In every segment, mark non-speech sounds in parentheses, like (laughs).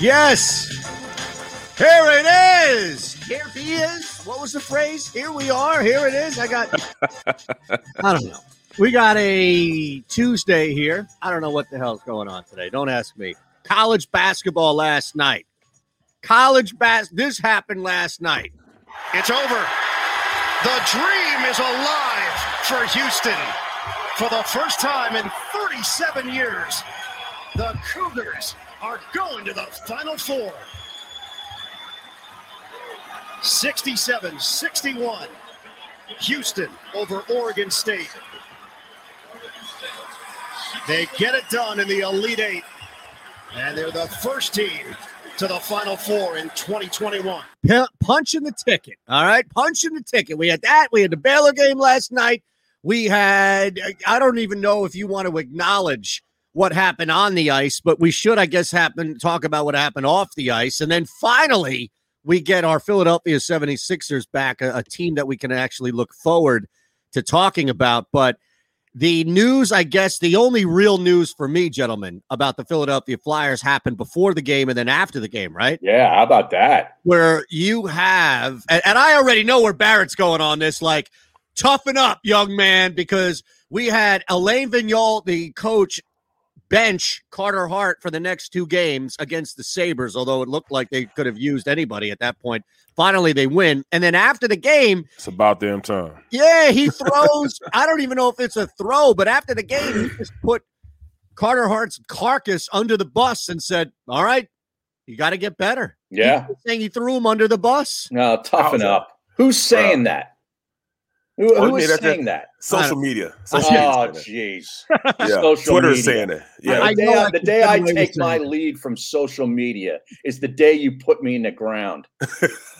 Yes. Here it is. Here he is. What was the phrase? Here we are. Here it is. I got, (laughs) I don't know. We got a Tuesday here. I don't know what the hell's going on today. Don't ask me. College basketball last night. College bas. This happened last night. It's over. The dream is alive for Houston. For the first time in 37 years, the Cougars are going to the Final Four. 67 61. Houston over Oregon State. They get it done in the Elite Eight, and they're the first team to the Final Four in 2021. P- punching the ticket. All right. Punching the ticket. We had that. We had the Baylor game last night. We had, I don't even know if you want to acknowledge what happened on the ice, but we should, I guess, happen talk about what happened off the ice. And then finally, we get our Philadelphia 76ers back, a, a team that we can actually look forward to talking about. But the news, I guess, the only real news for me, gentlemen, about the Philadelphia Flyers happened before the game and then after the game, right? Yeah, how about that? Where you have, and, and I already know where Barrett's going on this, like, toughen up, young man, because we had Alain Vigneault, the coach, bench Carter Hart for the next two games against the Sabres, although it looked like they could have used anybody at that point. Finally, they win. And then after the game, it's about damn time. Yeah, he (laughs) throws. I don't even know if it's a throw, but after the game, he just put Carter Hart's carcass under the bus and said, All right, you got to get better. Yeah. He saying he threw him under the bus. No, toughen up. Who's saying that? Who, Oh, who I is mean, that- saying that? Social media. Oh, Social media jeez. that. Yeah. Social Twitter's media. saying it. Yeah. The I day, know I, I the day I you what you're take my saying. lead from social media is the day you put me in the ground.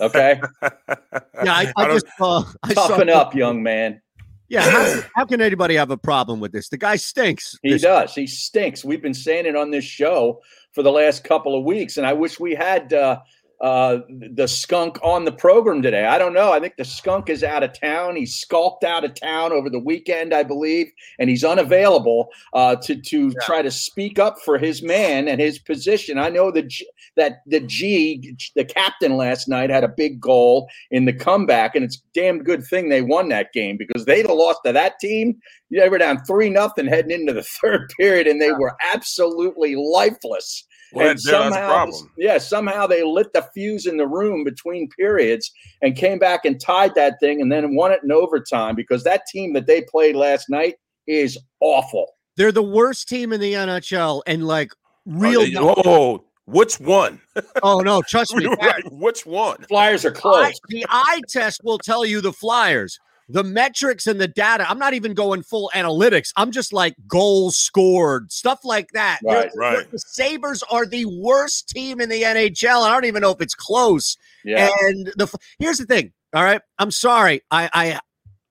Okay, (laughs) Yeah, I, I, don't- just uh, I saw- toughen up, young man. Yeah, how, how can anybody have a problem with this? The guy stinks. He This- does. He stinks. We've been saying it on this show for the last couple of weeks, and I wish we had uh, uh, the skunk on the program today. I don't know. I think the skunk is out of town. He skulked out of town over the weekend, I believe, and he's unavailable uh, to to try to speak up for his man and his position. I know that G, that the G, the captain last night, had a big goal in the comeback, and it's a damn good thing they won that game because they'd have lost to that team. They were down three nothing heading into the (laughs) third period, and they were absolutely lifeless. Well, and that- that's the somehow, problem. yeah, somehow they lit the fuse in the room between periods and came back and tied that thing, and then won it in overtime because that team that they played last night is awful. They're the worst team in the NHL, and like oh, real. Oh, oh, which one? (laughs) oh no, trust me. (laughs) right, which one? Flyers are I, close. the eye test will tell you the Flyers. The metrics and the data. I'm not even going full analytics. I'm just like goals scored, stuff like that. Right, right. The Sabres are the worst team in the NHL. I don't even know if it's close. Yeah, And the here's the thing. All right, I'm sorry. I, I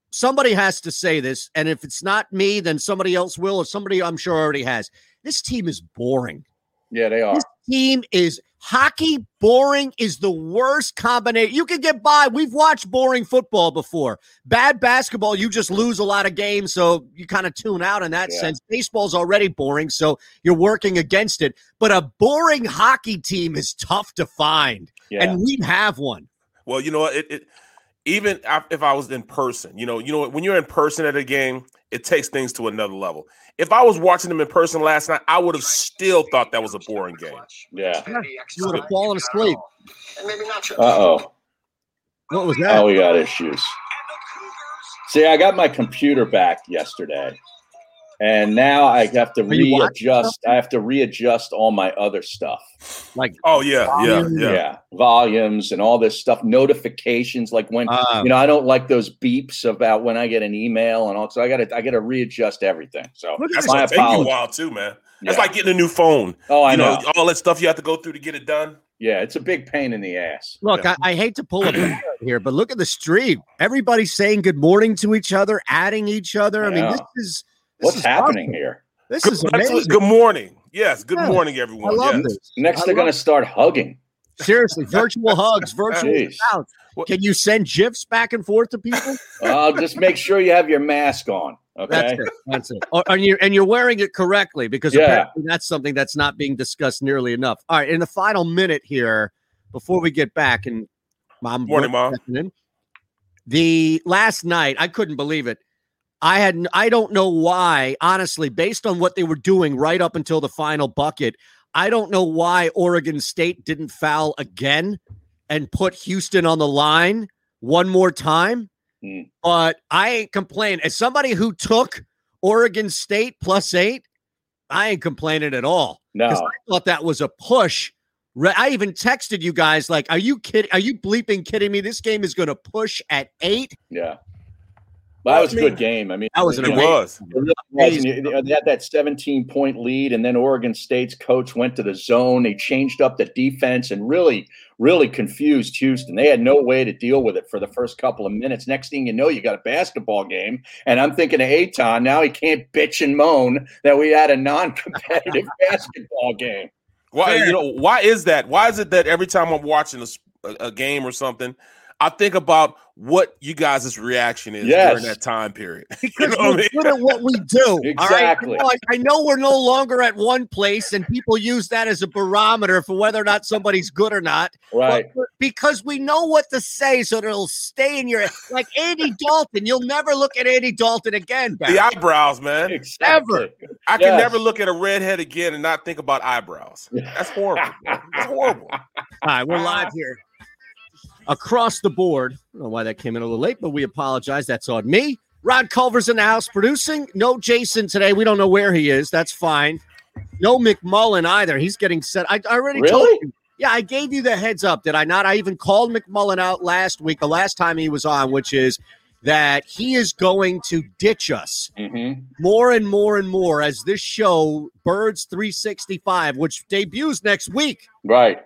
somebody has to say this, and if it's not me, then somebody else will, or somebody I'm sure already has. This team is boring. yeah, they are. This team is hockey. Boring is the worst combination. You can get by. We've watched boring football before. Bad basketball, you just lose a lot of games, so you kind of tune out in that Yeah. sense. Baseball's already boring, so you're working against it. But a boring hockey team is tough to find, Yeah, and we have one. Well, you know what? It, it even if I was in person, you know, you know? When you're in person at a game, it takes things to another level. If I was watching them in person last night, I would have still thought that was a boring game. yeah. You would have fallen asleep. Uh oh. What was that? Oh, we got issues. See, I got my computer back yesterday, and now I have to Are readjust. I have to readjust all my other stuff. like Oh yeah, yeah, yeah. Yeah, volumes and all this stuff, notifications. Like when uh, you know, I don't like those beeps about when I get an email and all. So I got to, I got to readjust everything. So That's my gonna take you a while too, man. That's Yeah. like getting a new phone. Oh, I you know. all that stuff you have to go through to get it done. Yeah, it's a big pain in the ass. Look, I, I hate to pull a parrot here, but look at the stream. Everybody's saying good morning to each other, adding each other. I mean, Yeah. this is this What's happening awesome. here? This Good, is amazing. good morning. Yes, good Yeah. morning, I everyone. love yes. this. Next, I they're going to start hugging. Seriously, (laughs) virtual hugs, virtual Jeez. sounds. Can you send gifs back and forth to people? (laughs) Uh, just make sure you have your mask on. That's Okay. it. That's it. Or, and you're and you're wearing it correctly because Yeah. apparently that's something that's not being discussed nearly enough. All right, in the final minute here, before we get back, and mom, Morning, Mom. in, The last night, I couldn't believe it. I had I don't know why, honestly, based on what they were doing right up until the final bucket, I don't know why Oregon State didn't foul again and put Houston on the line one more time. Hmm. But I ain't complaining. As somebody who took Oregon State plus eight, I ain't complaining at all. Because No. I thought that was a push. I even texted you guys like, "Are you kidding? Are you bleeping kidding me? This game is going to push at eight. Yeah. Well, that was a good game. I mean, That was an you It know, was. It really was. They had that 17 point lead, and then Oregon State's coach went to the zone. They changed up the defense and really, really confused Houston. They had no way to deal with it for the first couple of minutes. Next thing you know, you got a basketball game. And I'm thinking of Aton. Now he can't bitch and moan that we had a non competitive (laughs) basketball game. Why Fair. you know why is that? Why is it that every time I'm watching a game or something, I think about what you guys' reaction is Yes. during that time period? (laughs) you Because know what I we're mean? good at what we do. all right? Exactly. I know, I know we're no longer at one place, and people use that as a barometer for whether or not somebody's good or not. Right. But- because we know what to say, so that it'll stay in your like Andy Dalton. You'll never look at Andy Dalton again. Barry. The eyebrows, man. Exactly. I can Yes. never look at a redhead again and not think about eyebrows. That's horrible. That's horrible. All right, we're ah. live here across the board. I don't know why that came in a little late, but we apologize. That's on me. Rod Culver's in the house producing. No Jason today. We don't know where he is. That's fine. No McMullen either. He's getting set. I, I already told you. Yeah, I gave you the heads up, did I not? I even called McMullen out last week, the last time he was on, which is that he is going to ditch us hmm more and more and more as this show, Birds 365, which debuts next week Right.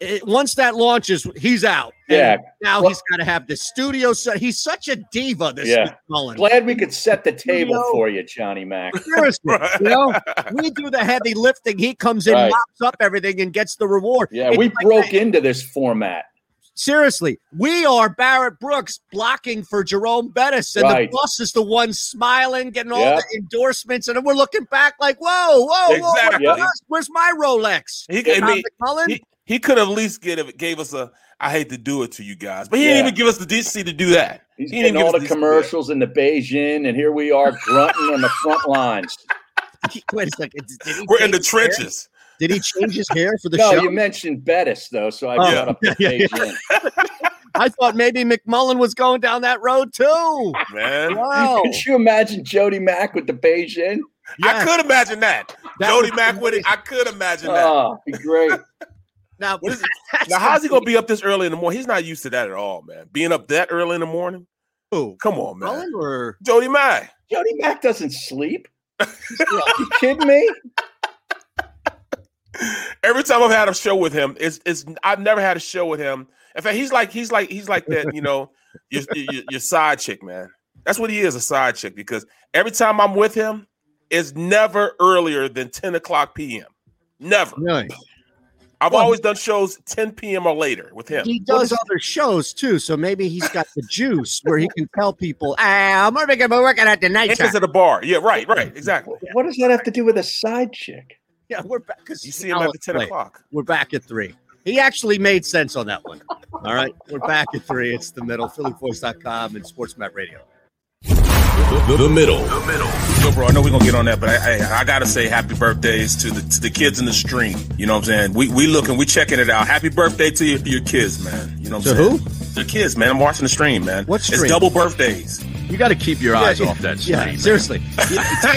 It, once that launches, he's out. Yeah. And now Well- he's got to have the studio set. He's such a diva, this Yeah. McMullen. Glad we could set the table Studio. for you, Johnny Mac. Seriously, (laughs) Right. you know, we do the heavy lifting. He comes in, Right. mops up everything, and gets the reward. Yeah, It's we like broke that- into this format. Seriously, we are Barrett Brooks blocking for Jerome Bettis, and Right. the boss is the one smiling, getting all Yep. the endorsements, and then we're looking back like, "Whoa, whoa, whoa! Where's, us? Where's my Rolex?" He, I Tom mean, McMullen? he, he could have at least get, gave us a. I hate to do it to you guys, but he Yeah. didn't even give us the decency to do that. He's He didn't getting all give the us decency to commercials in the Beijing, and here we are grunting on the front (laughs) lines. Wait a second. Did he We're in the change hair? trenches. Did he change his hair for the No, show? you mentioned Bettis, though, so I Oh, brought up the (laughs) yeah, yeah. Beijing. (laughs) I thought maybe McMullen was going down that road too. Man, Wow. Could you imagine Jody Mack with the Beijing? I could imagine that. That Jody was Mack with it. I could imagine that. Oh, be great. Now, What is (laughs) it? Now, how's he gonna be up this early in the morning? He's not used to that at all, man. Being up that early in the morning. Oh, Come on, man. McMullen or Jody Mack. Jody Mack doesn't sleep. (laughs) you kidding me? Every time I've had a show with him, it's it's I've never had a show with him. In fact, he's like he's like he's like that, you know, (laughs) your, your, your side chick, man. That's what he is, a side chick. Because every time I'm with him, it's never earlier than 10 o'clock p.m. Never. really? I've Well, always done shows 10 p.m. or later with him. He does other shows too, so maybe he's got the juice where he can tell people, "Ah, I'm working, I'm working at the night It's time." at a bar. Yeah, right, right, exactly. What does that have to do with a side chick? Yeah, we're back because You see him at the 10 o'clock. We're back at three. He actually made sense on that one. All right, we're back at three. It's the middle. PhillyVoice.com and SportsMap Radio. The, the middle. The middle. Yo, bro, I know we're gonna get on that, but I, I, I gotta say happy birthdays to the to the kids in the stream. You know what I'm saying? We we looking, we checking it out. Happy birthday to your, your kids, man. You know what I'm To saying? who? The kids, man. I'm watching the stream, man. What stream? It's double birthdays. You got to keep your eyes Yeah, off that stream. Yeah, man. seriously. (laughs)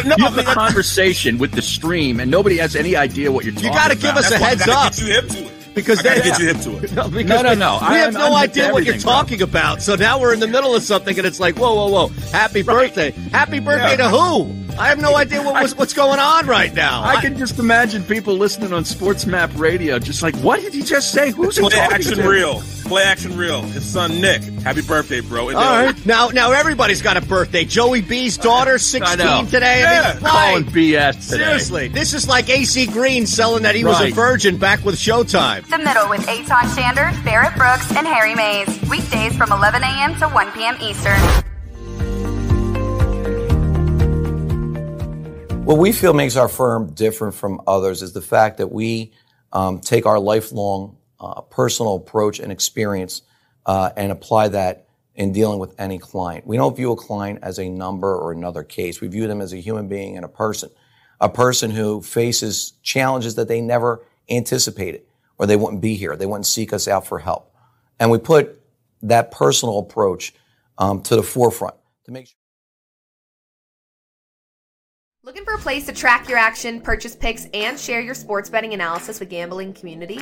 no, You have a conversation with the stream, and nobody has any idea what you're talking You gotta give us a That's why I heads gotta up. Get you hip to it. because I gotta they- get you hip to it. (laughs) No, because No, no, we- no. We I- have no I'm idea what you're everything, bro. talking about. So now we're in the middle of something, and it's like, whoa, whoa, whoa! Happy birthday! Happy birthday to who? I have no idea what was, what's going on right now. I can just imagine people listening on Sports Map Radio, just like, what did he just say? Who's he talking action to? real. Play action real. His son Nick. Happy birthday, bro. And All now now everybody's got a birthday. Joey B's daughter, sixteen today. I Yeah. mean, Calling? BS today. Seriously, this is like AC Green selling that he was a virgin back with Showtime. The Middle with Aton Shander, Barrett Brooks, and Harry Mayes. Weekdays from 11 a.m. to 1 p.m. Eastern. What we feel makes our firm different from others is the fact that we um, take our lifelong uh, personal approach and experience uh, and apply that in dealing with any client. We don't view a client as a number or another case. We view them as a human being and a person, a person who faces challenges that they never anticipated or they wouldn't be here. They wouldn't seek us out for help. And we put that personal approach um, to the forefront to make sure. Looking for a place to track your action, purchase picks, and share your sports betting analysis with gambling community?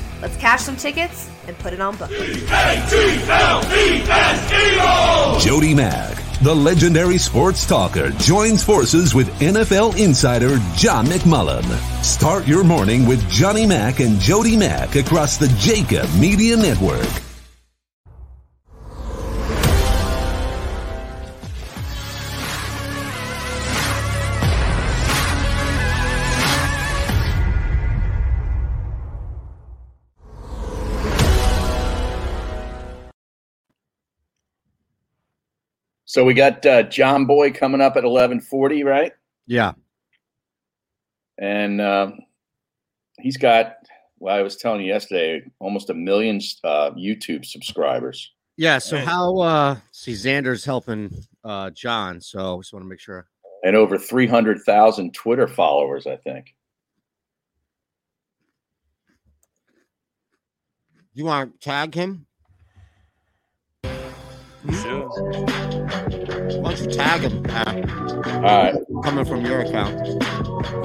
Let's cash some tickets and put it on Book. Jody Mack, the legendary sports talker, joins forces with NFL insider John McMullen. Start your morning with Johnny Mack and Jody Mack across the JAKIB Media Network. So we got uh, John Boy coming up at eleven forty, right? Yeah. And uh, he's got. Well, I was telling you yesterday, almost a million uh, YouTube subscribers. Yeah. So how? uh See, Xander's helping uh John, so I just want to make sure. and over 300,000 Twitter followers, I think. You want to tag him? Sure. Why don't you tag him? Pat? All right. Coming from your account.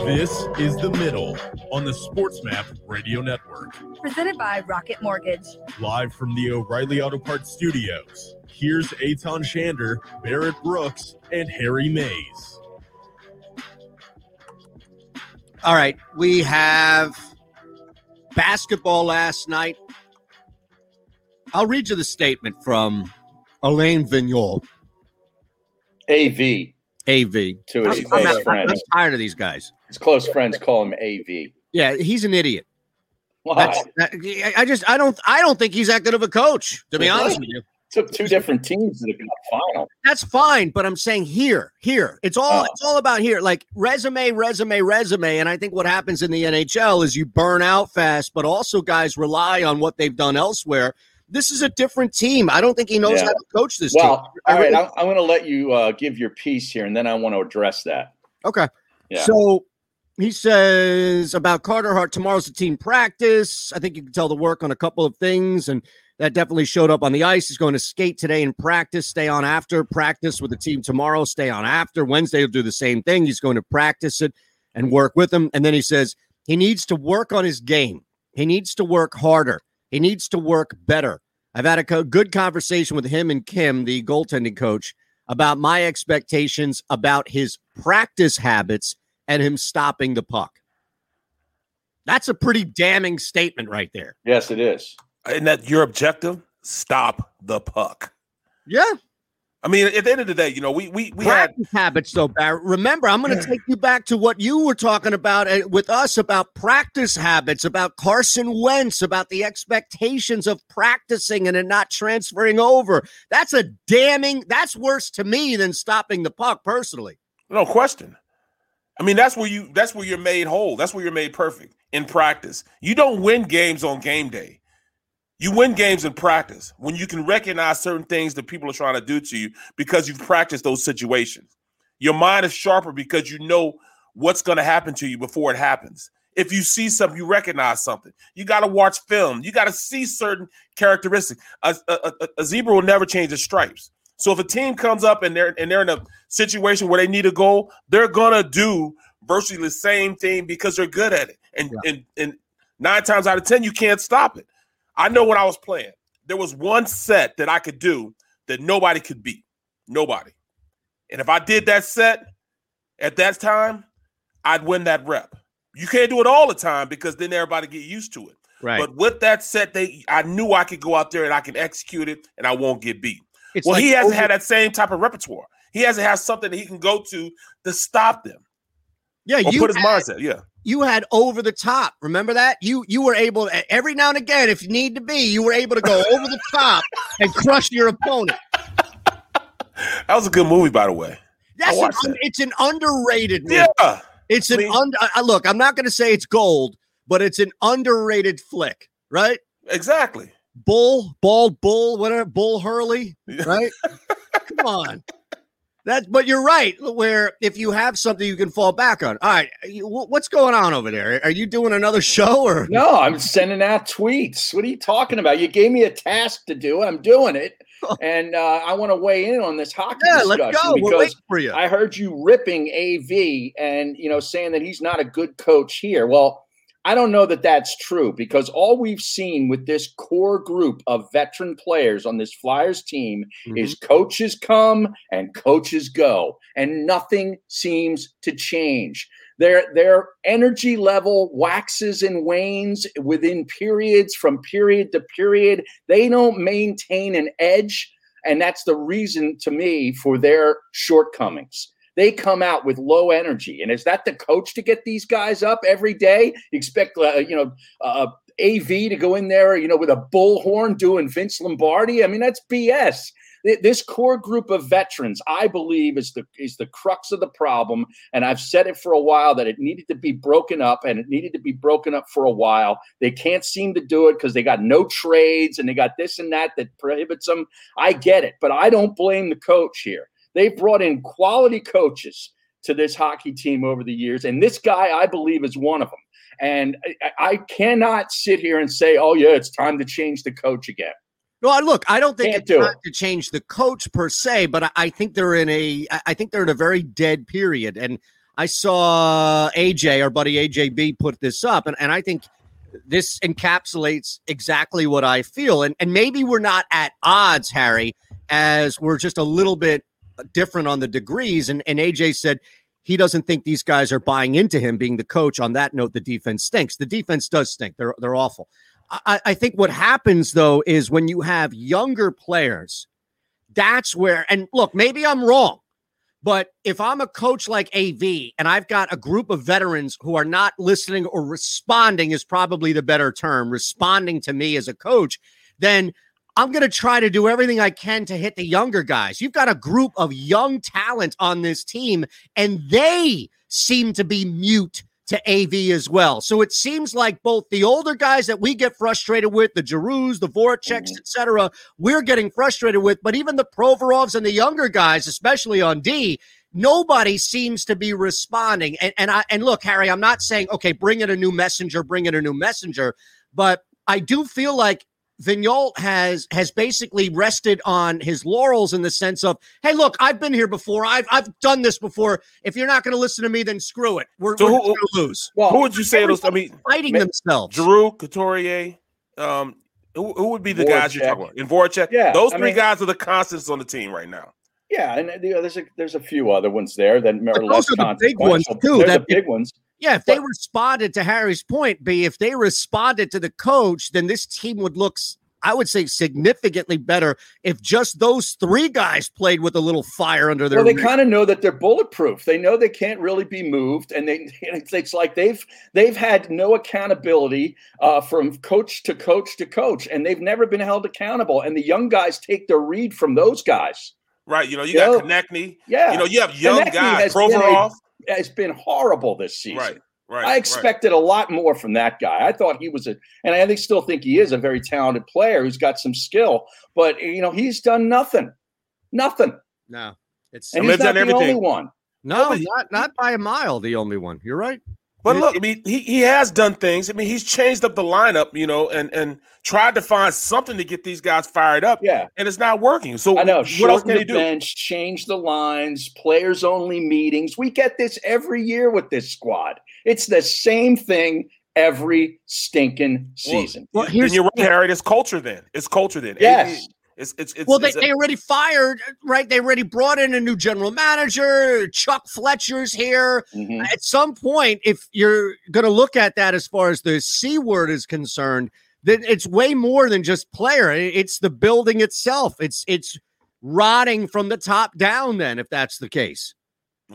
This is The Middle on the SportsMap Radio Network. Presented by Rocket Mortgage. Live from the O'Reilly Auto Parts Studios. Here's Aton Shander, Barrett Brooks, and Harry Mayes. All right, we have basketball last night. I'll read you the statement from Alain Vigneault, AV AV. to his I'm, close I'm- I'm friends. tired of these guys. His close friends call him AV. Yeah, he's an idiot. Why? That, I just I don't I don't think he's that good of a coach. To be Really? honest with you, Took two different teams to the final. that's fine. But I'm saying here, here, it's all Oh. it's all about here. Like resume, resume, resume. And I think what happens in the NHL is you burn out fast, but also guys rely on what they've done elsewhere. This is a different team. I don't think he knows Yeah. how to coach this Well, team. I all right. really- I'm, I'm going to let you uh, give your piece here, and then I want to address that. Okay. Yeah. So he says about Carter Hart, tomorrow's a team practice. I think you can tell the work on a couple of things, and that definitely showed up on the ice. He's going to skate today in practice, stay on after practice with the team tomorrow, stay on after. Wednesday, he'll do the same thing. He's going to practice it and work with them. And then he says he needs to work on his game. He needs to work harder. He needs to work better. I've had a co- good conversation with him and Kim, the goaltending coach, about my expectations about his practice habits and him stopping the puck. That's a pretty damning statement right there. Yes, it is. And that your objective, stop the puck. Yeah. I mean, at the end of the day, you know, we we we had practice habits, though, Barrett. Remember, I'm going to take you back to what you were talking about uh, with us about practice habits, about Carson Wentz, about the expectations of practicing and it not transferring over. That's a damning, that's worse to me than stopping the puck, personally. no question. I mean, that's where you that's where you're made whole. That's where you're made perfect in practice. You don't win games on game day. You win games in practice when you can recognize certain things that people are trying to do to you because you've practiced those situations. Your mind is sharper because you know what's going to happen to you before it happens. If you see something, you recognize something. You got to watch film. You got to see certain characteristics. A, a, a, a zebra will never change its stripes. So if a team comes up and they're and they're in a situation where they need a goal, they're gonna do virtually the same thing because they're good at it. And yeah. and and nine times out of ten, you can't stop it. I know when I was playing, there was one set that I could do that nobody could beat. Nobody. And if I did that set at that time, I'd win that rep. You can't do it all the time because then everybody get used to it. Right. But with that set, they I knew I could go out there and I can execute it and I won't get beat. It's well, like he hasn't over- had that same type of repertoire. He hasn't had something that he can go to to stop them. Yeah, or you put his had- mindset. Yeah. You had over the top. Remember that? You you were able to, every now and again, if you need to be, you were able to go (laughs) over the top and crush your opponent. That was a good movie, by the way. That's an, that. it's an underrated movie. Yeah. It's an I mean- under. look, I'm not going to say it's gold, but it's an underrated flick, right? Exactly. Bull, bald bull, whatever, bull Hurley, right? (laughs) Come on. That, but you're right. Where if you have something you can fall back on. All right, you- what's going on over there? Are you doing another show or No, I'm sending out tweets. What are you talking about? You gave me a task to do. I'm doing it. (laughs) And uh, I want to weigh in on this hockey Yeah, let's discussion go. We're because for you. I heard you ripping AV and you know saying that he's not a good coach here. Well, I don't know that that's true because all we've seen with this core group of veteran players on this Flyers team mm-hmm. is coaches come and coaches go, and nothing seems to change. Their their energy level waxes and wanes within periods from period to period. They don't maintain an edge, and that's the reason to me for their shortcomings. They come out with low energy, and is that the coach to get these guys up every day? You expect uh, you know uh, AV to go in there, you know, with a bullhorn doing Vince Lombardi? I mean, that's BS. This core group of veterans, I believe, is the is the crux of the problem. And I've said it for a while that it needed to be broken up, and it needed to be broken up for a while. They can't seem to do it because they got no trades and they got this and that that prohibits them. I get it, but I don't blame the coach here. They brought in quality coaches to this hockey team over the years, and this guy, I believe, is one of them. And I, I cannot sit here and say, "Oh yeah, it's time to change the coach again." Well, look, I don't think Can't it's do time it. to change the coach per se, but I- I think they're in a, I think they're in a very dead period. And I saw AJ, our buddy AJB, put this up, and, and I think this encapsulates exactly what I feel. And and maybe we're not at odds, Harry, as we're just a little bit different on the degrees. And and AJ said he doesn't think these guys are buying into him being the coach. On that note, the defense stinks. The defense does stink. They're they're awful. I, I think what happens though is when you have younger players, that's where, and look, maybe I'm wrong, but if I'm a coach like AV and I've got a group of veterans who are not listening or responding, is probably the better term, responding to me as a coach, then I'm going to try to do everything I can to hit the younger guys. You've got a group of young talent on this team, and they seem to be mute to AV as well. So it seems like both the older guys that we get frustrated with, the Giroux, the Voraceks, mm-hmm. et cetera, we're getting frustrated with, but even the Provorovs and the younger guys, especially on D, nobody seems to be responding. And, and I and look, Harry, I'm not saying okay, bring in a new messenger, bring in a new messenger, but I do feel like Vigneault has has basically rested on his laurels in the sense of, hey, look, I've been here before. I've I've done this before. If you're not going to listen to me, then screw it. We're, So we're who- going to lose. who would you say those? I mean, fighting ma- themselves. Giroux, Couturier, um, who, who would be the guys you're talking about? And Voracek. Yeah, those I three mean- guys are the constants on the team right now. Yeah, and you know, there's a there's a few other ones there that are those less are the big ones, too, They're that- the big ones. Yeah, if they responded to Harry's point, B, if they responded to the coach, then this team would look, I would say, significantly better if just those three guys played with a little fire under their. Well, they kind of know that they're bulletproof. They know they can't really be moved, and they (laughs) it's, it's like they've they've had no accountability uh, from coach to coach to coach, and they've never been held accountable. And the young guys take their read from those guys. Right. You know, you You got know, Konecny. Yeah, You know, you have young Konecny guys. has been a- Provorov. Has been horrible this season. Right. Right. I right. expected a lot more from that guy. I thought he was a, and I think still think he is a very talented player who's got some skill. But you know, he's done nothing, nothing, no, it's and he's they've not done the only one. No, not not by a mile. The only one. You're right. But look, I mean, he, he has done things. I mean, he's changed up the lineup, you know, and and tried to find something to get these guys fired up. Yeah, and it's not working. So I know. what else can the he do? bench, change the lines, players only meetings. We get this every year with this squad. It's the same thing every stinking season. Well, then you're right, Harry. It's culture. Then it's culture. Then Yes. It's it's it's well, they, it's a- they already fired, right? They already brought in a new general manager. Chuck Fletcher's here. Mm-hmm. At some point, if you're going to look at that as far as the C word is concerned, then it's way more than just player. It's the building itself. It's it's rotting from the top down. Then, if that's the case,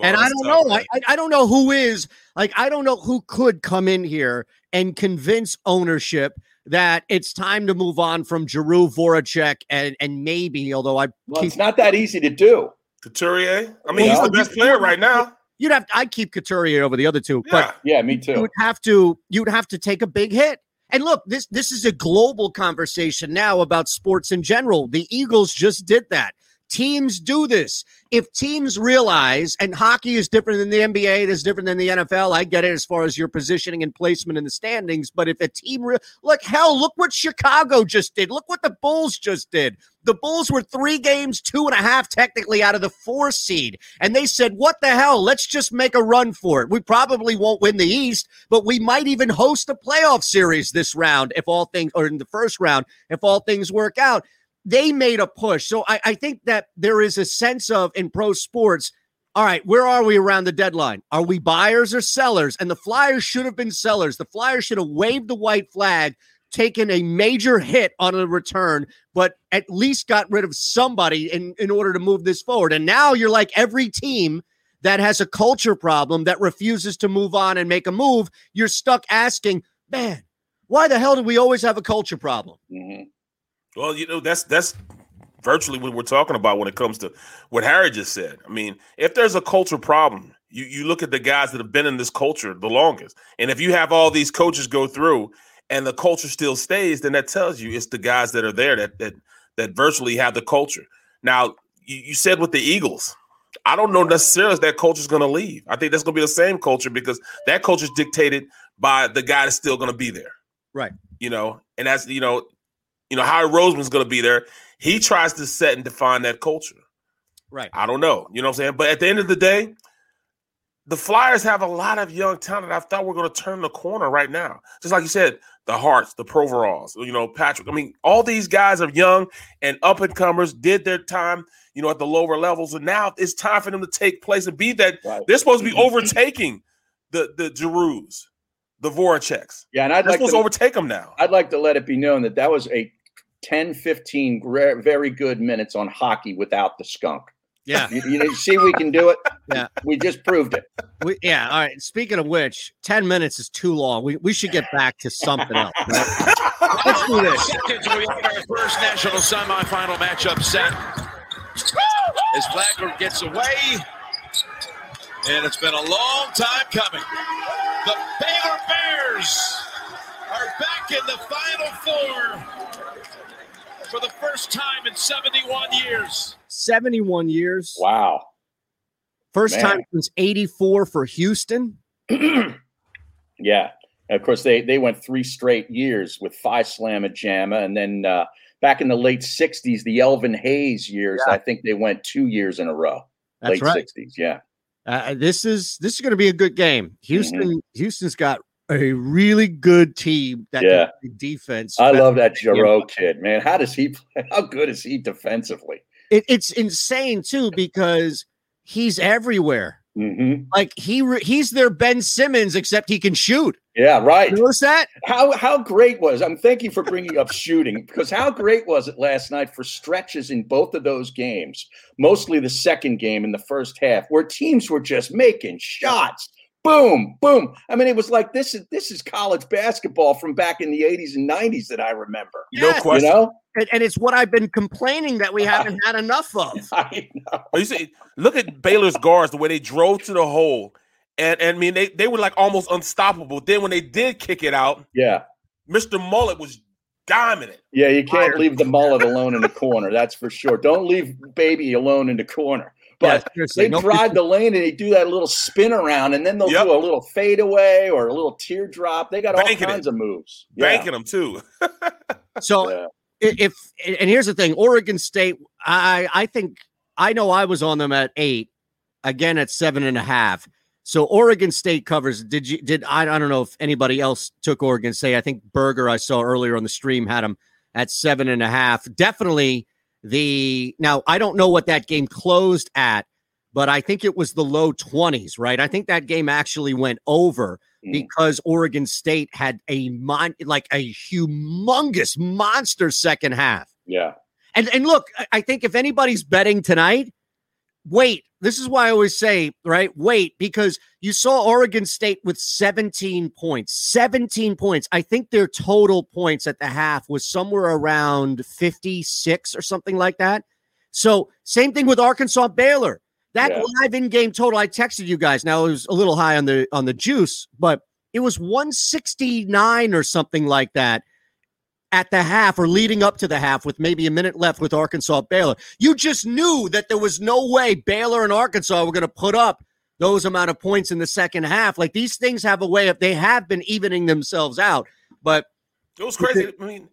and I don't tough, know, I I don't know who is like I don't know who could come in here and convince ownership that it's time to move on from Giroux, Voracek, and and maybe, although I Well, it's not that easy to do. Couturier. I mean, Well, he's the best player right now. You'd have I keep Couturier over the other two, but Yeah, me too. You would have to you would have to take a big hit. And look, this this is a global conversation now about sports in general. The Eagles just did that. Teams do this. If teams realize, and hockey is different than the NBA, it is different than the NFL. I get it as far as your positioning and placement in the standings. But if a team, re- look, hell, look what Chicago just did. Look what the Bulls just did. The Bulls were three games, two and a half technically out of the four seed. And they said, what the hell? Let's just make a run for it. We probably won't win the East, but we might even host a playoff series this round if all things, or in the first round, if all things work out. They made a push. So I, I think that there is a sense of in pro sports, all right, where are we around the deadline? Are we buyers or sellers? And the Flyers should have been sellers. The Flyers should have waved the white flag, taken a major hit on a return, but at least got rid of somebody in, in order to move this forward. And now you're like every team that has a culture problem that refuses to move on and make a move. You're stuck asking, man, why the hell do we always have a culture problem? Mm-hmm. Well, you know, that's that's virtually what we're talking about when it comes to what Harry just said. I mean, if there's a culture problem, you you look at the guys that have been in this culture the longest, and if you have all these coaches go through and the culture still stays, then that tells you it's the guys that are there that that that virtually have the culture. Now, you, you said with the Eagles. I don't know necessarily if that culture is going to leave. I think that's going to be the same culture because that culture is dictated by the guy that's still going to be there Right. you know, and that's you know, you know, Howard Roseman's going to be there. He tries to set and define that culture. Right. I don't know, you know what I'm saying? But at the end of the day, the Flyers have a lot of young talent. I thought we're going to turn the corner right now. Just like you said, the Hearts, the Provorovs, you know, Patrick. I mean, all these guys are young and up and comers, did their time, you know, at the lower levels, and now it's time for them to take place and be that. They're supposed to be mm-hmm. overtaking the the Giroux, the Voraceks. Yeah, and I'd They're like supposed to to overtake them now. I'd like to let it be known that that was a 10, 15 gre- very good minutes on hockey without the skunk. Yeah. You, you you see, we can do it. Yeah. We just proved it. We, yeah. All right. Speaking of which, 10 minutes is too long. We, we should get back to something else. right? Let's do this. Seconds, we have our first national semifinal matchup set. As Flagler gets away, and it's been a long time coming. The Baylor Bears are back in the Final Four for the first time in 71 years. 71 years. Wow. First Man. time since 84 for Houston. (clears throat) Yeah. And of course, they they went three straight years with Phi Slamma Jamma, and then uh, back in the late '60s, the Elvin Hayes years. I think they went two years in a row. That's late right. '60s. Yeah. Uh, this is this is going to be a good game. Mm-hmm. Houston Houston's got a really good team that Yeah. defense. I love that. Jarreau kid, man. How does he play? (laughs) How good is he defensively? It, it's insane too because he's everywhere. Mm-hmm. Like he re- he's their Ben Simmons except he can shoot. Yeah, right. Notice that? How how great was? I'm thank you for bringing up shooting because how great was it last night for stretches in both of those games, mostly the second game in the first half, where teams were just making shots. Boom, boom. I mean, it was like this is this is college basketball from back in the 80s and 90s that I remember. Yeah. You know? And, and it's what I've been complaining that we haven't (laughs) had enough of. (laughs) I know. Oh, You see, look at Baylor's guards, the way they drove to the hole. And, and I mean, they, they were like almost unstoppable. Then when they did kick it out, Yeah. Mr. Mullet was dominant. Yeah, you can't leave the mullet alone in the corner. That's for sure. Don't leave baby alone in the corner. But Yeah, they no- drive the lane and they do that little spin around, and then they'll Yep. do a little fadeaway or a little teardrop. They got all Banking it. kinds of moves. Yeah. Banking them too. (laughs) So Yeah. if and here's the thing, Oregon State, I I think I know I was on them at eight, again at seven and a half. So Oregon State covers. Did you did I I don't know if anybody else took Oregon State. I think Berger I saw earlier on the stream had them at seven and a half. Definitely the now I don't know what that game closed at, but I think it was the low 20s, right? I think that game actually went over Mm. because Oregon State had a mon- like a humongous monster second half. Yeah. And and look, I- I think if anybody's betting tonight, wait. This is why I always say, right? Wait, because you saw Oregon State with 17 points. 17 points. I think their total points at the half was somewhere around 56 or something like that. So, same thing with Arkansas Baylor. That Yeah. live in-game total, I texted you guys. Now it was a little high on the on the juice, but it was 169 or something like that at the half or leading up to the half with maybe a minute left with Arkansas Baylor. You just knew that there was no way Baylor and Arkansas were going to put up those amount of points in the second half. Like these things have a way of they have been evening themselves out. But It was crazy. I mean,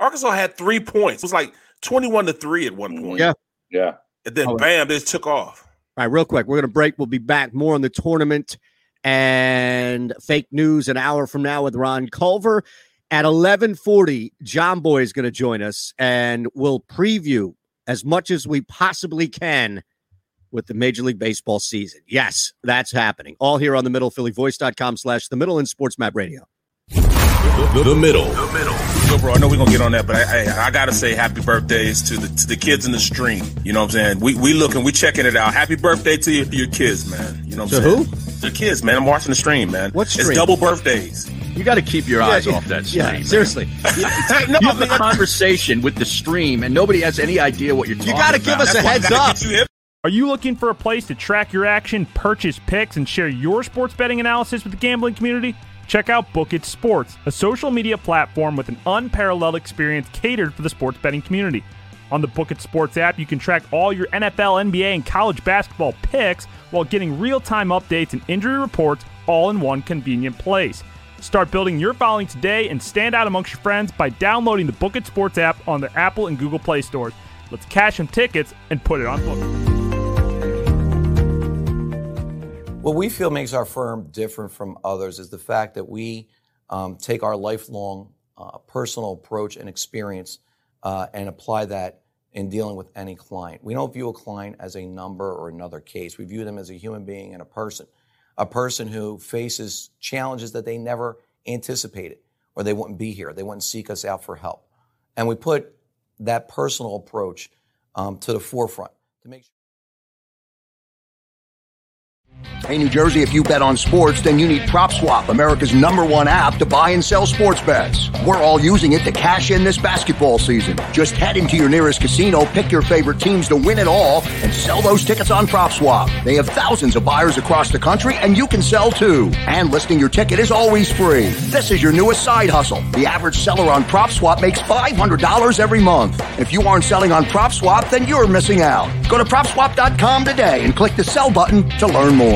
Arkansas had three points. It was like 21 to 3 at one point. yeah. Yeah. And then Oh, bam, they took off. All right, real quick, we're going to break. We'll be back more on the tournament and fake news an hour from now with Ron Culver. At 1140, John Boy is going to join us and we'll preview as much as we possibly can with the Major League Baseball season. Yes, that's happening. All here on the middle, phillyvoice.com slash the middle and Sports Map Radio. The, middle. the middle. So, bro, I know we're gonna get on that, but I, I, I gotta say happy birthdays to the to the kids in the stream. You know what I'm saying? We we looking, we checking it out. Happy birthday to your, your kids, man. You know what I'm To saying? who? The kids, man. I'm watching the stream, man. What stream? It's double birthdays. You got to keep your eyes off that stream. Yeah, man. seriously. (laughs) no, You have a conversation with the stream, and nobody has any idea what you're talking You got to give us a heads up. Are you looking for a place to track your action, purchase picks, and share your sports betting analysis with the gambling community? Check out Book It Sports, a social media platform with an unparalleled experience catered for the sports betting community. On the Book It Sports app, you can track all your NFL, NBA, and college basketball picks while getting real time updates and injury reports all in one convenient place. Start building your following today and stand out amongst your friends by downloading the Book It Sports app on the Apple and Google Play stores. Let's cash some tickets and put it on Book What we feel makes our firm different from others is the fact that we um, take our lifelong uh, personal approach and experience uh, and apply that in dealing with any client. We don't view a client as a number or another case. We view them as a human being and a person, a person who faces challenges that they never anticipated or they wouldn't be here. They wouldn't seek us out for help. And we put that personal approach um, to the forefront to make sure. Hey, New Jersey, if you bet on sports, then you need PropSwap, America's number one app to buy and sell sports bets. We're all using it to cash in this basketball season. Just head into your nearest casino, pick your favorite teams to win it all, and sell those tickets on PropSwap. They have thousands of buyers across the country, and you can sell too. And listing your ticket is always free. This is your newest side hustle. The average seller on PropSwap makes $500 every month. If you aren't selling on PropSwap, then you're missing out. Go to PropSwap.com today and click the sell button to learn more.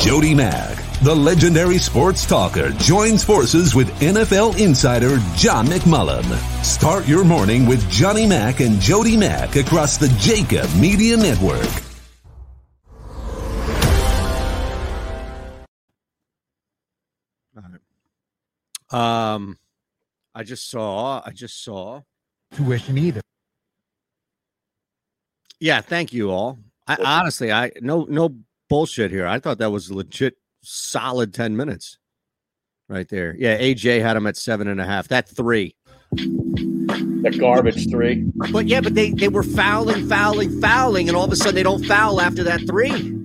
Jody Mack, the legendary sports talker, joins forces with NFL insider John McMullen. Start your morning with Johnny Mack and Jody Mack across the JAKIB Media Network. Um, I just saw. I just saw. tuition either. Yeah, thank you all. I honestly, I no no bullshit here. I thought that was legit solid 10 minutes right there. Yeah, AJ had him at seven and a half. That three. The garbage three. But yeah, but they they were fouling, fouling, fouling, and all of a sudden they don't foul after that three.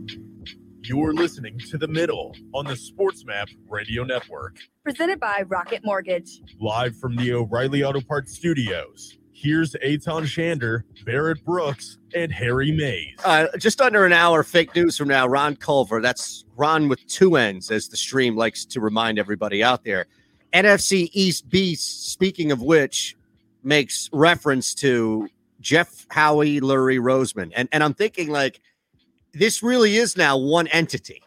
You're listening to The Middle on the SportsMap Radio Network. Presented by Rocket Mortgage. Live from the O'Reilly Auto Parts Studios. Here's Aton Shander, Barrett Brooks, and Harry Mayes. Uh, just under an hour, fake news from now. Ron Culver, that's Ron with two N's, as the stream likes to remind everybody out there. NFC East Beast, speaking of which, makes reference to Jeff Howie, Lurie Roseman. And, and I'm thinking, like, this really is now one entity.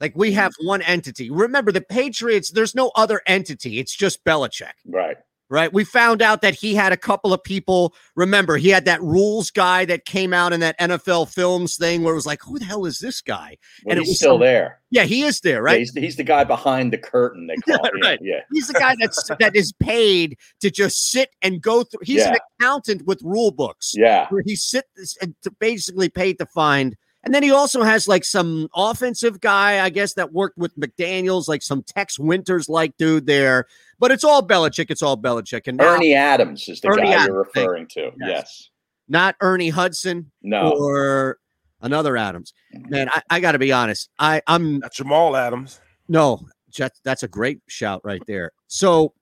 Like, we have one entity. Remember, the Patriots, there's no other entity, it's just Belichick. Right. Right. We found out that he had a couple of people. Remember, he had that rules guy that came out in that NFL films thing where it was like, who the hell is this guy? Well, and he's it was still some- there. Yeah, he is there, Yeah, right? he's, the, he's the guy behind the curtain. They (laughs) call Yeah, right. Yeah. He's the guy that's (laughs) that is paid to just sit and go through. He's an accountant with rule books. Yeah. where he sit and to basically paid to find. And then he also has like some offensive guy, I guess, that worked with McDaniels, like some Tex Winters like dude there. But it's all Belichick. It's all Belichick. And now, Ernie Adams is the Ernie guy Adams, you're thank referring to. Yes. not Ernie Hudson, No. or another Adams. Mm-hmm. Man, I, I got to be honest. I I'm Jamal Adams. No, that's that's a great shout right there. So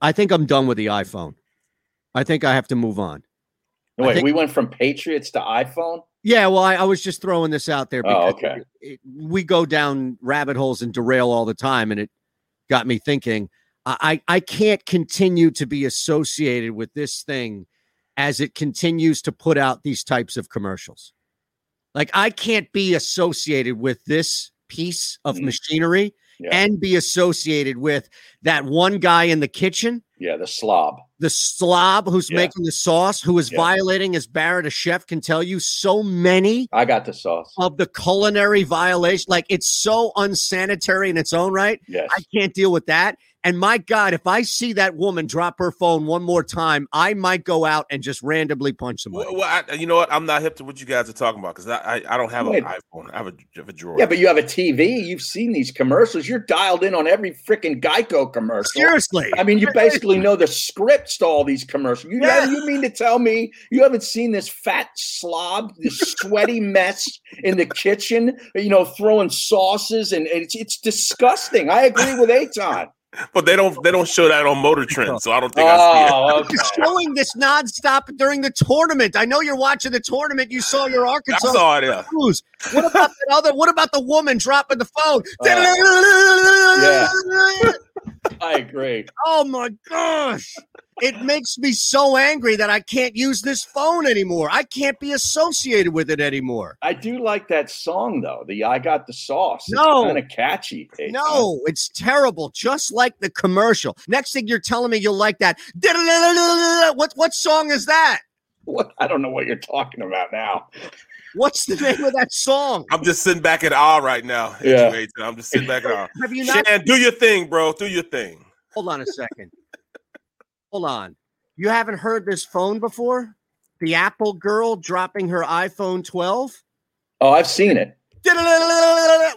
I think I'm done with the iPhone. I think I have to move on. No, wait, think- we went from Patriots to iPhone? Yeah, well, I, I was just throwing this out there Oh, okay. it- we go down rabbit holes and derail all the time, and it got me thinking. I I can't continue to be associated with this thing as it continues to put out these types of commercials. Like I can't be associated with this piece of machinery Mm. Yeah. and be associated with that one guy in the kitchen Yeah, the slob. the slob who's Yeah. making the sauce, who is Yeah. violating, as Barrett, a chef, can tell you, so many I got the sauce. of the culinary violation. Like it's so unsanitary in its own right. Yes. I can't deal with that. And my God, if I see that woman drop her phone one more time, I might go out and just randomly punch somebody. Well, well, I, you know what? I'm not hip to what you guys are talking about because I, I I don't have Wait. an iPhone. I have a, I have a drawer. Yeah, but you have a TV. You've seen these commercials. You're dialed in on every freaking Geico commercial. Seriously. I mean, you basically know the scripts to all these commercials. You, Yeah. you mean to tell me you haven't seen this fat slob, this sweaty mess in the kitchen, you know, throwing sauces and and it's, it's disgusting. I agree with Eytan. But they don't they don't show that on Motor Trend, so I don't think I see it. Oh, okay. You're showing this nonstop during the tournament. I know you're watching the tournament. You saw your Arkansas. I saw it, yeah. lose. What about that other? What about the woman dropping the phone? Oh, yeah. (laughs) I agree. Oh my gosh. It makes me so angry that I can't use this phone anymore. I can't be associated with it anymore. I do like that song though. The I got the sauce. No. kind of catchy. Eytan. No, it's terrible. Just like the commercial. Next thing you're telling me you'll like that. What what song is that? What? I don't know what you're talking about now. What's the name of that song? I'm just sitting back at awe right now. Yeah. I'm just sitting back at awe. (laughs) Have you not Shan, do your thing, bro. Do your thing. Hold on a second. Hold on. You haven't heard this phone before? The Apple girl dropping her iPhone 12? Oh, I've seen it.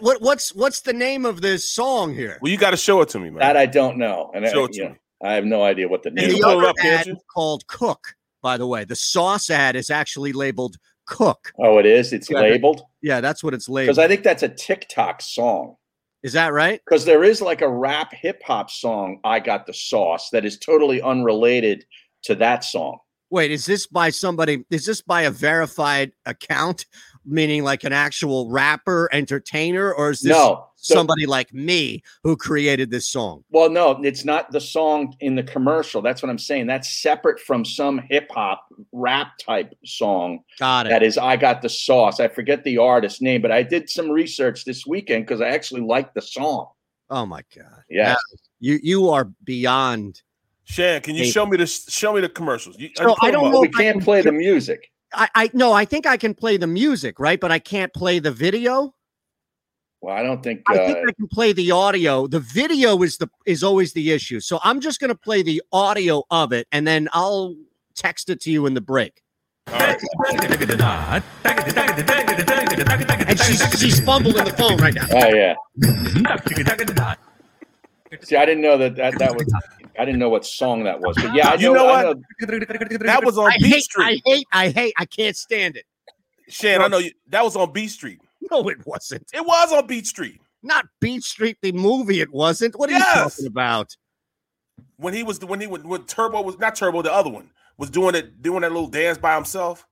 What, what's what's the name of this song here? Well, you got to show it to me, man. That I don't know, and Show I, it to know, me. I have no idea what the And name. the is. other ad is called Cook, by the way. The sauce ad is actually labeled Cook. Oh, it is. It's Yeah, labeled Yeah, that's what it's labeled. because. I think that's a TikTok song. Is that right? Because there is like a rap hip hop song, "I Got the Sauce," that is totally unrelated to that song. Wait, is this by somebody? Is this by a verified account, meaning like an actual rapper, entertainer, or is this No, somebody like me who created this song? Well, no, it's not the song in the commercial. That's what I'm saying. That's separate from some hip hop rap type song. Got it. That is, I got the sauce. I forget the artist name, but I did some research this weekend because I actually liked the song. Oh my god! Yeah. Now, you you are beyond. Shan, can you Hey. show me the show me the commercials? You, So I don't know We can't can play the music. I, I no, I think I can play the music, right? But I can't play the video. Well, I don't think. I Uh, think I can play the audio. The video is the is always the issue. So I'm just going to play the audio of it, and then I'll text it to you in the break. And she's she's fumbling the phone right now. oh yeah. (laughs) See, I didn't know that that, that was I didn't know what song that was, but yeah, I You know, know I what? That was on I B hate, Street. I hate, I hate, I can't stand it. Shan, I know you. That was on B Street. (laughs) No, it wasn't. It was on Beat Street Not Beat Street, the movie. It wasn't. What are you talking about? when he was when he when, when Turbo was not Turbo, the other one was doing it doing that little dance by himself.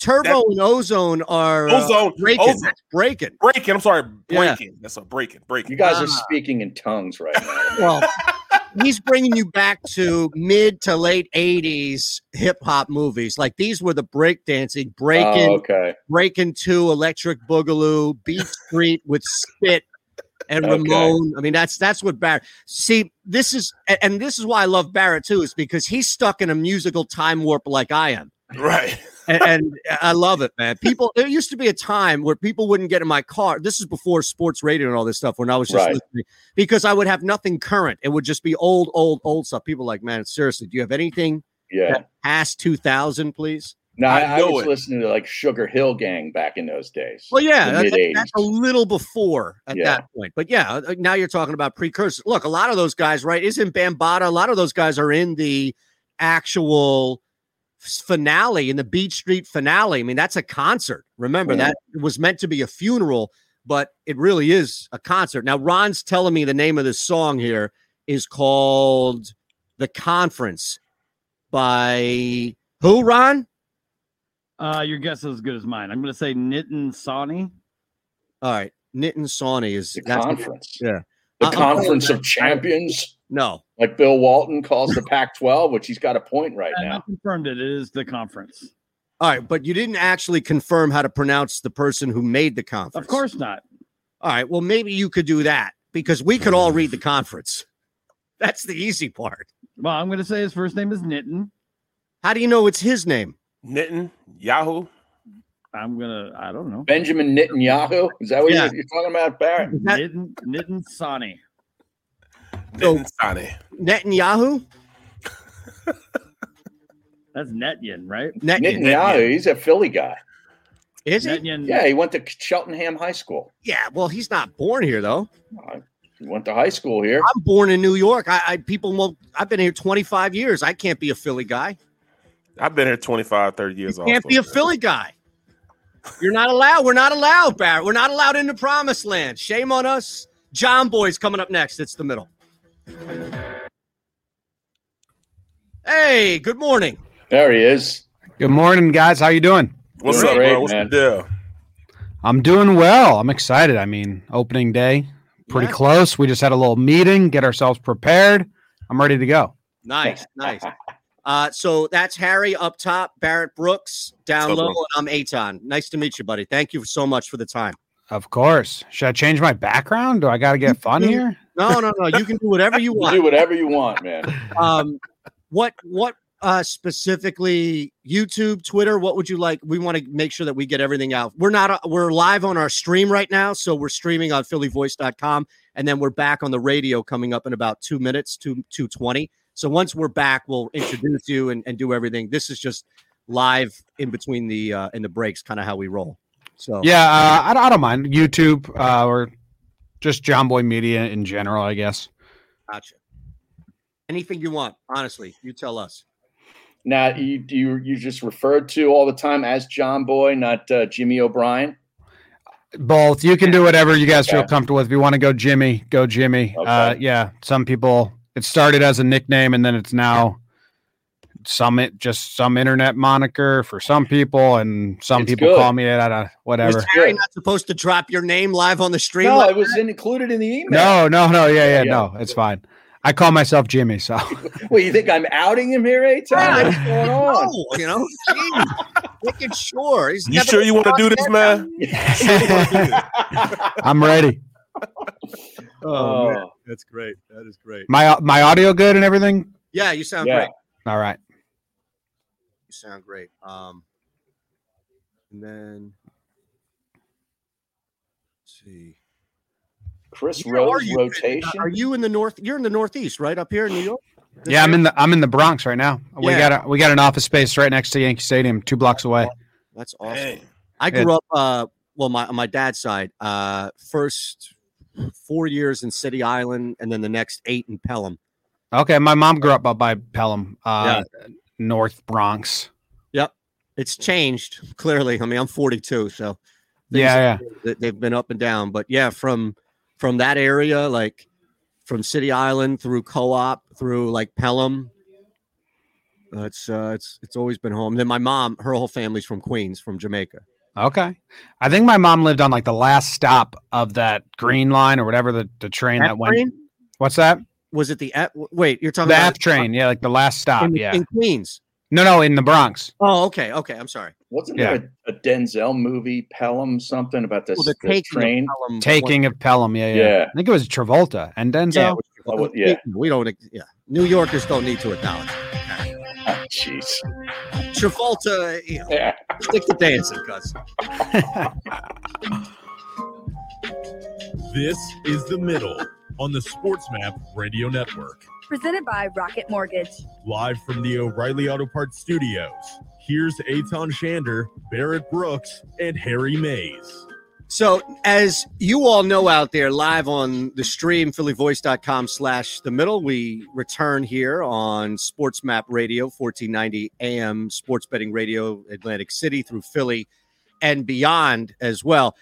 Turbo That- and Ozone are uh, Ozone, breaking. Ozone. Breaking. Breaking. I'm sorry, Yeah. breaking. That's a breaking. Breaking. You guys are Ah. speaking in tongues right now. Well, (laughs) he's bringing you back to mid to late '80s hip hop movies. Like these were the breakdancing, breaking, Oh, okay. breaking two, Electric Boogaloo, Beat Street with Spit. And Okay. Ramon, I mean, that's that's what Barrett. See, this is, and this is why I love Barrett too, is because he's stuck in a musical time warp like I am. Right. And, and I love it, man. People, there used to be a time where people wouldn't get in my car. This is before sports radio and all this stuff. When I was just Right. listening, because I would have nothing current. It would just be old, old, old stuff. People like, man, seriously, do you have anything Yeah. past two thousand, please? No, I, I was it. listening to like Sugarhill Gang back in those days. Well, yeah, the that- that- mid-eighties. that's a little before at Yeah. that point. But yeah, uh, now you're talking about precursors. Look, a lot of those guys, right? Isn't Bambaataa? A lot of those guys are in the actual finale in the Beat Street finale. I mean, that's a concert. Remember Mhm. that was meant to be a funeral, but it really is a concert. Now, Ron's telling me the name of this song here is called "The Conference" by who? Ron? Uh, your guess is as good as mine. I'm going to say Nitin Sawhney. All right, Nitin Sawhney is The that's- conference. Yeah. The I- Conference that- of Champions, No, like Bill Walton calls the Pac-12, which he's got a point right And I now. confirmed it. It is the conference. All right, but you didn't actually confirm how to pronounce the person who made the conference. Of course not. All right, well, maybe you could do that because we could all read the conference. That's the easy part. Well, I'm going to say his first name is Nitin. How do you know it's his name? Nitton, Yahoo. I'm going to, I don't know. Benjamin Netanyahu. Is that what Yeah. you're, you're talking about, Barrett? Nitin, Nitin Sawhney. Nitton (laughs) Sane. Netanyahu? (laughs) That's Netyan, right? Net- Netanyahu. He's a Philly guy. is he? Netyan. Yeah, he went to Cheltenham High School. Yeah, well, he's not born here though. Uh, He went to high school here. I'm born in New York. I, I people will I've been here 25 years. I can't be a Philly guy. I've been here 25, 30 years. Can't also. be a Philly guy. You're not allowed. We're not allowed, Barrett. We're not allowed in the promised land. Shame on us. Jomboy's coming up next. It's the middle. Hey, good morning. There he is. Good morning, guys. How you doing? What's Great, up, bro? What's man. the deal? I'm doing well. I'm excited. I mean, opening day, pretty Yeah. close. We just had a little meeting, get ourselves prepared. I'm ready to go. Nice, nice. Uh, so that's Harry up top, Barrett Brooks down What's up, low, bro? and I'm Eytan. Nice to meet you, buddy. Thank you so much for the time. Of course. Should I change my background? Do I got to get fun (laughs) here? No, no, no. You can do whatever you You want. do whatever you want, man. (laughs) um what what uh specifically youtube twitter what would you like we want to make sure that we get everything out we're not uh, we're live on our stream right now so we're streaming on phillyvoice.com and then we're back on the radio coming up in about two minutes to 220 so once we're back we'll introduce you and, and do everything this is just live in between the uh in the breaks kind of how we roll so Yeah, uh, I, don't- I don't mind YouTube uh, or just Jomboy Media in general, I guess. gotcha anything you want honestly you tell us Now, you you you just referred to all the time as Jomboy, not uh, Jimmy O'Brien. Both. You can do whatever you guys feel comfortable with. If you want to go Jimmy, go Jimmy. Uh, yeah, some people it started as a nickname and then it's now some it just some internet moniker for some people and some It's people good. call me that uh, whatever. was Harry not supposed to drop your name live on the stream No, like it was included in the email. No, no, no, yeah, yeah, Yeah. no, it's fine. I call myself Jimmy, so (laughs) Well, you think I'm outing him here, Eytan? Yeah, What's going on? No, you know, geez, making sure. He's You sure you want to do this, man? (laughs) (laughs) I'm ready. Oh, man. Oh. that's great. That is great. My my audio good and everything. Yeah, you sound Yeah. great. All right. You sound great. Um, and then let's see. Chris Where are you? rotation. Are you in the north? You're in the northeast, right up here in New York. This Yeah, I'm in the I'm in the Bronx right now. We Yeah. got a we got an office space right next to Yankee Stadium, two blocks away. That's awesome. Dang. I Yeah. grew up. Uh, well, my on my dad's side, uh, first four years in City Island, and then the next eight in Pelham. Okay, my mom grew up up by Pelham, uh, North Bronx. Yep. It's changed clearly. I mean, I'm 42, so Yeah, they- they've been up and down. But yeah, from from that area, like from City Island through Co-op through like Pelham, uh, it's uh, it's it's always been home. Then my mom, her whole family's from Queens, from Jamaica. Okay. I think my mom lived on like the last stop of that green line or whatever the, the train F that went. train? What's that? Was it the F? Wait, you're talking about The about F train. Yeah, like the last stop. in, yeah. in Queens. no, no, in the Bronx. Oh, okay, okay. I'm sorry. Wasn't Yeah. there a, a Denzel movie, Pelham, something about this Well, the the taking of train? Pelham Taking of Pelham. Yeah, yeah. Yeah. I think it was Travolta and Denzel. Yeah, was Oh, yeah. we don't. Yeah, New Yorkers don't need to acknowledge. Ah, Jeez. Travolta, you know, Yeah. stick to dancing, cuz. (laughs) This is The Middle on the Sports Map Radio Network. Presented by Rocket Mortgage. Live from the O'Reilly Auto Parts Studios. Here's Eytan Shander, Barrett Brooks, and Harry Mayes. So, as you all know out there, live on the stream, phillyvoice.com slash the middle, we return here on Sports Map Radio, 1490 AM, Sports Betting Radio, Atlantic City through Philly and beyond as well.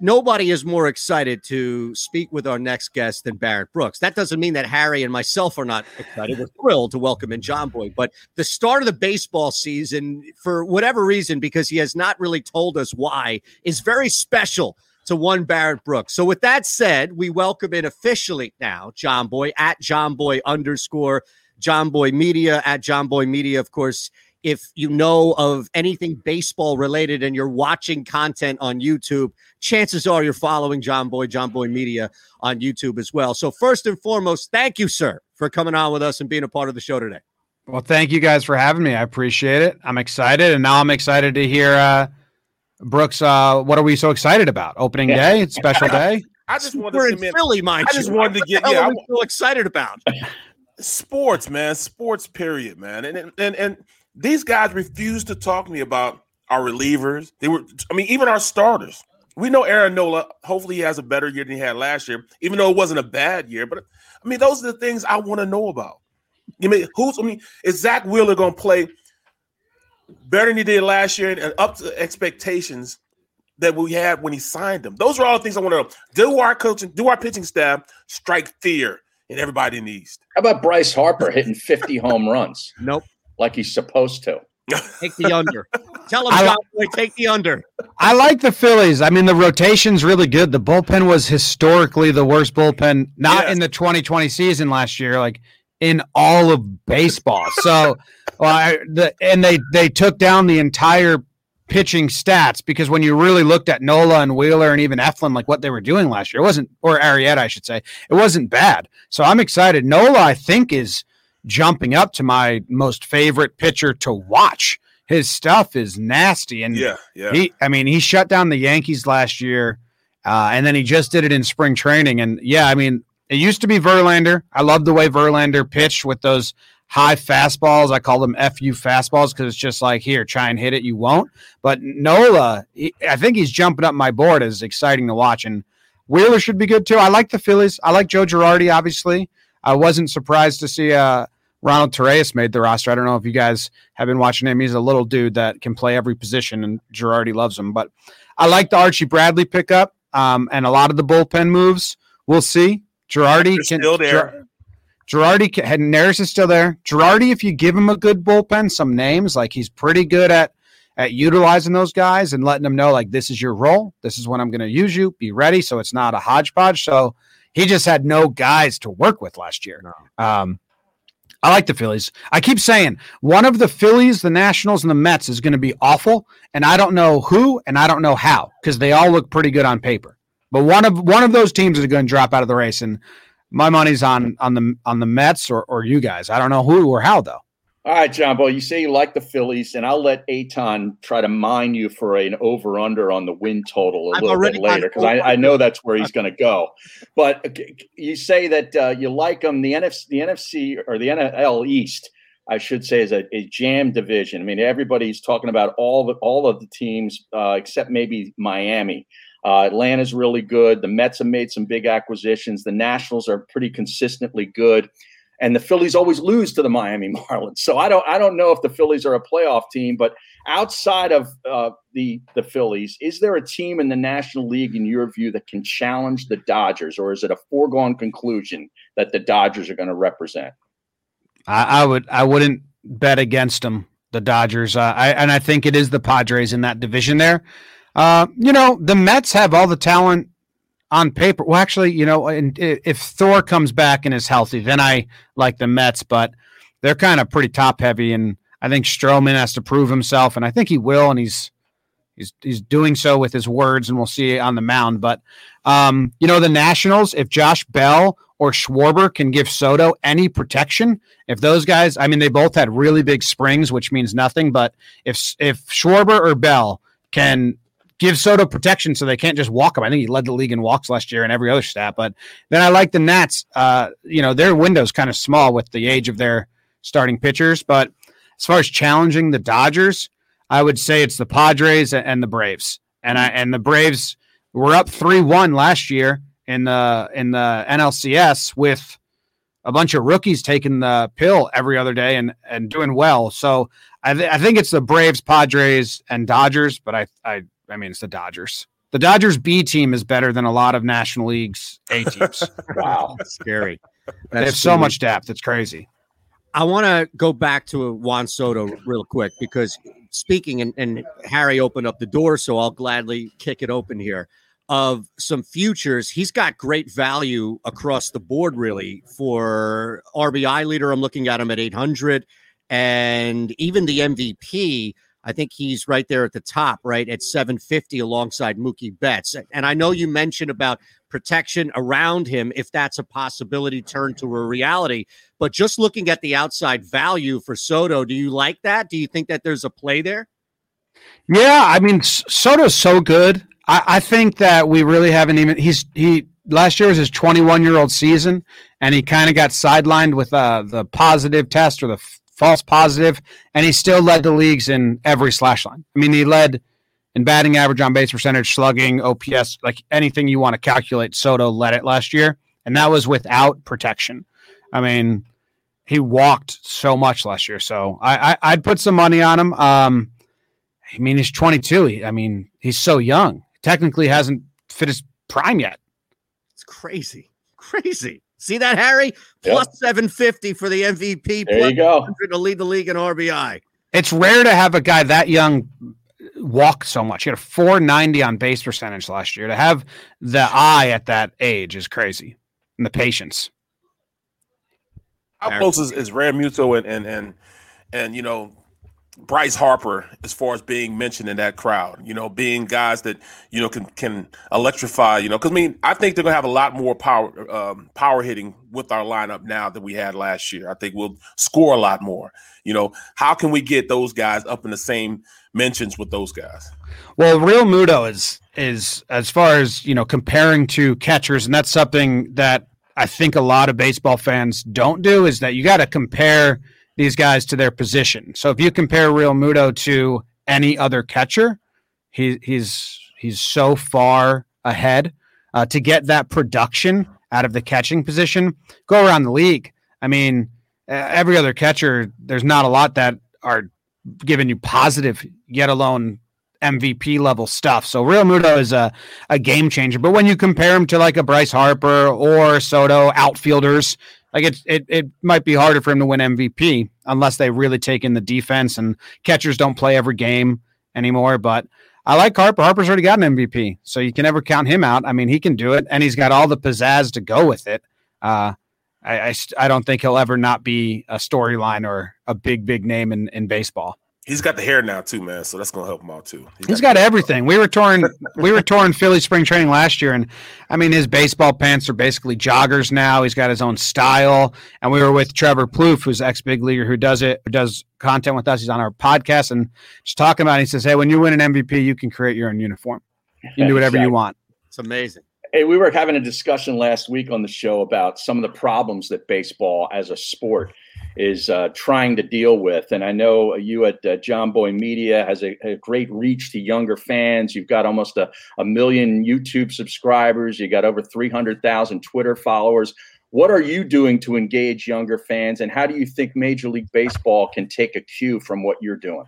Nobody is more excited to speak with our next guest than Barrett Brooks. That doesn't mean that Harry and myself are not excited. We're thrilled to welcome in Jomboy. But the start of the baseball season, for whatever reason, because he has not really told us why, is very special to one Barrett Brooks. So, with that said, we welcome in officially now Jomboy at Jomboy underscore Jomboy Media at Jomboy Media. Of course, if you know of anything baseball related and you're watching content on YouTube, chances are you're following Jomboy, John Boy Media on YouTube as well. So, first and foremost, thank you, sir, for coming on with us and being a part of the show today. Well, thank you guys for having me. I appreciate it. I'm excited, and now I'm excited to hear uh, Brooks. Uh, what are we so excited about? Opening day, special day. (laughs) I just wanted We're to in come in. Philly, mind I just you. wanted to get yeah. I'm so excited about? (laughs) sports, man. Sports, period, man. And and and these guys refuse to talk to me about our relievers. They were, I mean, even our starters. We know Aaron Nola. Hopefully, he has a better year than he had last year, even though it wasn't a bad year. But I mean, those are the things I want to know about. You mean who's? I mean, is Zack Wheeler going to play better than he did last year and up to expectations that we had when he signed him? Those are all the things I want to know. Do our coaching, do our pitching staff strike fear in everybody in the East? How about Bryce Harper hitting 50 home runs? Nope. Like he's supposed to. Take the under. (laughs) Tell him, I- John Boy, take the under. I like the Phillies. I mean, the rotation's really good. The bullpen was historically the worst bullpen, not Yes. in the 2020 season last year, like in all of baseball. (laughs) So, well, I, the and they they took down the entire pitching stats because when you really looked at Nola and Wheeler and even Eflin, like what they were doing last year, it wasn't or Arrieta, I should say, it wasn't bad. So I'm excited. Nola, I think, is jumping up to my most favorite pitcher to watch. His stuff is nasty, and Yeah, yeah. he, I mean, he shut down the Yankees last year, uh, and then he just did it in spring training. And yeah, I mean, it used to be Verlander. I love the way Verlander pitched with those high fastballs. I call them FU fastballs because it's just like, here, try and hit it. You won't. But Nola, he, I think he's jumping up my board as exciting to watch. And Wheeler should be good too. I like the Phillies. I like Joe Girardi, obviously. I wasn't surprised to see uh, Ronald Torreyes made the roster. I don't know if you guys have been watching him. He's a little dude that can play every position, and Girardi loves him. But I like the Archie Bradley pickup um, and a lot of the bullpen moves. We'll see. Girardi They're can still there. Gir- Girardi can, and Neris is still there. Girardi, if you give him a good bullpen, some names like he's pretty good at at utilizing those guys and letting them know like this is your role. This is when I'm going to use you. Be ready, so it's not a hodgepodge. So he just had no guys to work with last year. Um, I like the Phillies. I keep saying one of the Phillies, the Nationals, and the Mets is going to be awful, and I don't know who and I don't know how because they all look pretty good on paper. But one of one of those teams is going to drop out of the race, and my money's on on the on the Mets or or you guys. I don't know who or how though. All right, Jomboy, you say you like the Phillies, and I'll let Eytan try to mine you for an over under on the win total a I've little bit later because I, I know that's where he's going to go. (laughs) But uh, you say that uh, you like them. The NFC, the NFC or the NL East, I should say, is a, a jam division. I mean, everybody's talking about all the all of the teams uh, except maybe Miami. Uh, Atlanta's really good. The Mets have made some big acquisitions. The Nationals are pretty consistently good. And the Phillies always lose to the Miami (laughs) Marlins. So I don't I don't know if the Phillies are a playoff team, but outside of uh, the the Phillies, is there a team in the National League in your view that can challenge the Dodgers, or is it a foregone conclusion that the Dodgers are going to represent? I, I, would I wouldn't bet against them, the Dodgers, uh, I, and I think it is the Padres in that division there. Uh, you know, the Mets have all the talent on paper. Well, actually, you know, and if Thor comes back and is healthy, then I like the Mets, but they're kind of pretty top heavy, and I think Stroman has to prove himself, and I think he will, and he's he's he's doing so with his words, and we'll see on the mound. But um, you know, the Nationals, if Josh Bell or Schwarber can give Soto any protection, if those guys, I mean, they both had really big springs, which means nothing, but if if Schwarber or Bell can give Soto protection so they can't just walk him. I think he led the league in walks last year and every other stat. But then I like the Nats. Uh, you know, their window's kind of small with the age of their starting pitchers. But as far as challenging the Dodgers, I would say it's the Padres and the Braves. And I and the Braves were up three one last year in the in the NLCS with a bunch of rookies taking the pill every other day and and doing well. So I, th- I think it's the Braves, Padres, and Dodgers. But I I I mean, it's the Dodgers. The Dodgers B team is better than a lot of National League's A (laughs) teams. wow, (laughs) That's scary. That's they have so much depth. It's crazy. I want to go back to Juan Soto real quick because speaking and, and Harry opened up the door, so I'll gladly kick it open here. Of some futures, he's got great value across the board, really. For RBI leader, I'm looking at him at 800, and even the MVP I think he's right there at the top, right at 750 alongside Mookie Betts. And I know you mentioned about protection around him if that's a possibility turn to a reality. But just looking at the outside value for Soto, do you like that? Do you think that there's a play there? Yeah, I mean Soto's so good. I, I think that we really haven't even he's he last year was his 21 year old season, and he kind of got sidelined with uh, the positive test or the false positive, and he still led the leagues in every slash line. I mean, he led in batting average, on base percentage, slugging, OPS, like anything you want to calculate. Soto led it last year, and that was without protection. I mean, he walked so much last year, so I, I would put some money on him. Um, I mean, he's 22. He, I mean, he's so young. Technically, hasn't fit his prime yet. It's crazy, crazy. See that, Harry? Plus yep. 750 for the MVP. There you go. To lead the league in RBI. It's rare to have a guy that young walk so much. He had a 490 on base percentage last year. To have the eye at that age is crazy. And the patience. How close is, is Realmuto and, and and and you know Bryce Harper as far as being mentioned in that crowd, you know, being guys that you know can can electrify, you know, because I mean, I think they're gonna have a lot more power um, power hitting with our lineup now than we had last year. I think we'll score a lot more. You know, how can we get those guys up in the same mentions with those guys? Well, Realmuto is is as far as you know comparing to catchers, and that's something that I think a lot of baseball fans don't do. Is that you got to compare these guys to their position. So if you compare Realmuto to any other catcher, he, he's he's so far ahead uh, to get that production out of the catching position. Go around the league. I mean, every other catcher, there's not a lot that are giving you positive, yet alone MVP level stuff. So Realmuto is a, a game changer. But when you compare him to like a Bryce Harper or Soto outfielders, like it, it, it might be harder for him to win MVP unless they really take in the defense and catchers don't play every game anymore. But I like Harper. Harper's already got an MVP, so you can never count him out. I mean, he can do it, and he's got all the pizzazz to go with it. Uh, I, I, I don't think he'll ever not be a storyline or a big, big name in, in baseball. He's got the hair now too, man. So that's gonna help him out too. He's, he's got, got everything. We were touring, (laughs) we were touring Philly spring training last year, and I mean his baseball pants are basically joggers now. He's got his own style, and we were with Trevor Plouffe, who's ex big leaguer who does it, who does content with us. He's on our podcast and just talking about. It. He says, "Hey, when you win an MVP, you can create your own uniform. You can do whatever exactly. you want." It's amazing. Hey, we were having a discussion last week on the show about some of the problems that baseball as a sport is uh, trying to deal with. And I know you at uh, Jomboy Media has a, a, great reach to younger fans. You've got almost a, a million YouTube subscribers. You got over 300,000 Twitter followers. What are you doing to engage younger fans, and how do you think Major League Baseball can take a cue from what you're doing?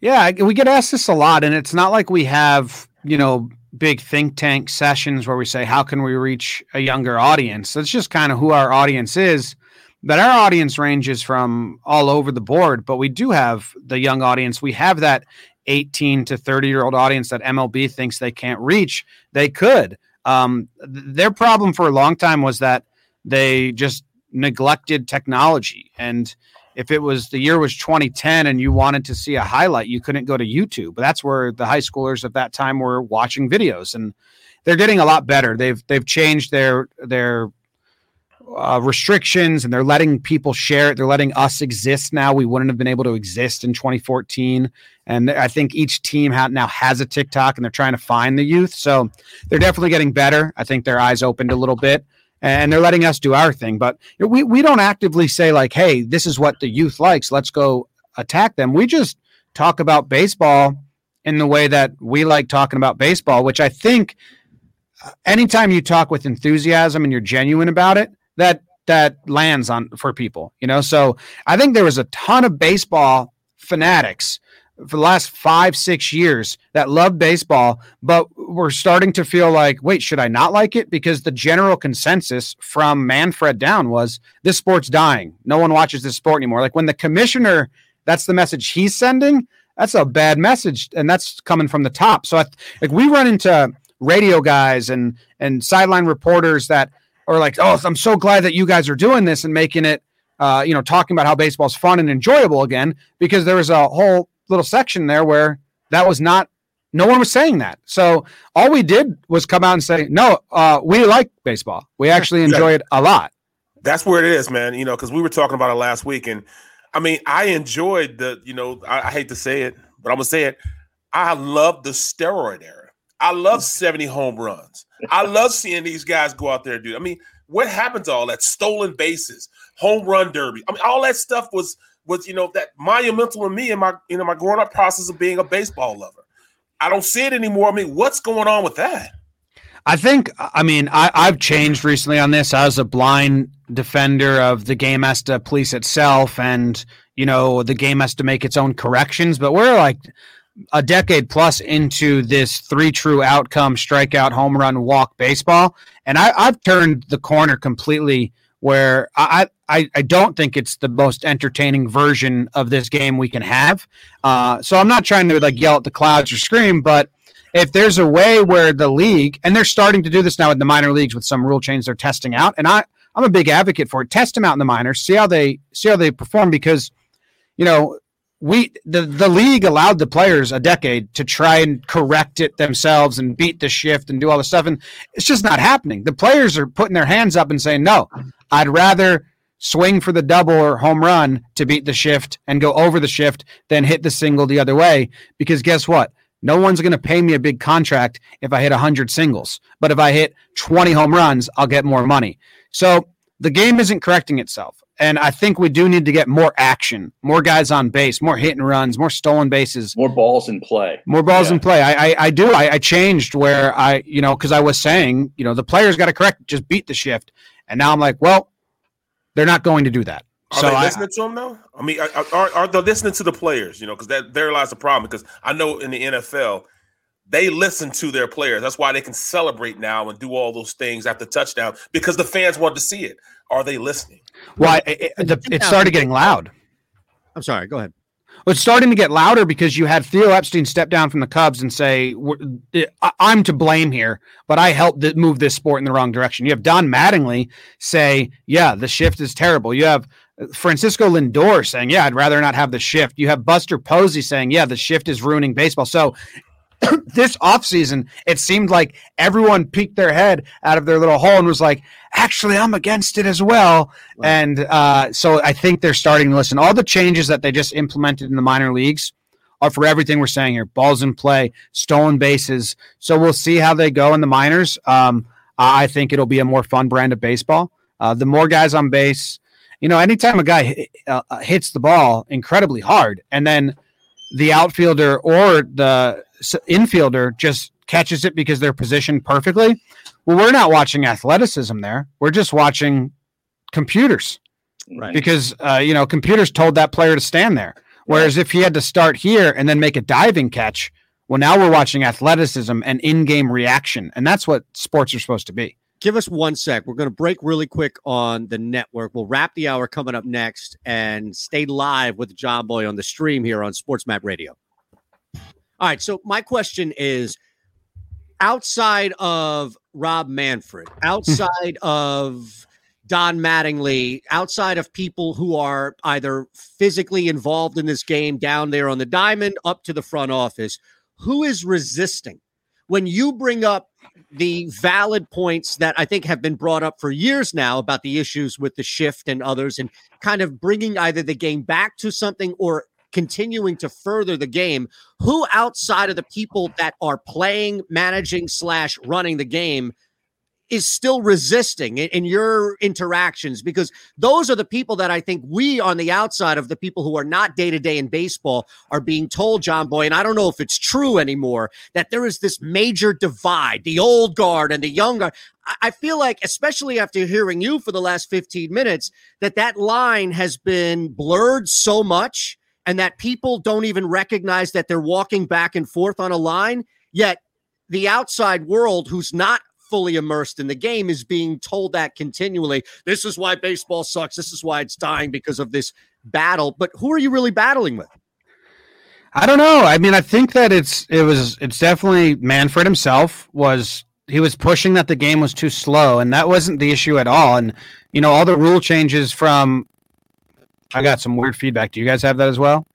Yeah, we get asked this a lot, and it's not like we have, you know, big think tank sessions where we say, how can we reach a younger audience? That's just kind of who our audience is. But our audience ranges from all over the board, but we do have the young audience. We have that 18 to 30 year old audience that MLB thinks they can't reach. They could. Um, their problem for a long time was that they just neglected technology. And if it was the year was 2010 and you wanted to see a highlight, you couldn't go to YouTube. But that's where the high schoolers of that time were watching videos, and they're getting a lot better. They've they've changed their their uh, restrictions and they're letting people share it. They're letting us exist now. We wouldn't have been able to exist in 2014. And I think each team ha- now has a TikTok and they're trying to find the youth. So they're definitely getting better. I think their eyes opened a little bit and they're letting us do our thing. But we, we don't actively say, like, hey, this is what the youth likes. Let's go attack them. We just talk about baseball in the way that we like talking about baseball, which I think uh, anytime you talk with enthusiasm and you're genuine about it, that that lands on for people, you know. So I think there was a ton of baseball fanatics for the last five, six years that love baseball, but we're starting to feel like, wait, should I not like it? Because the general consensus from Manfred down was this sport's dying. No one watches this sport anymore. Like when the commissioner, that's the message he's sending. That's a bad message, and that's coming from the top. So, I, like, we run into radio guys and and sideline reporters that are like, "Oh, I'm so glad that you guys are doing this and making it, uh, you know, talking about how baseball's fun and enjoyable again." Because there was a whole little section there where that was not no one was saying that. So all we did was come out and say, no, uh, we like baseball. We actually enjoy it a lot. That's where it is, man. You know, because we were talking about it last week, and I mean, I enjoyed the. You know, I, I hate to say it, but I'm gonna say it. I love the steroid era. I love 70 home runs. I love seeing these guys go out there and do. I mean, what happened to all that stolen bases, home run derby? I mean, all that stuff was was you know that monumental in me in my you know my growing up process of being a baseball lover. I don't see it anymore. I mean, what's going on with that? I think I mean I, I've changed recently on this. I was a blind defender of the game has to police itself and you know the game has to make its own corrections, but we're like a decade plus into this three true outcome strikeout home run walk baseball and I, i've turned the corner completely where I, I, I don't think it's the most entertaining version of this game we can have. Uh, so I'm not trying to like yell at the clouds or scream, but if there's a way where the league and they're starting to do this now in the minor leagues with some rule change they're testing out, and I I'm a big advocate for it. Test them out in the minors, see how they see how they perform because you know we the, the league allowed the players a decade to try and correct it themselves and beat the shift and do all the stuff. And it's just not happening. The players are putting their hands up and saying no i'd rather swing for the double or home run to beat the shift and go over the shift than hit the single the other way. Because guess what? No one's going to pay me a big contract if i hit 100 singles. But if i hit 20 home runs i'll get more money. So the game isn't correcting itself and I think we do need to get more action, more guys on base, more hit and runs, more stolen bases, more balls in play, more balls yeah. in play. I, I, I do. I, I, changed where I, you know, because I was saying, you know, the players got to correct, just beat the shift, and now I'm like, well, they're not going to do that. Are so they listening to them though? I mean, are, are, are they listening to the players? You know, because that there lies the problem. Because I know in the NFL, they listen to their players. That's why they can celebrate now and do all those things after touchdown because the fans want to see it. Are they listening? Well, it, it, it started getting loud. I'm sorry. Go ahead. Well, it's starting to get louder because you had Theo Epstein step down from the Cubs and say, "I'm to blame here, but I helped move this sport in the wrong direction." You have Don Mattingly say, "Yeah, the shift is terrible." You have uh, Francisco Lindor saying, "Yeah, I'd rather not have the shift." You have Buster Posey saying, "Yeah, the shift is ruining baseball." So (clears throat) this offseason, it seemed like everyone peeked their head out of their little hole and was like, actually, I'm against it as well. Right. And uh, so I think they're starting to listen. All the changes that they just implemented in the minor leagues are for everything we're saying here balls in play, stolen bases. So we'll see how they go in the minors. Um, I think it'll be a more fun brand of baseball. Uh, the more guys on base, you know, anytime a guy uh, hits the ball incredibly hard and then the outfielder or the infielder just catches it because they're positioned perfectly. Well, we're not watching athleticism there. We're just watching computers. Right. Because uh, you know, computers told that player to stand there. Whereas if he had to start here and then make a diving catch, well, now we're watching athleticism and in-game reaction, and that's what sports are supposed to be. Give us one sec. We're going to break really quick on the network. We'll wrap the hour coming up next and stay live with Jomboy on the stream here on Sports Map Radio. All right. So, my question is outside of Rob Manfred, outside of Don Mattingly, outside of people who are either physically involved in this game down there on the diamond up to the front office, who is resisting? When you bring up the valid points that I think have been brought up for years now about the issues with the shift and others, and kind of bringing either the game back to something or continuing to further the game, who outside of the people that are playing, managing, slash running the game is still resisting in, in, your interactions? Because those are the people that I think we on the outside of the people who are not day to day in baseball are being told, Jomboy, and I don't know if it's true anymore, that there is this major divide, the old guard and the young I feel like, especially after hearing you for the last 15 minutes, that that line has been blurred so much and that people don't even recognize that they're walking back and forth on a line. Yet the outside world, who's not fully immersed in the game is being told that continually. This is why baseball sucks. This is why it's dying because of this battle. But who are you really battling with? I don't know. I mean, I think that it's it was it's definitely Manfred himself was he was pushing that the game was too slow, and that wasn't the issue at all. And you know, all the rule changes from I got some weird feedback. Do you guys have that as well?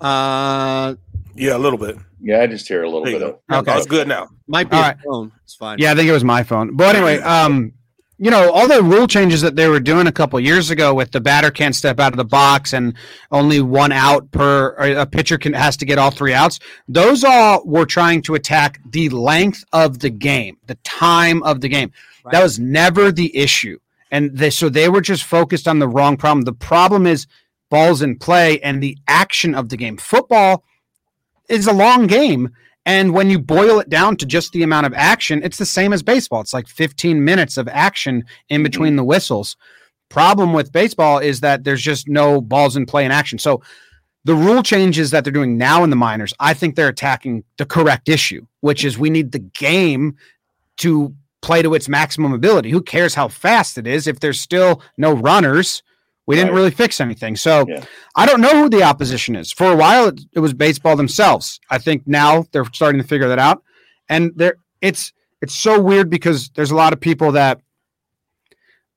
Uh yeah, a little bit. Yeah, I just hear a little bit of. Okay, it's good now. Might be All right. phone. It's fine. Yeah, I think it was my phone. But anyway, um, you know, all the rule changes that they were doing a couple years ago with the batter can't step out of the box and only one out per or a pitcher can has to get all three outs. Those all were trying to attack the length of the game, the time of the game. That was never the issue. And they, so they were just focused on the wrong problem. The problem is balls in play and the action of the game. Football is a long game. And when you boil it down to just the amount of action, it's the same as baseball. It's like 15 minutes of action in mm-hmm. between the whistles. Problem with baseball is that there's just no balls in play in action. So the rule changes that they're doing now in the minors, I think they're attacking the correct issue, which is we need the game to play to its maximum ability. Who cares how fast it is if there's still no runners? We didn't Right. really fix anything. So I don't know who the opposition is. For a while, it, it was baseball themselves. I think now they're starting to figure that out, and there it's it's so weird because there's a lot of people that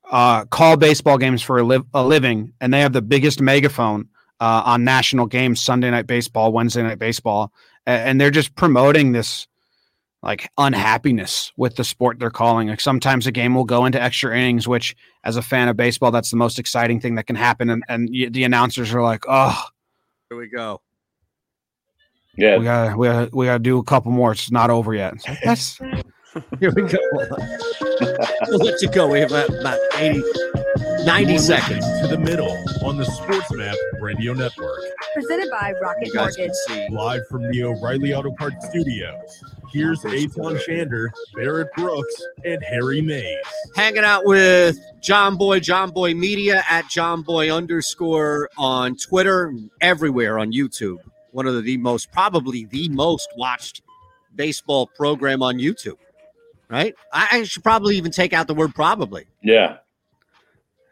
uh, call baseball games for a, liv- a living, and they have the biggest megaphone uh, on national games, Sunday night baseball, Wednesday night baseball, a- and they're just promoting this like unhappiness with the sport they're calling. Like sometimes a game will go into extra innings, which as a fan of baseball, that's the most exciting thing that can happen. And, and y- the announcers are like, oh, Here we go. Yeah. we gotta, we gotta, we gotta do a couple more. It's not over yet. It's like, That's (laughs) Here we go. we'll let you go. We have about about 80, 90 seconds. To the middle on the Sports Map Radio Network. Presented by Rocket You guys Mortgage. Live from the O'Reilly Auto Parts Studios. Here's Eytan Shander, Barrett Brooks, and Harry Mayes. hanging out with Jomboy, John Boy Media at Jomboy underscore on Twitter, everywhere on YouTube. One of the most, probably the most watched baseball program on YouTube. Right? I, I should probably even take out the word probably. Yeah.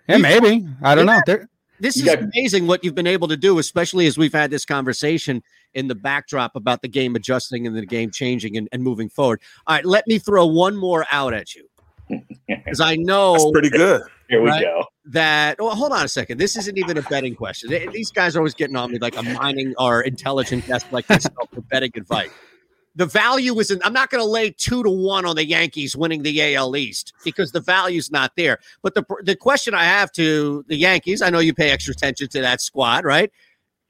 yeah, maybe. I don't know. There, This You is got- amazing what you've been able to do, especially as we've had this conversation in the backdrop about the game adjusting and the game changing and, and moving forward. All right, let me throw one more out at you. (laughs) Because I know That's pretty good. Here we Right. go. that well hold on a second this isn't even a betting question these guys are always getting on me like i'm mining our intelligent guests like this for betting advice the value isn't i'm not going to lay two to one on the yankees winning the al east because the value's not there but the the question i have to the yankees i know you pay extra attention to that squad right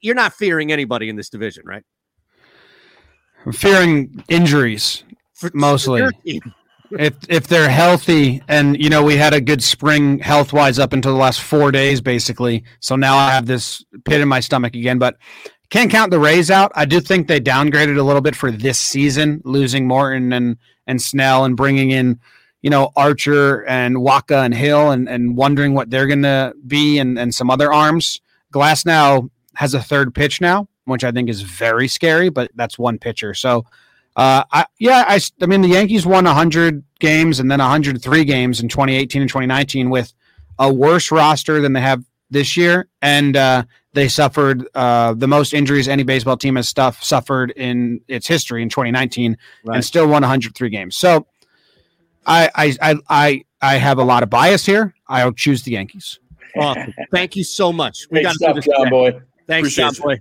you're not fearing anybody in this division right I'm fearing injuries mostly. (laughs) If if they're healthy and you know we had a good spring health wise up until the last four days basically so now i have this pit in my stomach again but can't count the Rays out. I do think they downgraded a little bit for this season, losing Morton and and Snell and bringing in, you know, Archer and Wacha and Hill and and wondering what they're gonna be and and some other arms. Glasnow has a third pitch now, which I think is very scary, but that's one pitcher. So uh, I, yeah, I, s- I mean, the Yankees won 100 games and then 103 games in 2018 and 2019 with a worse roster than they have this year. And uh, they suffered uh, the most injuries any baseball team has stuff suffered in its history in 2019 Right. and still won 103 games. So I, I, I, I, I have a lot of bias here. I'll choose the Yankees. Awesome. Thank you so much. Great gotta do stuff, this John again. Boy. Thanks, John Appreciate Boy.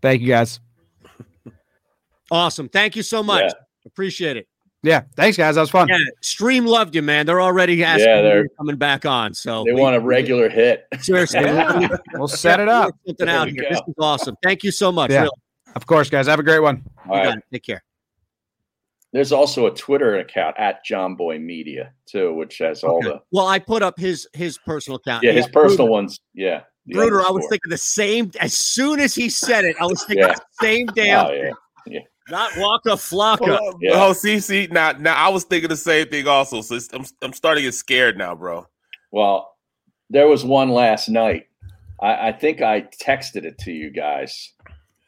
Thank you guys. Awesome. Thank you so much. Yeah. Appreciate it. Yeah. Thanks, guys. That was fun. Yeah, Stream loved you, man. They're already asking Yeah, yeah, they're- they're coming back on. So They we- want a regular hit. (laughs) Seriously, Yeah. We'll set it up. (laughs) Something out here. go. This is awesome. Thank you so much. Yeah. Really. Of course, guys. Have a great one. You All got it. Take care. There's also a Twitter account at Jomboy Media too, which has all the Well, I put up his his personal account. yeah his personal ones. Yeah, the Bruder, I was thinking the same. As soon as he said it, I was thinking Yeah. the same damn Oh, yeah. thing. Yeah. Not Waka Flocka. Oh, oh, see, see, now, now I was thinking the same thing also. So I'm, I'm starting to get scared now, bro. Well, there was one last night. I, I think I texted it to you guys.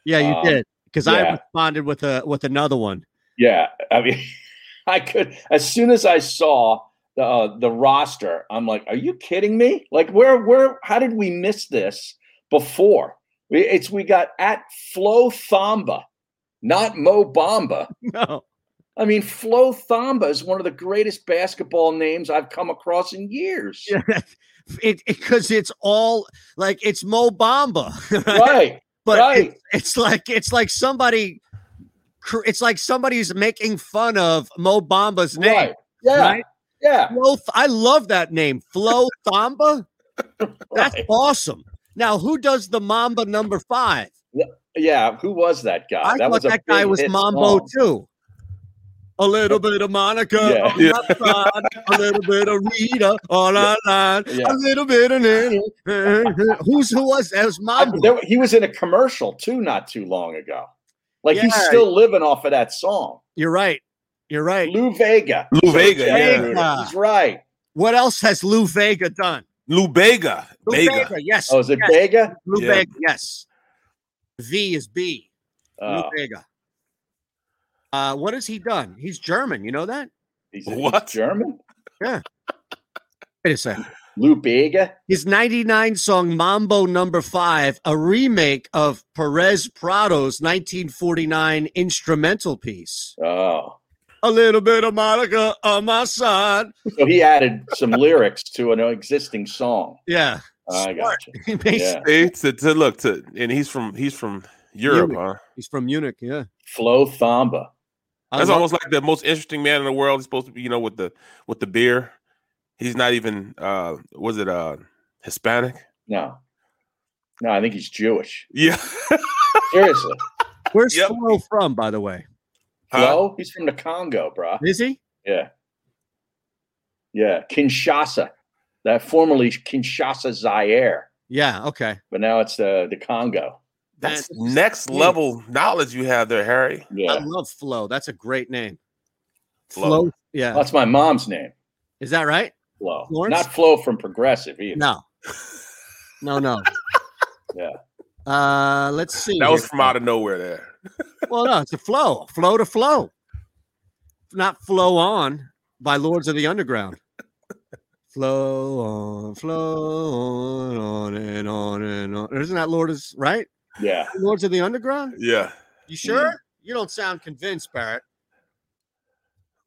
Yeah, you Um, did because I responded with a with another one. Yeah, I mean, (laughs) I could as soon as I saw the uh, the roster, I'm like, "Are you kidding me? Like, where where how did we miss this before? It's we got at Flo Thamba, not Mo Bamba. (laughs) No, I mean Flo Thamba is one of the greatest basketball names I've come across in years. Yeah, it because it's all like it's Mo Bamba, (laughs) Right, But right. It's, it's like it's like somebody, it's like somebody's making fun of Mo Bamba's name. Right. Yeah. right? Yeah. Flo, I love that name, Flo (laughs) Thamba. That's awesome. Now, who does the Mambo number five? Yeah, who was that guy? I that thought that guy was Mambo song. too. A little bit of Monica, Yeah. on my side, a little bit of Rita on our line, Yeah. a little bit of Nana. (laughs) Who's who was that? Was I- Mambo? there- he was in a commercial too, not too long ago. Like he's still living off of that song. You're right. You're right. Lou Vega. Lou Vega, Jay yeah. He's right. What else has Lou Vega done? Lou Bega. Lou Vega. Vega, yes. Oh, is it yes. Vega? Lou Yeah. Vega, yes. V is B. Lou Oh, Vega. Uh, what has he done? He's German. You know that? he's, What? he's German? Yeah. Wait a second. Lou Vega? His 99 song Mambo number five, a remake of Perez Prado's 1949 instrumental piece. Oh. A little bit of Monica on my side. So he added some lyrics to an existing song. Yeah. I got you. (laughs) He makes- Yeah. See, to, to look to, and he's from he's from Europe, Munich. huh? He's from Munich. Yeah. Flo Thamba. That's love- almost like the most interesting man in the world. He's supposed to be, you know, with the with the beer. He's not even uh was it uh Hispanic? No. No, I think he's Jewish. Yeah. (laughs) Seriously. Where's Yep. Flo from, by the way? Flo? He's from the Congo, bro. Is he? Yeah. Yeah. Kinshasa. That formerly Kinshasa Zaire, Yeah. Okay. but now it's the the Congo. That's Man, next yeah. level knowledge you have there, Harry. Yeah. I love Flo. That's a great name. Flo. Yeah. That's my mom's name. Is that right? Flo. Florence? Not Flo from Progressive either. No. (laughs) No, no. Yeah. Uh, let's see. That was here. from out of nowhere there. (laughs) Well, no, it's a flow, flow to flow, not flow on by Lords of the Underground. flow on, flow on, on and on and on. Isn't that Lords right? Yeah. Lords of the Underground. Yeah. You sure? You don't sound convinced, Barrett.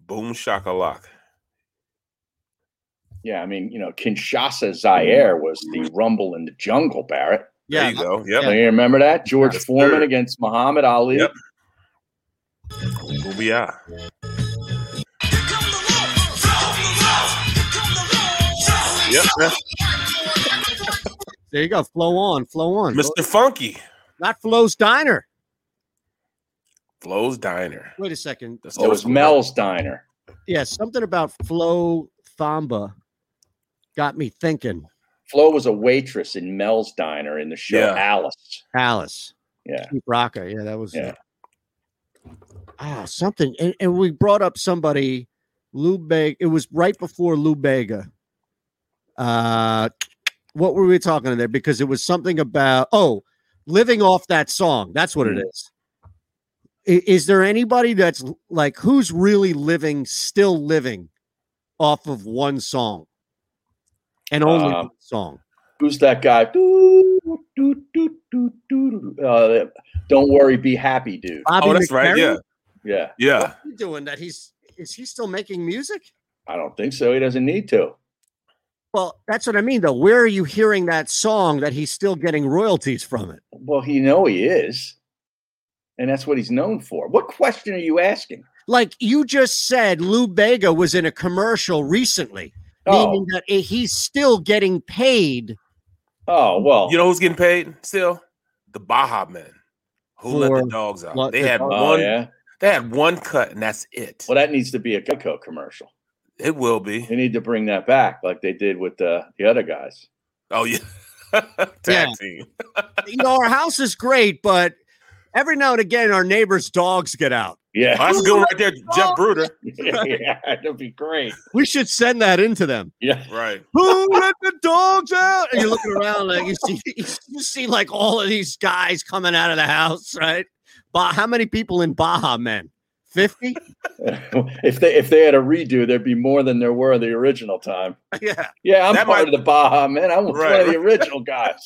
Boom shakalak. Yeah. I mean, you know, Kinshasa Zaire was the rumble in the jungle, Barrett. There Yeah, you go. Yep. Do You remember that? George Yes, Foreman sir. against Muhammad Ali. Yep. Booyah. Yep. there you go. Flow on, flow on. Mr. Funky. Not Flo's Diner. Flo's Diner. Wait a second. That's oh, It was Mel's Diner. Yeah, something about Flo Thamba got me thinking. Flo was a waitress in Mel's Diner in the show Yeah. Alice. Alice. Yeah. Keep Rocka. Yeah, that was Yeah. it. Ah, something. And, and we brought up somebody, Lou Bega. It was right before Lou Bega. Uh, what were we talking about there? Because it was something about oh, living off that song. That's what it Hmm. is. I- Is there anybody that's like who's really living, still living off of one song and only Um, one song? Who's that guy? Doo, doo, doo. Uh, don't worry, be happy, dude. Bobby Oh, that's right. Yeah. McFerrin? Yeah. Yeah. What's he doing that? He's is he still making music? I don't think so. He doesn't need to. Well, that's what I mean, though. Where are you hearing that song that he's still getting royalties from it? Well, you know he is. And that's what he's known for. What question are you asking? Like you just said, Lou Bega was in a commercial recently, Oh. meaning that eh, he's still getting paid. Oh, well. You know who's getting paid still? The Baha Men. Who let the dogs out? what They the had dog- Oh, one. yeah. They had one cut, and that's it. Well, that needs to be a Geico commercial. It will be. They need to bring that back like they did with the, the other guys. Oh yeah. (laughs) Tag Yeah. team. You know, our house is great, but every now and again, our neighbors' dogs get out. Yeah. That's a good one right there, Jeff Bruder. (laughs) yeah, that'd be great. We should send that into them. Yeah. Right. Who let the dogs out? And you're looking around like you see, (laughs) you see like all of these guys coming out of the house, right? But how many people in Baha, men? 50? (laughs) if they if they had a redo, there'd be more than there were the original time. Yeah. Yeah, I'm That part might- of the Baha man. I'm one of the original guys.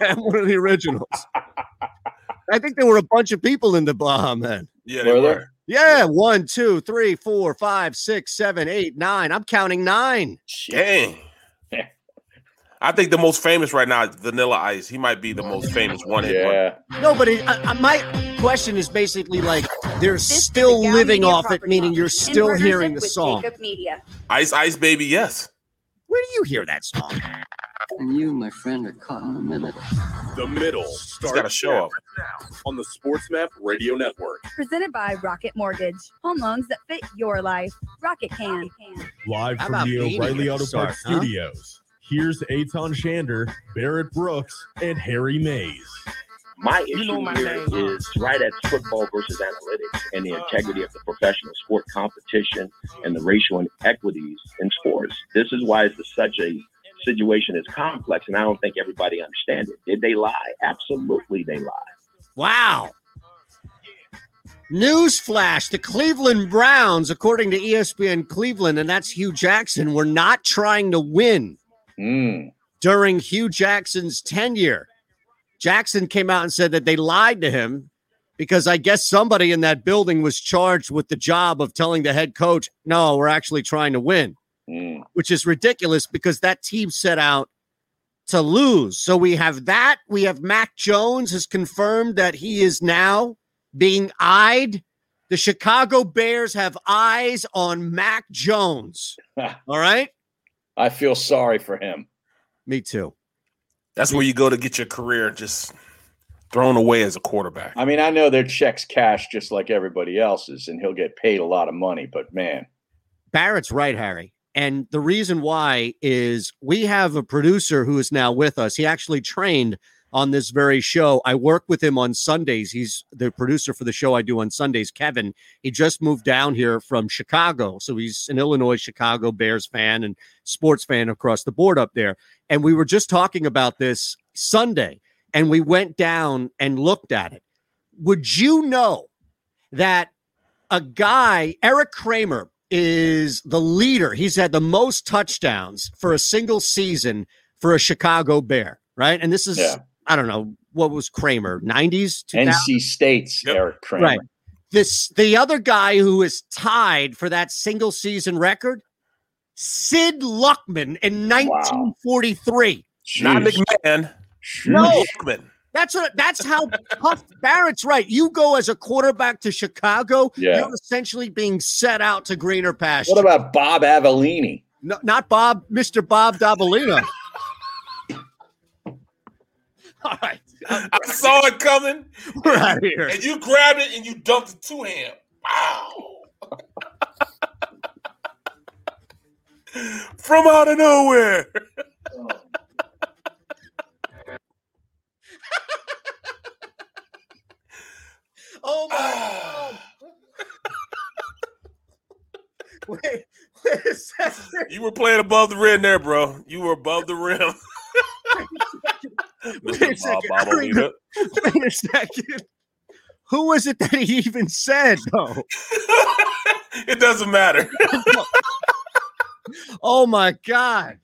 I'm one of the originals. I think there were a bunch of people in the Baha, men. Yeah, they Were were. there? Yeah, one, two, three, four, five, six, seven, eight, nine. I'm counting nine. Dang. (laughs) I think the most famous right now is Vanilla Ice. He might be the most famous one hit Yeah. No, but it, I, I- my question is basically like they're still Gown living off it, meaning you're still hearing the with song. JAKIB Media. Ice Ice Baby, yes. Where do you hear that song? And you, my friend, are caught in the middle. The middle He's starts got a show up. on the Sports Map Radio Network. Presented by Rocket Mortgage. Home loans that fit your life. Rocket can. Live How from the Beanie O'Reilly Auto start, Parts huh? Studios. Here's Eytan Shander, Barrett Brooks, and Harry Mayes. My issue here is right at football versus analytics and the integrity of the professional sport competition and the racial inequities in sports. This is why it's such a situation is complex, and I don't think everybody understands it. Did they lie? Absolutely, they lied. Wow. Newsflash the Cleveland Browns, according to ESPN Cleveland, and that's Hue Jackson, were not trying to win Mm. during Hue Jackson's tenure. Jackson came out and said that they lied to him because I guess somebody in that building was charged with the job of telling the head coach, no, we're actually trying to win, Mm. which is ridiculous because that team set out to lose. So we have that. We have Mac Jones has confirmed that he is now being eyed. The Chicago Bears have eyes on Mac Jones. (laughs) All right. I feel sorry for him. Me too. That's where you go to get your career just thrown away as a quarterback. I mean, I know their checks cash just like everybody else's, and he'll get paid a lot of money, but man, Barrett's right, Harry. And the reason why is we have a producer who is now with us. He actually trained on this very show. I work with him on Sundays. He's the producer for the show I do on Sundays, Kevin. He just moved down here from Chicago. So he's an Illinois Chicago Bears fan and sports fan across the board up there. And we were just talking about this Sunday and we went down and looked at it. Would you know that a guy, Eric Kramer, is the leader. He's had the most touchdowns for a single season for a Chicago Bear, right? And this is, Yeah. I don't know, what was Kramer, 90s? 2000s? NC State's Eric Kramer. Right. This the other guy who is tied for that single season record, Sid Luckman in 1943. Not McMahon. No. Luckman. That's what that's how tough Barrett's right. You go as a quarterback to Chicago, Yeah. you're essentially being set out to greener pastures. What about Bob Avellini? No, not Bob, Mr. Bob Dabalino. All right. I saw it coming. We're out of here. And you grabbed it and you dumped it to him. Wow. (laughs) From out of nowhere. (laughs) Oh. my god. (sighs) wait, wait You were playing above the rim there, bro. You were above the rim. (laughs) Wait a second. (laughs) Wait a second. Who was it that he even said though? (laughs) it doesn't matter. (laughs) oh my god.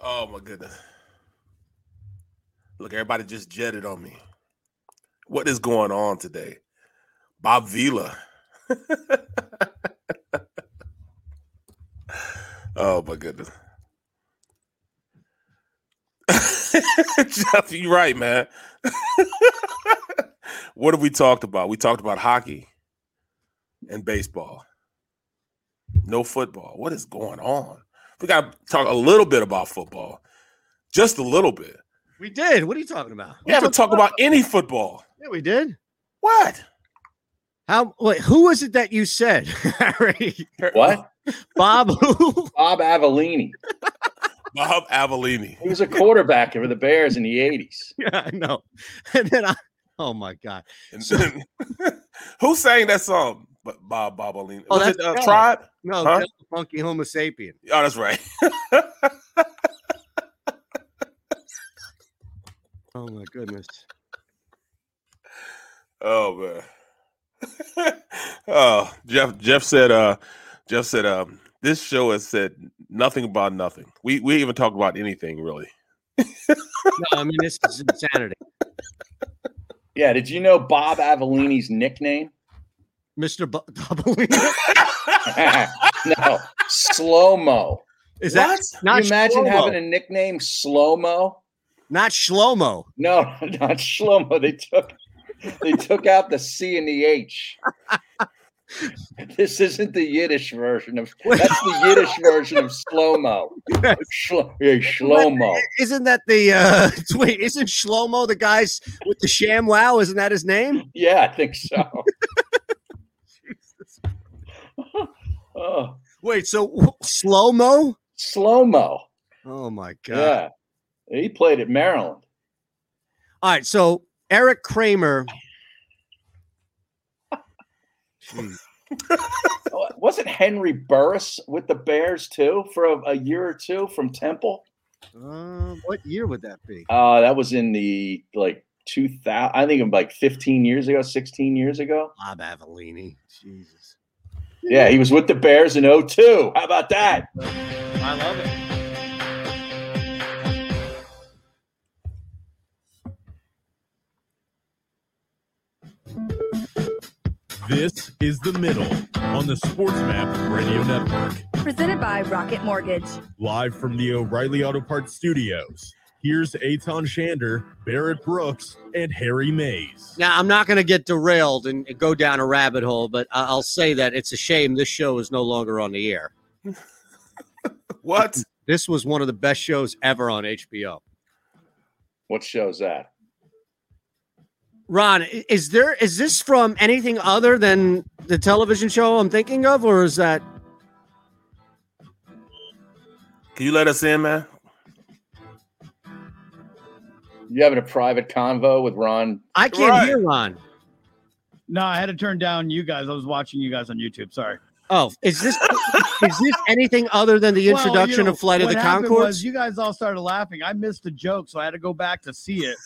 Oh my goodness. Look, everybody just jetted on me. What is going on today? Bob Vila. Oh my goodness. (laughs) Jeff, you're right, man. (laughs) what have we talked about? We talked about hockey and baseball. No football. What is going on? We got to talk a little bit about football. Just a little bit. We did. What are you talking about? We haven't talked about any football. Yeah, we did. What? How? Wait, who was it that you said, (laughs) Harry? What? Bob who? Bob Avellini. (laughs) Bob Avellini. He was a quarterback for the Bears in the 80s. (laughs) Yeah, I know. And then I, oh my god, Who sang that song? But Bob Bob Avellini. Oh, Was that's it uh, Kelly. Tribe? no, Huh? that's the funky Homo sapien. Oh, that's right. Oh my goodness. oh man. (laughs) oh, Jeff. Jeff said. Uh, Jeff said. Um, this show has said nothing about nothing. We we even talked about anything really. No, I mean this is insanity, Yeah, did you know Bob Avellini's nickname? Mister Bu- (laughs) (laughs) no, Slow Mo. Is that Can not you imagine Shlomo? having a nickname Slow Mo? Not Shlomo. No, not Shlomo. They took they took out the C and the H. This isn't the Yiddish version of that's the Yiddish version of slow mo. Shlo, yeah, slow mo. Isn't that the uh (laughs) wait? Isn't Shlomo the guys with the sham wow? Isn't that his name? Yeah, I think so. (laughs) (laughs) oh, Wait, so slow mo? slow mo. Oh my god! Yeah, he played at Maryland. All right, so Eric Kramer. (laughs) Wasn't Henry Burris with the Bears too for a, a year or two from Temple? Uh, what year would that be? Uh, that was in the like 2000. I think like 15 years ago, 16 years ago. Bob Avellini. Jesus. Yeah, he was with the Bears in 02. How about that? I love it. This is The Middle on the Sports Map Radio Network. Presented by Rocket Mortgage. Live from the O'Reilly Auto Parts Studios. Here's Eytan Shander, Barrett Brooks, and Harry Mayes. Now, I'm not going to get derailed and go down a rabbit hole, but I- I'll say that it's a shame this show is no longer on the air. (laughs) What? This was one of the best shows ever on HBO. What show's that? Ron, is there is this from anything other than the television show I'm thinking of, or is that Can you let us in, man? You having a private convo with Ron? I can't Right. hear Ron? No, I had to turn down you guys. I was watching you guys on YouTube. Sorry. Oh, is this is this anything other than the Well, you introduction know, of Flight of the happened Conchords? was You guys all started laughing. I missed the joke, so I had to go back to see it,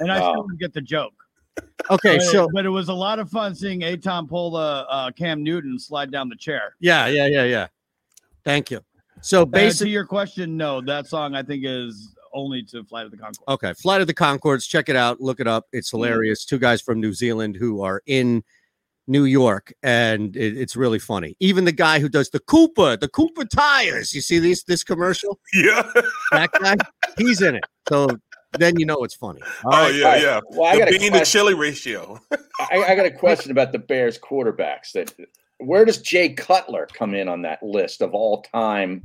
and I Oh. still didn't get the joke. Okay, but, so but it was a lot of fun seeing Eytan pull the uh, Cam Newton slide down the chair. yeah, yeah, yeah, yeah. Thank you. So Uh, to basically, your question, no, that song I think is only to Flight of the Conchord. okay, Flight of the Conchords. Check it out. Look it up. It's hilarious. Two guys from New Zealand who are in New York, and it- it's really funny. Even the guy who does the Cooper, the Cooper tires. You see these this commercial? (laughs) Yeah. That guy, he's in it. So then you know it's funny. All oh right. yeah, yeah. Well, I the got bean to chili ratio. I, I got a question about the Bears quarterbacks. That where does Jay Cutler come in on that list of all time,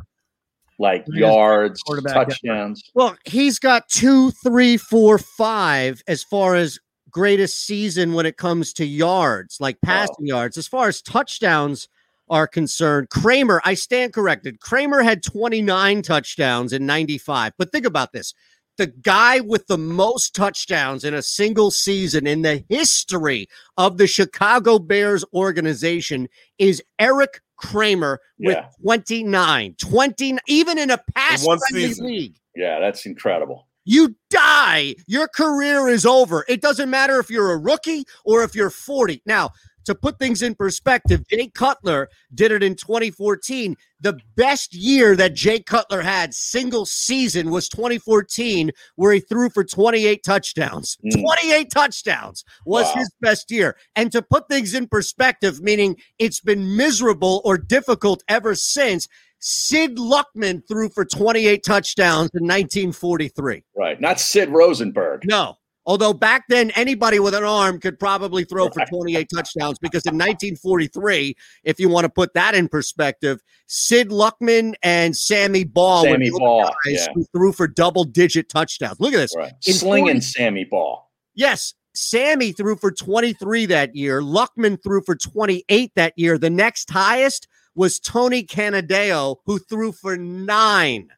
like Greatest yards, quarterback ever. touchdowns? Well, he's got two, three, four, five as far as greatest season when it comes to yards, like oh. passing yards. As far as touchdowns are concerned, Kramer, I stand corrected. Kramer had 29 touchdowns in 95. But think about this the guy with the most touchdowns in a single season in the history of the Chicago Bears organization is Eric Kramer with Yeah. 29. 20 even in a pass friendly league. Yeah, that's incredible. You die. Your career is over. It doesn't matter if you're a rookie or if you're 40. Now, to put things in perspective, Jay Cutler did it in 2014. The best year that Jay Cutler had single season was 2014, where he threw for 28 touchdowns. Mm. 28 touchdowns was Wow. his best year. And to put things in perspective, meaning it's been miserable or difficult ever since, Sid Luckman threw for 28 touchdowns in 1943. Right. Not Sid Rosenberg. No. Although back then, anybody with an arm could probably throw for 28 touchdowns because in 1943, if you want to put that in perspective, Sid Luckman and Sammy Baugh Sammy Baugh, guys yeah. who threw for double digit touchdowns. Look at this. In Slinging 40 Sammy Baugh. Yes, Sammy threw for 23 that year. Luckman threw for 28 that year. The next highest was Tony Canadeo, who threw for nine.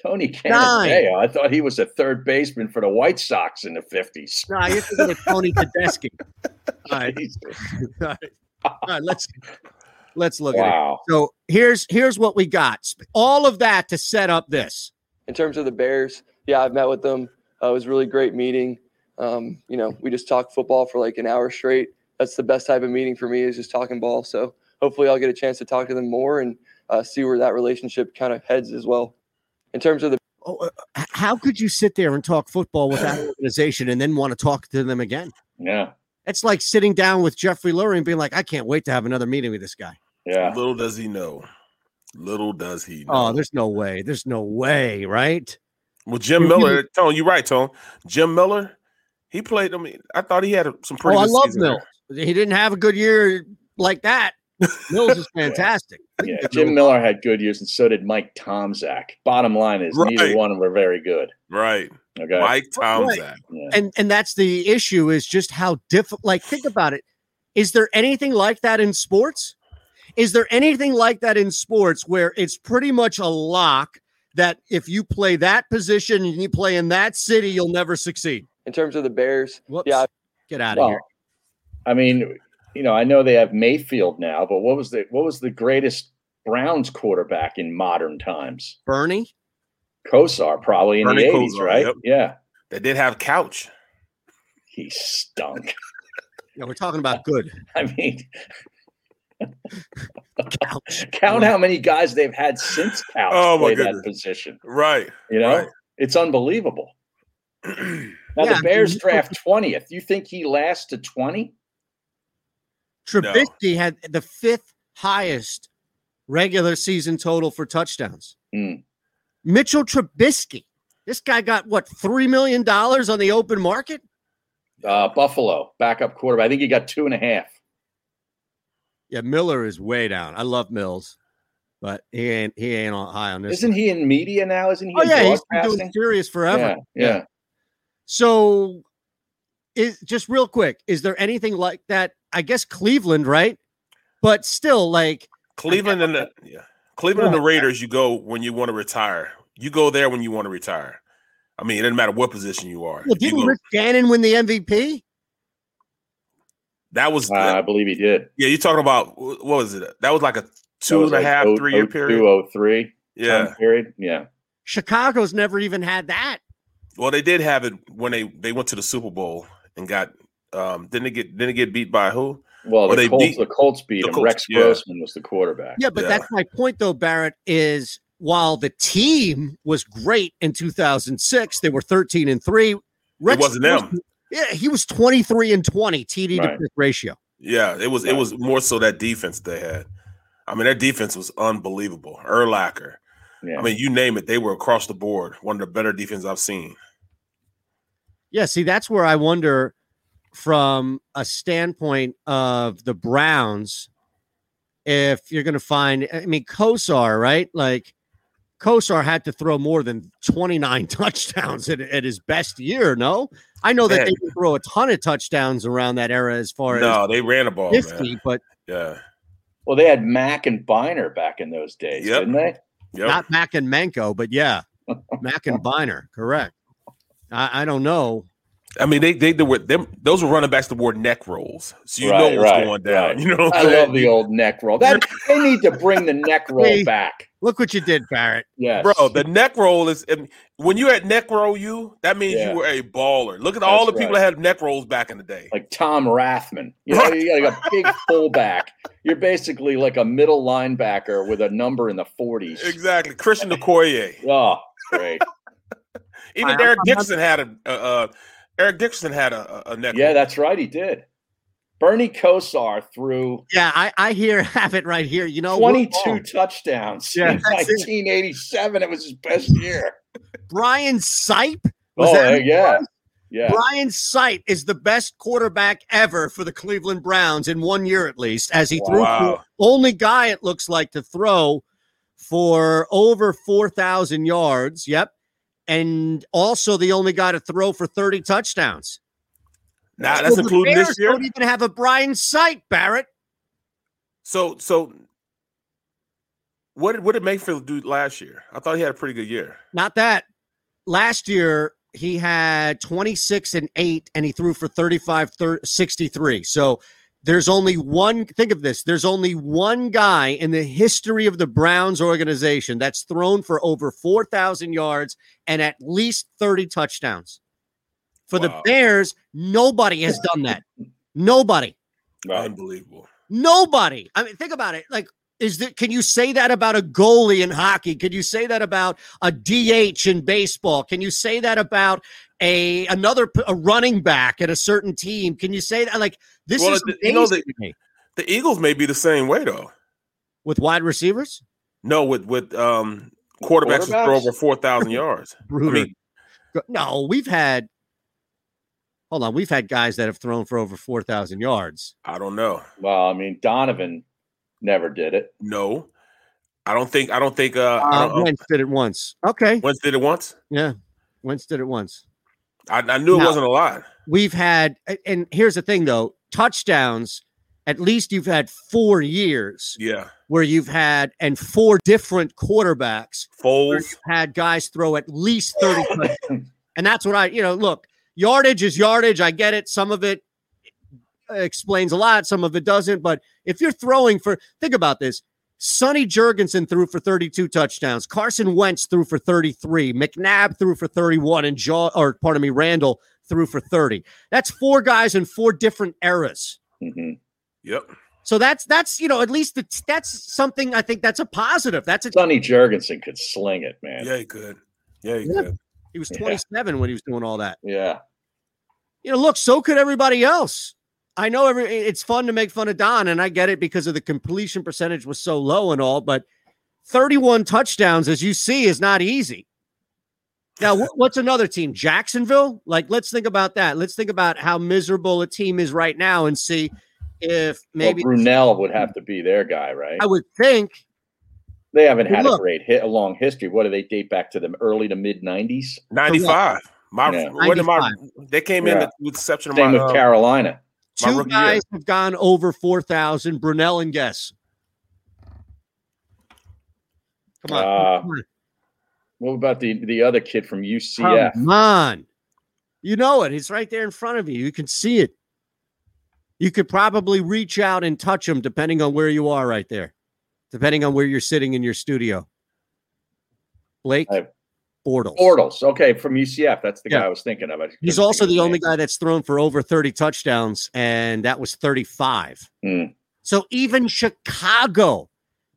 Tony Nine. Canadeo. I thought he was a third baseman for the White Sox in the 50s. No, you're thinking of Tony (laughs) Tedeschi. All right. (laughs) All right. All right, let's let's look Wow. at it. So here's here's what we got. All of that to set up this. in terms of the Bears, yeah, I've met with them. Uh, it was a really great meeting. Um, you know, we just talked football for like an hour straight. That's the best type of meeting for me is just talking ball. So hopefully I'll get a chance to talk to them more and uh, see where that relationship kind of heads as well. In terms of the Oh, uh, how could you sit there and talk football with that (laughs) organization and then want to talk to them again? Yeah. It's like sitting down with Jeffrey Lurie and being like, I can't wait to have another meeting with this guy. Yeah. Little does he know. Little does he know. Oh, there's no way. There's no way, right? Well, Jim Miller, Tone, you're right, Tone. Jim Miller, he played. I mean, I thought he had some pretty. oh, I love season Mills. He didn't have a good year like that. Mills is (laughs) fantastic. Yeah, Jim Miller had good years, and so did Mike Tomczak. Bottom line is neither Right. one were very good. Right. Okay. Mike Right. Tomczak. And and that's the issue is just how difficult. Like, think about it. Is there anything like that in sports? Is there anything like that in sports where it's pretty much a lock that if you play that position and you play in that city, you'll never succeed? in terms of the Bears, Whoops. yeah, Get out of Well, here. I mean, you know, I know they have Mayfield now, but what was the what was the greatest Browns quarterback in modern times? Bernie Kosar, probably in Bernie the eighties, right? yep. Yeah, They did have Couch. he stunk. (laughs) Yeah, we're talking about good. (laughs) I mean, couch. (laughs) count how many guys they've had since Couch Oh, my play that position. Right. You know, Right. it's unbelievable. (clears throat) now Yeah, the Bears I mean, draft twentieth. You think he lasts to twenty? Trubisky had the fifth highest regular season total for touchdowns. Mm. Mitchell Trubisky. This guy got what three million dollars on the open market? Uh, Buffalo backup quarterback. I think he got two and a half. Yeah, Miller is way down. I love Mills, but he ain't he ain't on high on this. Isn't he in media now? Isn't he? Oh yeah, he's been doing Sirius forever. Yeah, yeah. So, is just real quick, is there anything like that? I guess Cleveland, right? But still, like Cleveland and the yeah. Cleveland and the Raiders, you go when you want to retire. You go there when you want to retire. I mean, it doesn't matter what position you are. well, You didn't go- Rich Gannon win the MVP? that was Uh, I believe he did. yeah. You're talking about what was it? That was like a two and a half, oh, three year period. Two oh three. Yeah. period. Yeah. Chicago's never even had that. Well, they did have it when they they went to the Super Bowl and got um didn't they get didn't it get beat by who? Well, the they Colts, beat- the Colts beat the him. Colts, Rex yeah. Grossman was the quarterback. Yeah, but that's my point, though, Barrett. Is while the team was great in 2006, they were 13 and three. Rex wasn't them. Yeah, he was 23 and 20 TD to Right. pick ratio. Yeah, it was it was more so that defense they had. I mean, their defense was unbelievable. Urlacher. I mean, you name it, they were across the board one of the better defenses I've seen. Yeah, see, that's where I wonder from a standpoint of the Browns if you're going to find, I mean, Kosar, right? Like, Kosar had to throw more than 29 (laughs) touchdowns at, at his best year, no? I know that Man. they didn't throw a ton of touchdowns around that era as far No, as no, they ran a ball, 50, man. but Yeah. Well, they had Mack and Byner back in those days, Yep. didn't they? Yep. not Mack and Menko, but yeah, (laughs) Mack and Byner, correct. I, I don't know. I mean, they they, they were them. Those were running backs that wore neck rolls, so you Right, know what's right, going down. right. You know, what I saying? love the old neck roll. That (laughs) they need to bring the neck roll Hey, back. Look what you did, Barrett. Yeah, Bro, the neck roll is and when you're at neck roll, you that means Yeah. you were a baller. Look at all the That's people that had neck rolls back in the day. like Tom Rathman. You know, you got like a big (laughs) fullback. You're basically like a middle linebacker with a number in the 40s. Exactly, Christian Okoye. Oh, great. (laughs) Even I- Eric I'm Dixon had a uh, uh, Eric Dixon had a, a a neck. Yeah, roll. that's right. He did. Bernie Kosar threw Yeah, I, I hear (laughs) have it right here. You know, 22 wrong. touchdowns Yeah, in it. 1987. It was his best year. Brian Sipe. Was Oh, that uh, yeah. was? Yeah. Brian Sipe is the best quarterback ever for the Cleveland Browns in one year at least, as he threw Wow. for only guy it looks like to throw for over four thousand yards. Yep, and also the only guy to throw for thirty touchdowns. Nah, So that's the including Bears this year. Don't even have a Brian Sipe, Barrett. So so what did what did Mayfield do last year? I thought he had a pretty good year. Not that. Last year he had 26 and 8 and he threw for 35 thir- 63. So there's only one think of this. There's only one guy in the history of the Browns organization that's thrown for over 4,000 yards and at least 30 touchdowns. For the Bears, nobody has done that. Nobody. Unbelievable. Nobody. I mean, think about it. Like, is that can you say that about a goalie in hockey? Can you say that about a DH in baseball? Can you say that about a another p- a running back at a certain team? Can you say that like this Well, is the- you know the- to me. The Eagles may be the same way though. with wide receivers? No, with with um quarterbacks who throw over four thousand (laughs) yards. I mean, No, we've had hold on, we've had guys that have thrown for over four thousand yards. I don't know. Well, I mean, Donovan never did it. No, I don't think. I don't think. Uh, I Uh, don't, Wentz did it once. Okay. Wentz did it once. Yeah. Wentz did it once. I, I knew it wasn't a lot. we've had and here's the thing though touchdowns at least you've had four years Yeah, where you've had and four different quarterbacks Foles. had guys throw at least 30 touchdowns. and that's what i you know look yardage is yardage i get it some of it explains a lot some of it doesn't but if you're throwing for think about this Sonny Jurgensen threw for 32 touchdowns. Carson Wentz threw for 33. McNabb threw for 31. And Jaw, or pardon me, Randall threw for 30. That's four guys in four different eras. Mm-hmm. Yep. So that's that's you know at least it's, that's something I think that's a positive. That's a Sonny Jurgensen could sling it, man. Yeah, he could. Yeah, he Yeah. could. he was Yeah. 27 when he was doing all that. Yeah. You know, look, so could everybody else. I know every it's fun to make fun of Don, and I get it because of the completion percentage was so low and all, but 31 touchdowns, as you see, is not easy. Now, what's another team? Jacksonville? Like, let's think about that. Let's think about how miserable a team is right now and see if maybe well, Brunell would have to be their guy, right? I would think They haven't had look. a great hit, a long history. What do they date back to the early to mid '90s? Ninety five. My, Yeah. when did my 95. they came in Yeah. the, with the exception of Same my with uh, Carolina. My two rookie year. guys have gone over 4,000. Brunell and Guess. Come on. Uh, come on. What about the the other kid from UCF? Come on. You know it. It's right there in front of you. You can see it. You could probably reach out and touch him depending on where you are right there, depending on where you're sitting in your studio. Blake Bortles. Bortles. Okay, from UCF. That's the Yeah. guy I was thinking of. I He's also the only name. guy that's thrown for over 30 touchdowns, and that was 35. Hmm. So even Chicago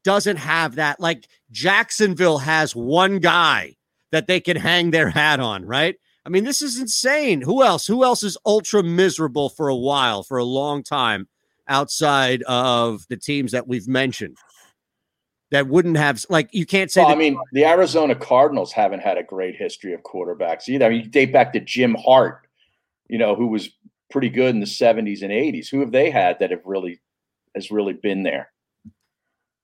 doesn't have that. Like Jacksonville has one guy that they can hang their hat on, right? I mean, this is insane. Who else? Who else is ultra miserable for a while, for a long time, outside of the teams that we've mentioned? That wouldn't have like you can't say. Well, I mean, the Arizona Cardinals haven't had a great history of quarterbacks either. I mean, you date back to Jim Hart, you know, who was pretty good in the 70s and 80s. Who have they had that have really has really been there?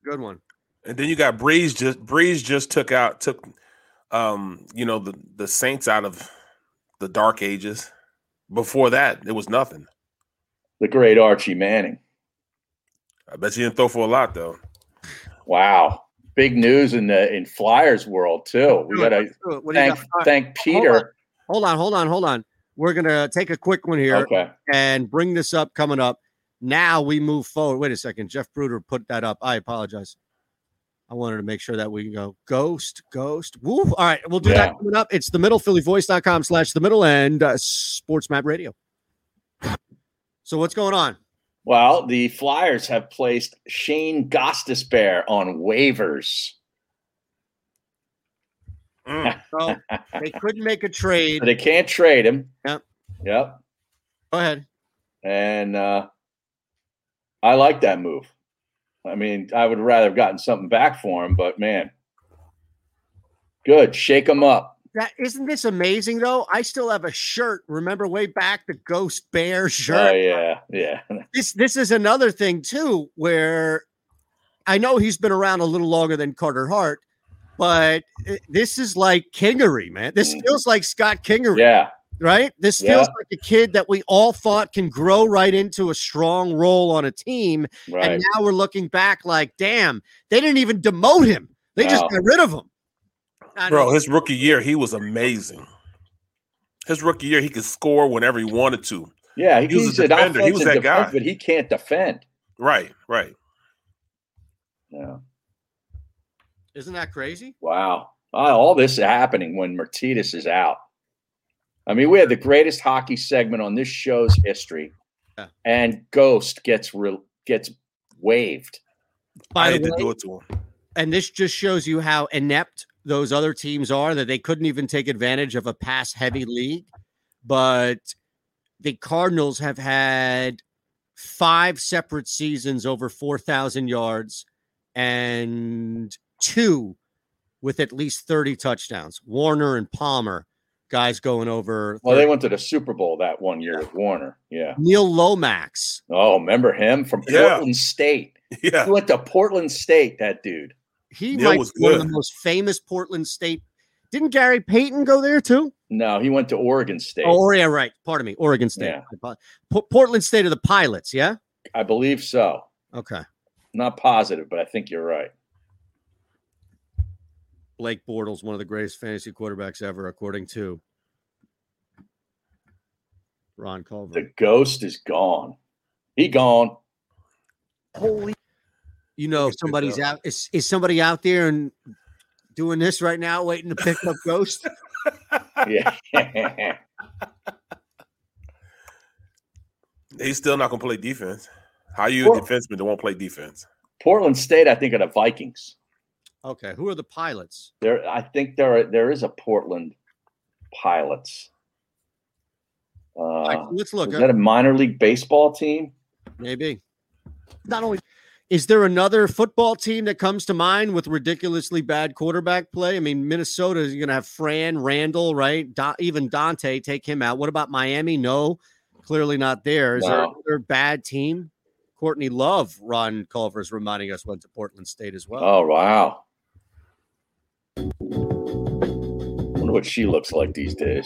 good one. And then you got Brees just Brees just took out took um you know the the Saints out of the dark ages. Before that, it was nothing. The great Archie Manning. I bet you didn't throw for a lot though. Wow. Big news in the in Flyers world too. We gotta let's do it. What do you thank got? thank. Peter. hold on, hold on, hold on. We're gonna take a quick one here Okay. and bring this up coming up. Now we move forward. Wait a second. Jeff Bruder put that up. I apologize. I wanted to make sure that we can go ghost, ghost. Woo. All right, we'll do Yeah. that coming up. It's the middle phillyvoice.com slash the middle and uh, sports map radio. So what's going on? Well, the Flyers have placed Shane Gostisbehere on waivers. So they couldn't make a trade. (laughs) They can't trade him. Yep. Yep. Go ahead. And uh, I like that move. I mean, I would rather have gotten something back for him, but man, good. Shake him up. That isn't this amazing though? I still have a shirt. Remember way back the Ghost Bear shirt. Oh yeah, yeah. (laughs) This this is another thing too, where I know he's been around a little longer than Carter Hart, but eh, this is like Kingery, man. This mm-hmm. feels like Scott Kingery. Yeah. Right? This feels Yeah. like a kid that we all thought can grow right into a strong role on a team. Right. And now we're looking back like, damn, they didn't even demote him. They just got rid of him. I Bro, know. his rookie year, he was amazing. His rookie year, he could score whenever he wanted to. Yeah, he was a defender. He was offensive that guy. but he can't defend. Right, right. Yeah. Isn't that crazy? Wow. Ah, all this is happening when Mertitas is out. I mean, we had the greatest hockey segment on this show's history, Yeah. and Ghost gets real gets waived. By I the had to do it to him. and this just shows you how inept those other teams are that they couldn't even take advantage of a pass heavy league but the cardinals have had five separate seasons over 4000 yards and two with at least 30 touchdowns warner and palmer guys going over Well, they went to the Super Bowl that one year with Warner. Yeah. neil lomax Oh, remember him from Yeah. Portland State? (laughs) Yeah. He went to Portland State, that dude. He Neil might was be one of the most famous portland state didn't gary payton go there too No, he went to Oregon State. Oh, oh yeah, right. Pardon me. Oregon State. Yeah. I apo- Po- Portland State of the Pilots. Yeah. I believe so. Okay. Not positive, but I think you're right. Blake Bortles, one of the greatest fantasy quarterbacks ever, according to Ron Culver. The ghost is gone. He gone. Holy. You know, somebody's out. Is, is somebody out there and doing this right now, waiting to pick up Ghost? Yeah. (laughs) He's still not gonna play defense. How you Well- a defenseman that won't play defense? Portland State, I think, are the Vikings. Okay. Who are the pilots? There, I think there are, there is a Portland Pilots. Uh, let's look. Is that a minor league baseball team? Maybe. Not only is there another football team that comes to mind with ridiculously bad quarterback play? I mean, Minnesota is going to have Fran Randall, right? Da- even Dante, take him out. What about Miami? No, clearly not there. Is there another bad team? Courtney Love, Ron Culver's reminding us went to Portland State as well. Oh wow! Wonder what she looks like these days.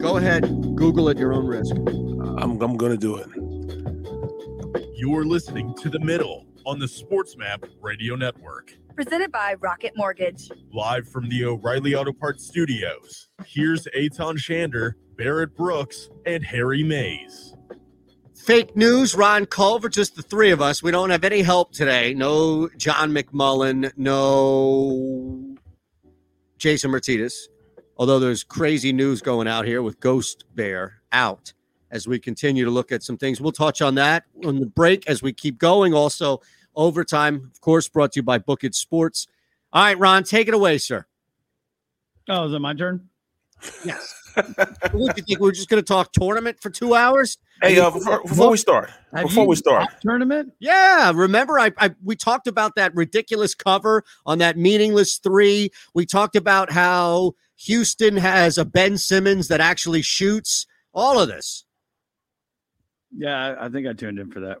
Go ahead, Google at your own risk. I'm, I'm gonna do it. You're listening to The Middle on the Sports Map Radio Network. Presented by Rocket Mortgage. Live from the O'Reilly Auto Parts Studios. Here's Eytan Shander, Barrett Brooks, and Harry Mayes. Fake news, Ron Culver, just the three of us. We don't have any help today. No John McMullen, no Jason Martinez. Although there's crazy news going out here with Ghost Bear out as we continue to look at some things. We'll touch on that on the break as we keep going. Also, overtime, of course, brought to you by Book It Sports. All right, Ron, take it away, sir. Oh, is it my turn? Yes. (laughs) what do you think? We're just going to talk tournament for two hours? Hey, uh, before, before we start, Have before we start, tournament. Yeah, remember I, I we talked about that ridiculous cover on that meaningless three. We talked about how Houston has a Ben Simmons that actually shoots. All of this. Yeah, I I think I tuned in for that.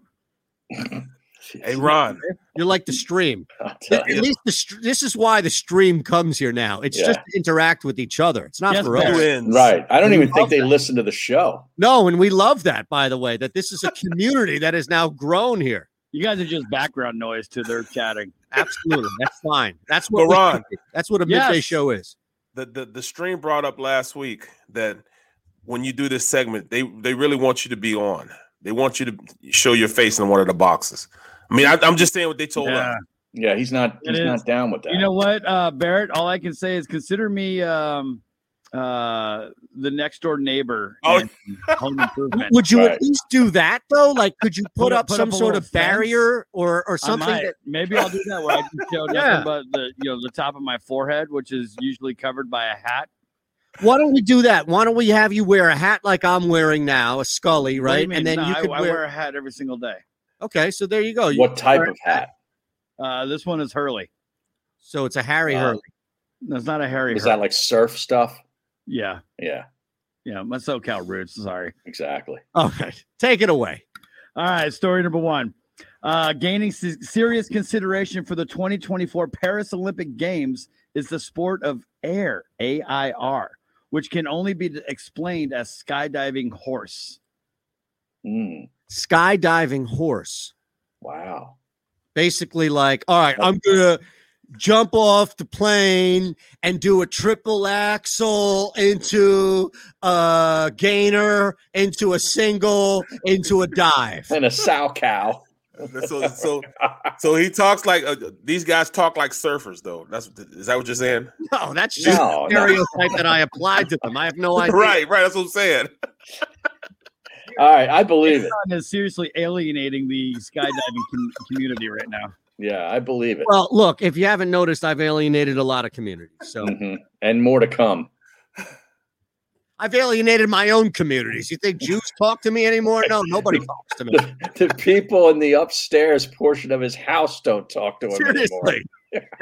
hey Ron, (laughs) You're like the stream. At you. least the str- this is why the stream comes here now. It's just to interact with each other. It's not Yes, for us. wins. Right. I don't We even think they that. listen to the show. No, and we love that. By the way, that this is a community that has now grown here. You guys are just background noise to their chatting. Absolutely, that's (laughs) fine. That's what Ron- that's what a midday Yes. show is. the, the the stream brought up last week that when you do this segment, they they really want you to be on. They want you to show your face in one of the boxes. I mean, I, I'm just saying what they told Yeah. us. Yeah, he's not. It He's is. not down with that. You know what, uh, Barrett? All I can say is consider me um, uh, the next door neighbor. Oh. home improvement. Would you at least do that though? Like, could you put, Put up- up put some up sort little of barrier or or something? That, Maybe I'll do that where I can show (laughs) Yeah. nothing but the you know the top of my forehead, which is usually covered by a hat. Why don't we do that? Why don't we have you wear a hat like I'm wearing now, a Scully, What do you right? And then No, you I, could I wear. wear a hat every single day. Okay, so there you go. You What type of hat? Uh, this one is Hurley. So it's a Harry Uh, Hurley. No, it's not a Harry. Is Hurley. that like surf stuff? Yeah, Yeah, yeah. My SoCal roots. Sorry. exactly. Okay, take it away. All right, story number one. Uh, gaining se- serious consideration for the 2024 Paris Olympic Games is the sport of air, A I R, which can only be explained as skydiving horse. Mm, Skydiving horse. wow. Basically, like, all right, I'm gonna jump off the plane and do a triple axel into a gainer, into a single, into a dive. And a Salchow. So so so he talks like uh, these guys talk like surfers though. That's is that what you're saying? No, that's just No, a no. stereotype that I applied to them. I have no idea. Right, right. That's what I'm saying. (laughs) All right, I believe it. Is seriously alienating the skydiving com- community right now. Yeah, I believe it. Well, look, if you haven't noticed, I've alienated a lot of communities. So Mhm. And more to come. I've alienated my own communities. You think Jews talk to me anymore? No, nobody (laughs) talks to me. The people in the upstairs portion of his house don't talk to him Seriously.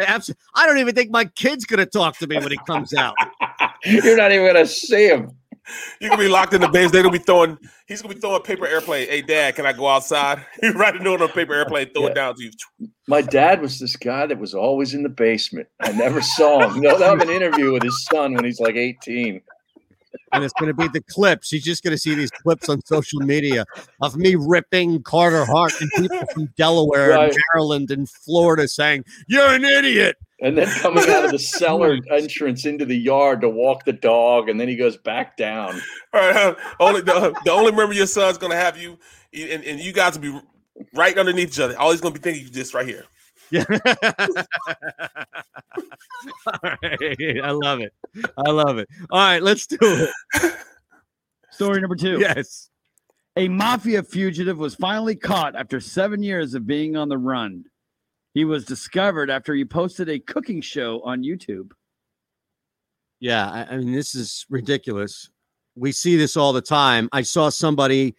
Abs- I don't even think my kid's gonna talk to me when he comes out. (laughs) You're not even gonna see him. You're gonna be locked in the base. They're gonna be throwing. He's gonna be throwing paper airplane. Hey, Dad, can I go outside? (laughs) He's writing a note on a paper airplane, throw Yeah. it down to you. My dad was this guy that was always in the basement. I never saw him. No, they'll have an interview with his son when he's like 18. And it's gonna be the clips. He's just gonna see these clips on social media of me ripping Carter Hart and people from Delaware Right. and Maryland and Florida saying, You're an idiot. And then coming out of the (laughs) cellar entrance into the yard to walk the dog, and then he goes back down. All right, only the, the only member your son's gonna have you, and, and you guys will be right underneath each other. All he's gonna be thinking you just right here. Yeah. (laughs) All right. I love it. I love it. All right, let's do it. Story number two. Yes. A mafia fugitive was finally caught after seven years of being on the run. He was discovered after he posted a cooking show on YouTube. Yeah, I, I mean, this is ridiculous. We see this all the time. I saw somebody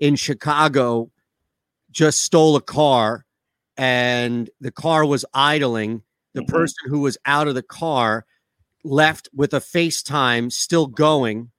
in Chicago just stole a car, and the car was idling. The mm-hmm. person who was out of the car left with a FaceTime still going.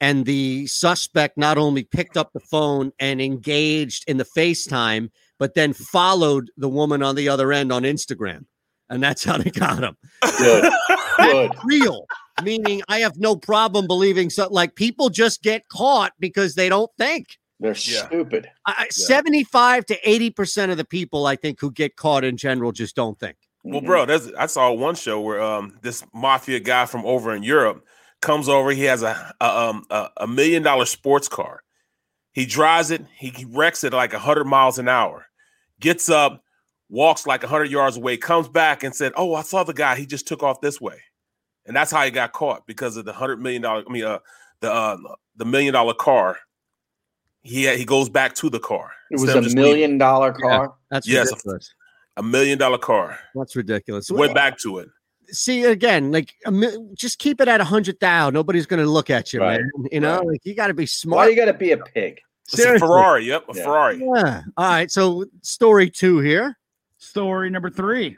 And the suspect not only picked up the phone and engaged in the FaceTime, but then followed the woman on the other end on Instagram. And that's how they got him. Good. (laughs) Good. Real. Meaning, I have no problem believing so. Like people just get caught because they don't think. They're stupid. I, Seventy-five to eighty percent of the people I think who get caught in general just don't think. Well, bro, there's I saw one show where um this mafia guy from over in Europe comes over. He has a, a um a, a million dollar sports car. He drives it. He he wrecks it at like hundred miles an hour. Gets up, walks like hundred yards away, comes back and said, "Oh, I saw the guy. He just took off this way," and that's how he got caught because of the hundred million dollar. I mean, uh, the uh, the million dollar car. He he goes back to the car. It was a million leaving. dollar car. That's yes, a- ridiculous. a million dollar car. That's ridiculous. Went back to it. See again, like a mi- just keep it at a hundred thousand. Nobody's going to look at you, Right. man. You know, Right. like you got to be smart. Why smart. you got to be a pig? It's a Ferrari. Yep, a Yeah. Ferrari. Yeah. All right. So story two here. Story number three.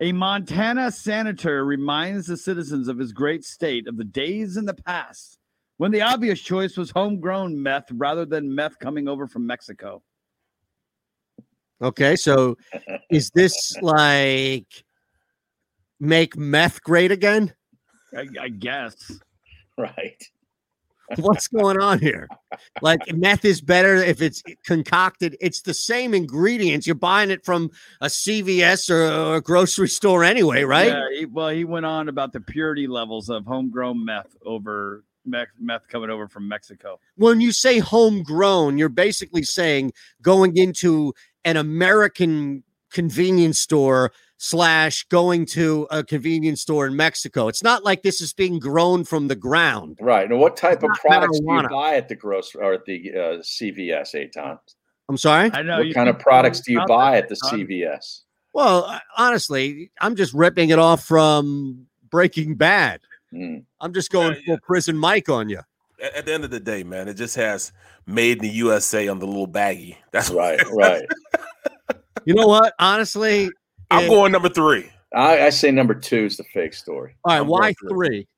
A Montana senator reminds the citizens of his great state of the days in the past when the obvious choice was homegrown meth rather than meth coming over from Mexico. Okay. So is this like make meth great again? I, I guess. Right. What's going on here? Like meth is better if it's concocted. It's the same ingredients. You're buying it from a CVS or a grocery store anyway, right? Yeah, he, well, he went on about the purity levels of homegrown meth over meth, meth coming over from Mexico. When you say homegrown, you're basically saying going into an American convenience store slash going to a convenience store in Mexico. It's not like this is being grown from the ground. Right. And what type of not products do you buy at the grocery or at the uh, CVS, Eytan? I'm sorry. I know What kind of products do you buy at the there, CVS? Well, uh, honestly, I'm just ripping it off from Breaking Bad. Mm. I'm just going full prison Mike on you. At, at the end of the day, man, it just has made in the USA on the little baggie. (laughs) That's right, right. (laughs) You know what? Honestly, I'm it- going number three. I, I say number two is the fake story. All right, I'm why going three?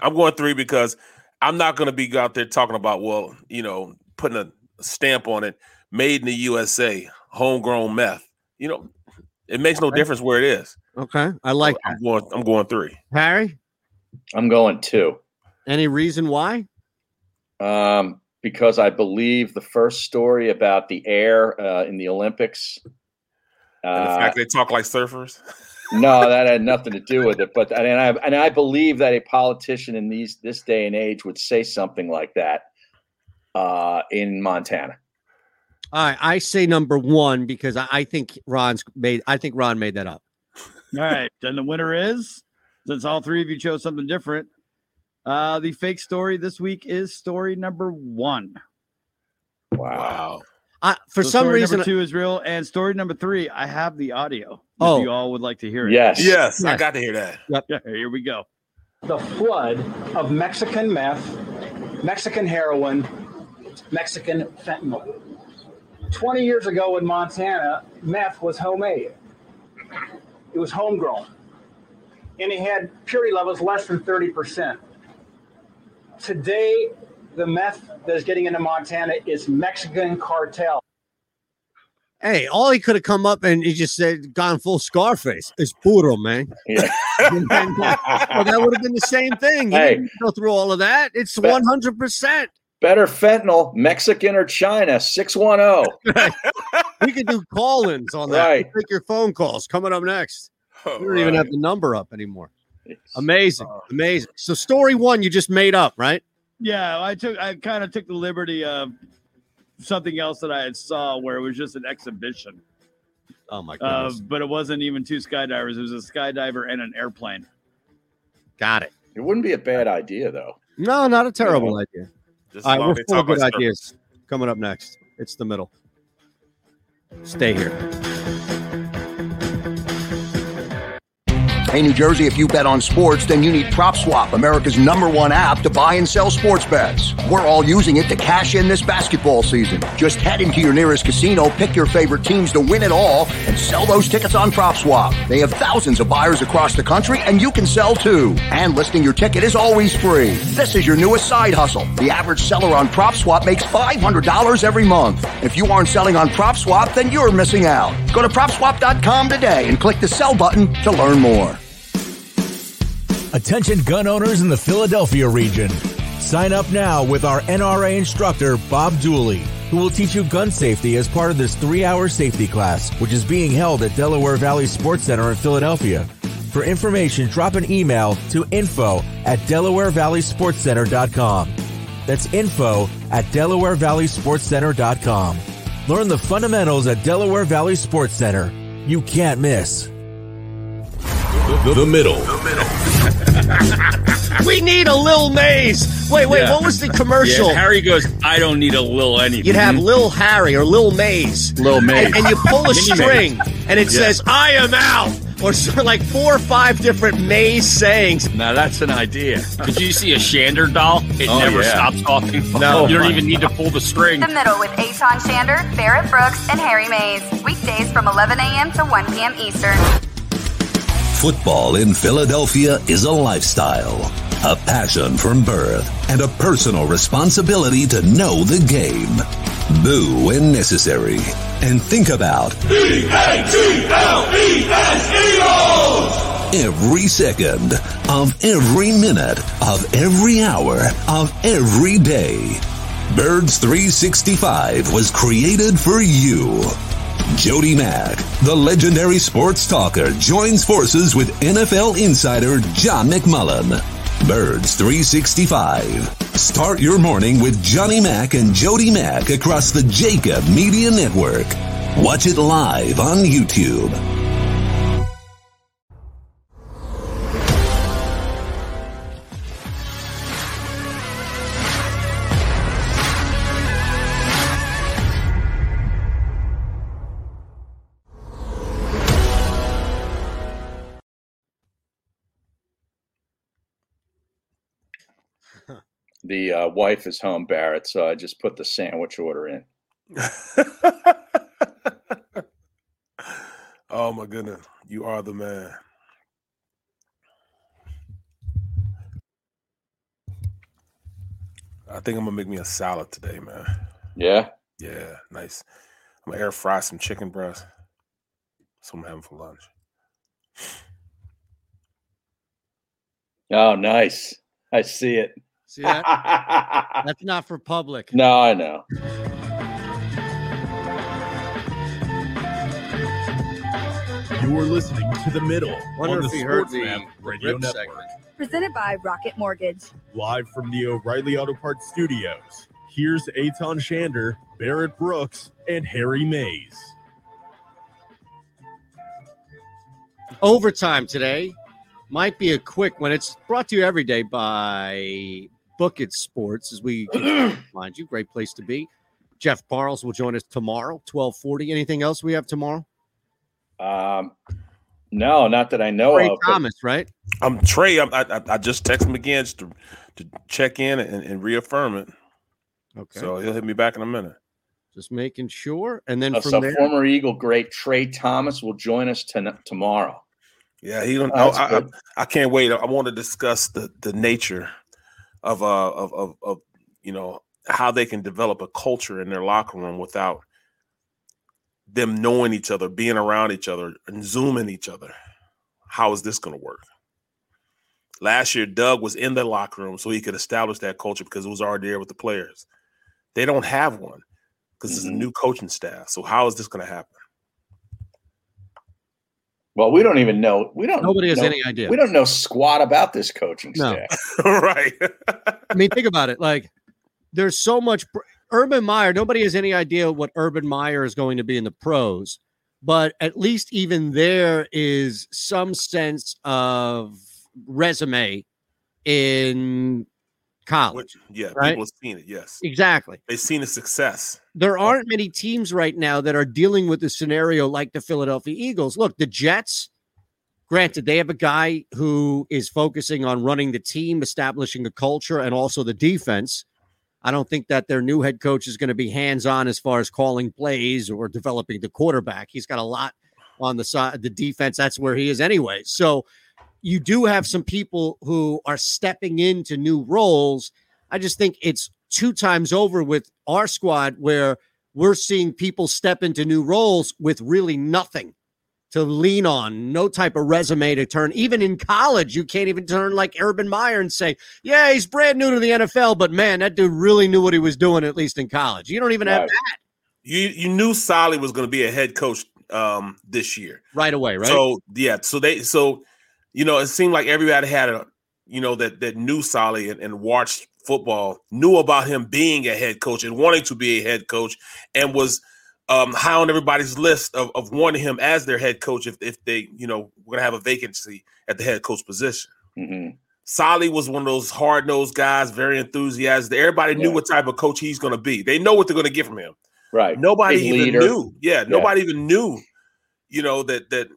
I'm going three because I'm not going to be out there talking about, well, you know, putting a stamp on it, made in the USA, homegrown meth. You know, it makes no difference where it is. Okay, I like I'm going. I'm going three. Harry. I'm going two. Any reason why? Um, because I believe the first story about the air uh, in the Olympics. And the Uh, fact they talk like surfers. (laughs) no, that had nothing to do with it. But and I and I believe that a politician in these this day and age would say something like that uh, in Montana. All right, I say number one because I, I think Ron's made. I think Ron made that up. All right. Then the winner is, since all three of you chose something different, uh, the fake story this week is story number one. Wow. I, for So some story reason, number two is real, and story number three, I have the audio. Oh. if you all would like to hear it. Yes. Yes, I got to hear that. (laughs) Yeah, here we go. the flood of Mexican meth, Mexican heroin, Mexican fentanyl. 20 years ago in Montana, meth was homemade. It was homegrown. And it had purity levels less than 30%. Today, the meth that is getting into Montana is Mexican cartel. hey, all he could have come up and he just said, gone full Scarface. It's puro, man. Yeah. Then, (laughs) well, that would have been the same thing. You Hey. didn't go through all of that. It's one hundred percent. Better fentanyl, Mexican or China, oh. 610. (laughs) We could do call-ins on that. Right. Take your phone calls coming up next. Oh, We don't even have the number up anymore. Amazing, amazing. So, story one, you just made up, right? Yeah, I took I kind of took the liberty of something else that I had saw where it was just an exhibition. Oh my Uh, but it wasn't even two skydivers. It was a skydiver and an airplane. Got it. It wouldn't be a bad idea, though. No, not a terrible idea. Just All right, we're full of good ideas coming up next. It's the middle. Stay here. Hey, New Jersey, if you bet on sports, then you need PropSwap, America's number one app to buy and sell sports bets. We're all using it to cash in this basketball season. Just head into your nearest casino, pick your favorite teams to win it all, and sell those tickets on PropSwap. They have thousands of buyers across the country, and you can sell too. And listing your ticket is always free. This is your newest side hustle. The average seller on PropSwap makes $500 every month. If you aren't selling on PropSwap, then you're missing out. Go to PropSwap.com today and click the sell button to learn more. Attention gun owners in the Philadelphia region. Sign up now with our NRA instructor, Bob Dooley, who will teach you gun safety as part of this three hour safety class, which is being held at Delaware Valley Sports Center in Philadelphia. For information, drop an email to info at DelawareValleySportsCenter.com. That's info at DelawareValleySportsCenter.com. Learn the fundamentals at Delaware Valley Sports Center. You can't miss. The, the middle. we need a Lil Mayes. Wait, wait, Yeah. what was the commercial? Yeah, Harry goes, I don't need a Lil anything. You'd have mm-hmm. Lil Harry or Lil Mayes. Lil Mayes. And, and you pull a (laughs) string and it Yeah. says, I am out. Or so, like four or five different Mayes sayings. Now that's an idea. Did you see a Shander doll? It Oh, never yeah. stops talking. No. you don't even need to pull the string. The Middle with Eytan Shander, Barrett Brooks, and Harry Mayes. Weekdays from 11 a.m. to 1 p.m. Eastern. Football in Philadelphia is a lifestyle, a passion from birth, and a personal responsibility to know the game. Boo when necessary. And think about E-A-T-L-E-S Eagles! every second of every minute of every hour of every day. Birds 365 was created for you. Jody Mack, the legendary sports talker, joins forces with NFL insider John McMullen. Birds 365. Start your morning with Johnny Mack and Jody Mack across the JAKIB Media Network. Watch it live on YouTube. The uh, wife is home, Barrett, so I just put the sandwich order in. (laughs) Oh my goodness, you are the man. I think I'm gonna make me a salad today, man. Yeah. Yeah, nice. I'm gonna air fry some chicken breast. That's what I'm having for lunch. Oh, nice. I see it. See that? (laughs) That's not for public. No, I know. You're listening to the middle Wonder on the if he heard Sports the Map Radio rip Network. segment. Presented by Rocket Mortgage. Live from the O'Reilly Auto Parts Studios. Here's Eytan Shander, Barrett Brooks, and Harry Mayes. Overtime today might be a quick one. It's brought to you every day by Book It Sports, as we (clears throat) mind you, great place to be. Jeff Parles will join us tomorrow, twelve forty. Anything else we have tomorrow? Um, no, not that I know Trey of. but- Thomas, right? I'm Trey. I'm, I, I I just texted him again just to, to check in and, and reaffirm it. Okay. So he'll hit me back in a minute. Just making sure, and then Uh, from so there, former Eagle great Tra Thomas will join us ton- tomorrow. Yeah, he. Don't, Oh, I, I. I can't wait. I want to discuss the the nature of uh of, of of you know how they can develop a culture in their locker room without them knowing each other, being around each other, and zooming each other. How is this going to work? Last year, Doug was in the locker room so he could establish that culture because it was already there with the players. They don't have one because it's a new coaching staff. So how is this going to happen? Well, we don't even know. We don't. Nobody has know- any idea. We don't know squat about this coaching No. staff. (laughs) (laughs) right. I mean, think about it. Like, there's so much. pr- Urban Meyer. Nobody has any idea what Urban Meyer is going to be in the pros, but at least even there is some sense of resume in college. Which, yeah, right? people have seen it. Yes, Exactly. they've seen the success. There aren't many teams right now that are dealing with a scenario like the Philadelphia Eagles. Look, the Jets, granted, they have a guy who is focusing on running the team, establishing a culture, and also the defense. I don't think that their new head coach is going to be hands on as far as calling plays or developing the quarterback. He's got a lot on the side, the defense. That's where he is anyway. So you do have some people who are stepping into new roles. I just think it's two times over with our squad where we're seeing people step into new roles with really nothing to lean on, no type of resume to turn. Even in college, you can't even turn like Urban Meyer and say, "Yeah, he's brand new to the NFL, but man, that dude really knew what he was doing at least in college." You don't even have that You you knew Saleh was going to be a head coach um this year. right away, right? So yeah, so they so you know it seemed like everybody had a you know that that knew Saleh and, and watched football, knew about him being a head coach and wanting to be a head coach, and was um high on everybody's list of, of wanting him as their head coach if if they you know were gonna have a vacancy at the head coach position. Mm-hmm. Saleh was one of those hard nosed guys, very enthusiastic. Everybody knew what type of coach he's going to be. They know what they're going to get from him. Right. Nobody Big even leader. knew. Yeah, nobody even knew. You know that that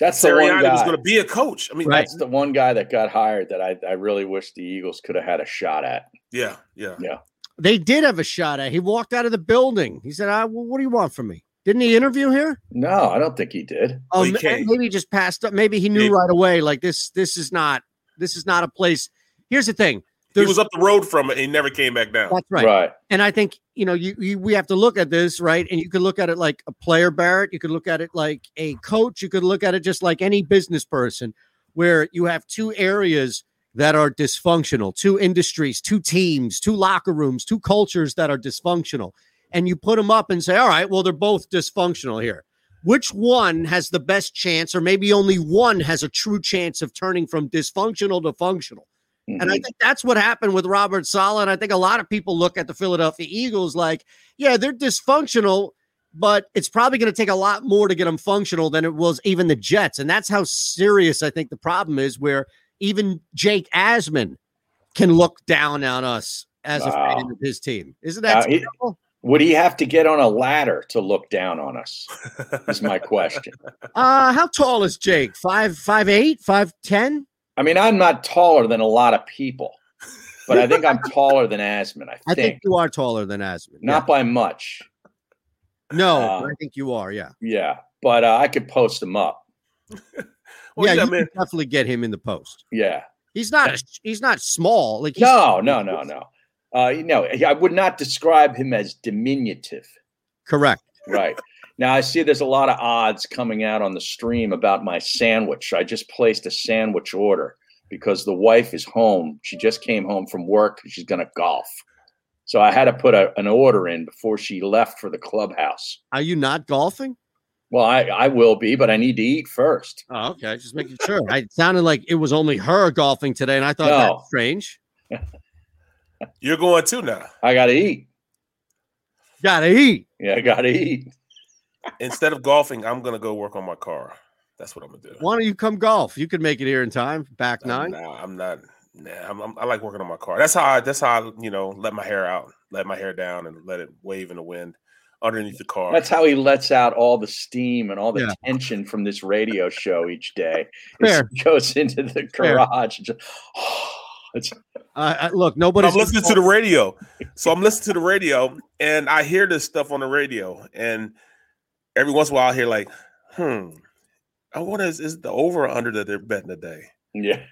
That's the one Sirianni was guy. going to be a coach. I mean, that's the one guy that got hired that I, I really wish the Eagles could have had a shot at. Yeah, yeah, yeah. They did have a shot at. He walked out of the building. He said, "I well, what do you want from me?" Didn't he interview here? No, I don't think he did. Oh, ma- maybe he just passed up. Maybe he knew right away. Like this, this is not. This is not a place. Here's the thing: he was up the road from it and he never came back down. That's right. Right. And I think you know you, you we have to look at this right, and you could look at it like a player, Barrett. You could look at it like a coach. You could look at it just like any business person, where you have two areas that are dysfunctional, two industries, two teams, two locker rooms, two cultures that are dysfunctional, and you put them up and say, all right, well they're both dysfunctional here. Which one has the best chance, or maybe only one has a true chance of turning from dysfunctional to functional? And I Mhm. think that's what happened with Robert Saleh. And I think a lot of people look at the Philadelphia Eagles like, yeah, they're dysfunctional, but it's probably going to take a lot more to get them functional than it was even the Jets. And that's how serious I think the problem is, where even Jake Asman can look down on us as a fan of his team. Isn't Uh, that he- would he have to get on a ladder to look down on us? Is my question. Uh, how tall is Jake? Five, five, eight, five, ten? I mean, I'm not taller than a lot of people, but I think I'm taller than Asman. (laughs) I think, I think you are taller than Asman. not by much. No, Uh, I think you are. Yeah. Yeah, but uh, I could post him up. (laughs) yeah, yeah, you man. can definitely get him in the post. Yeah. He's not. A, he's not small. Like No, no, no, no. Uh, no, I would not describe him as diminutive. Correct. Right. Now I see there's a lot of odds coming out on the stream about my sandwich. I just placed a sandwich order because the wife is home. She just came home from work. She's going to golf. So I had to put a, an order in before she left for the clubhouse. Are you not golfing? Well, I, I will be, but I need to eat first. Oh, okay. Just making sure. I, sounded like it was only her golfing today, and I thought No. that's strange. You're going too now. I got to eat. Gotta eat. Yeah, I got to eat. Instead of golfing, I'm gonna go work on my car. That's what I'm gonna do. Why don't you come golf? You could make it here in time. Back nine. Nah, I'm not. Nah, I'm, I'm- i like working on my car. That's how. I, that's how I, you know, let my hair out, let my hair down, and let it wave in the wind underneath the car. That's how he lets out all the steam and all the Yeah. tension from this radio show each day. (laughs) Fair. He goes into the garage and just, (sighs) it's, Uh, uh, look, nobody's I'm listening to the radio. So I'm listening to the radio and I hear this stuff on the radio. And every once in a while I hear like, hmm, I wonder is, is the over or under that they're betting today? Yeah.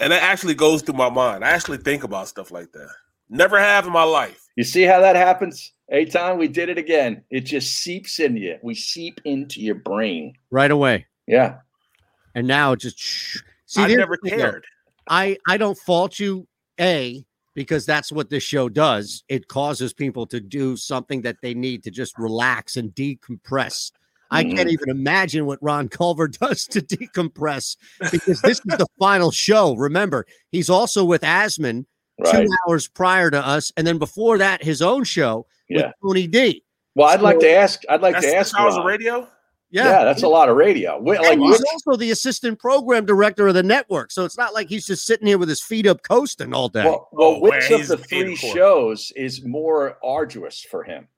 And that actually goes through my mind. I actually think about stuff like that. Never have in my life. You see how that happens? Anytime we did it again, it just seeps into you. We seep into your brain. right away. Yeah. And now it just shh. see. I never the thing, though. cared. I I don't fault you, a because that's what this show does. It causes people to do something that they need to just relax and decompress. I can't Mhm. even imagine what Ron Culver (laughs) does to decompress because this is the final show. Remember, he's also with Asman Right. two hours prior to us, and then before that, his own show with Yeah. Tony D. Well, I'd like to ask. I'd like That's to six ask. hours of Ron. radio? Yeah. that's a lot of radio. Wait, like and he's which- also the assistant program director of the network. So it's not like he's just sitting here with his feet up coasting all day. well, well Oh, where which of the three for shows is more arduous for him?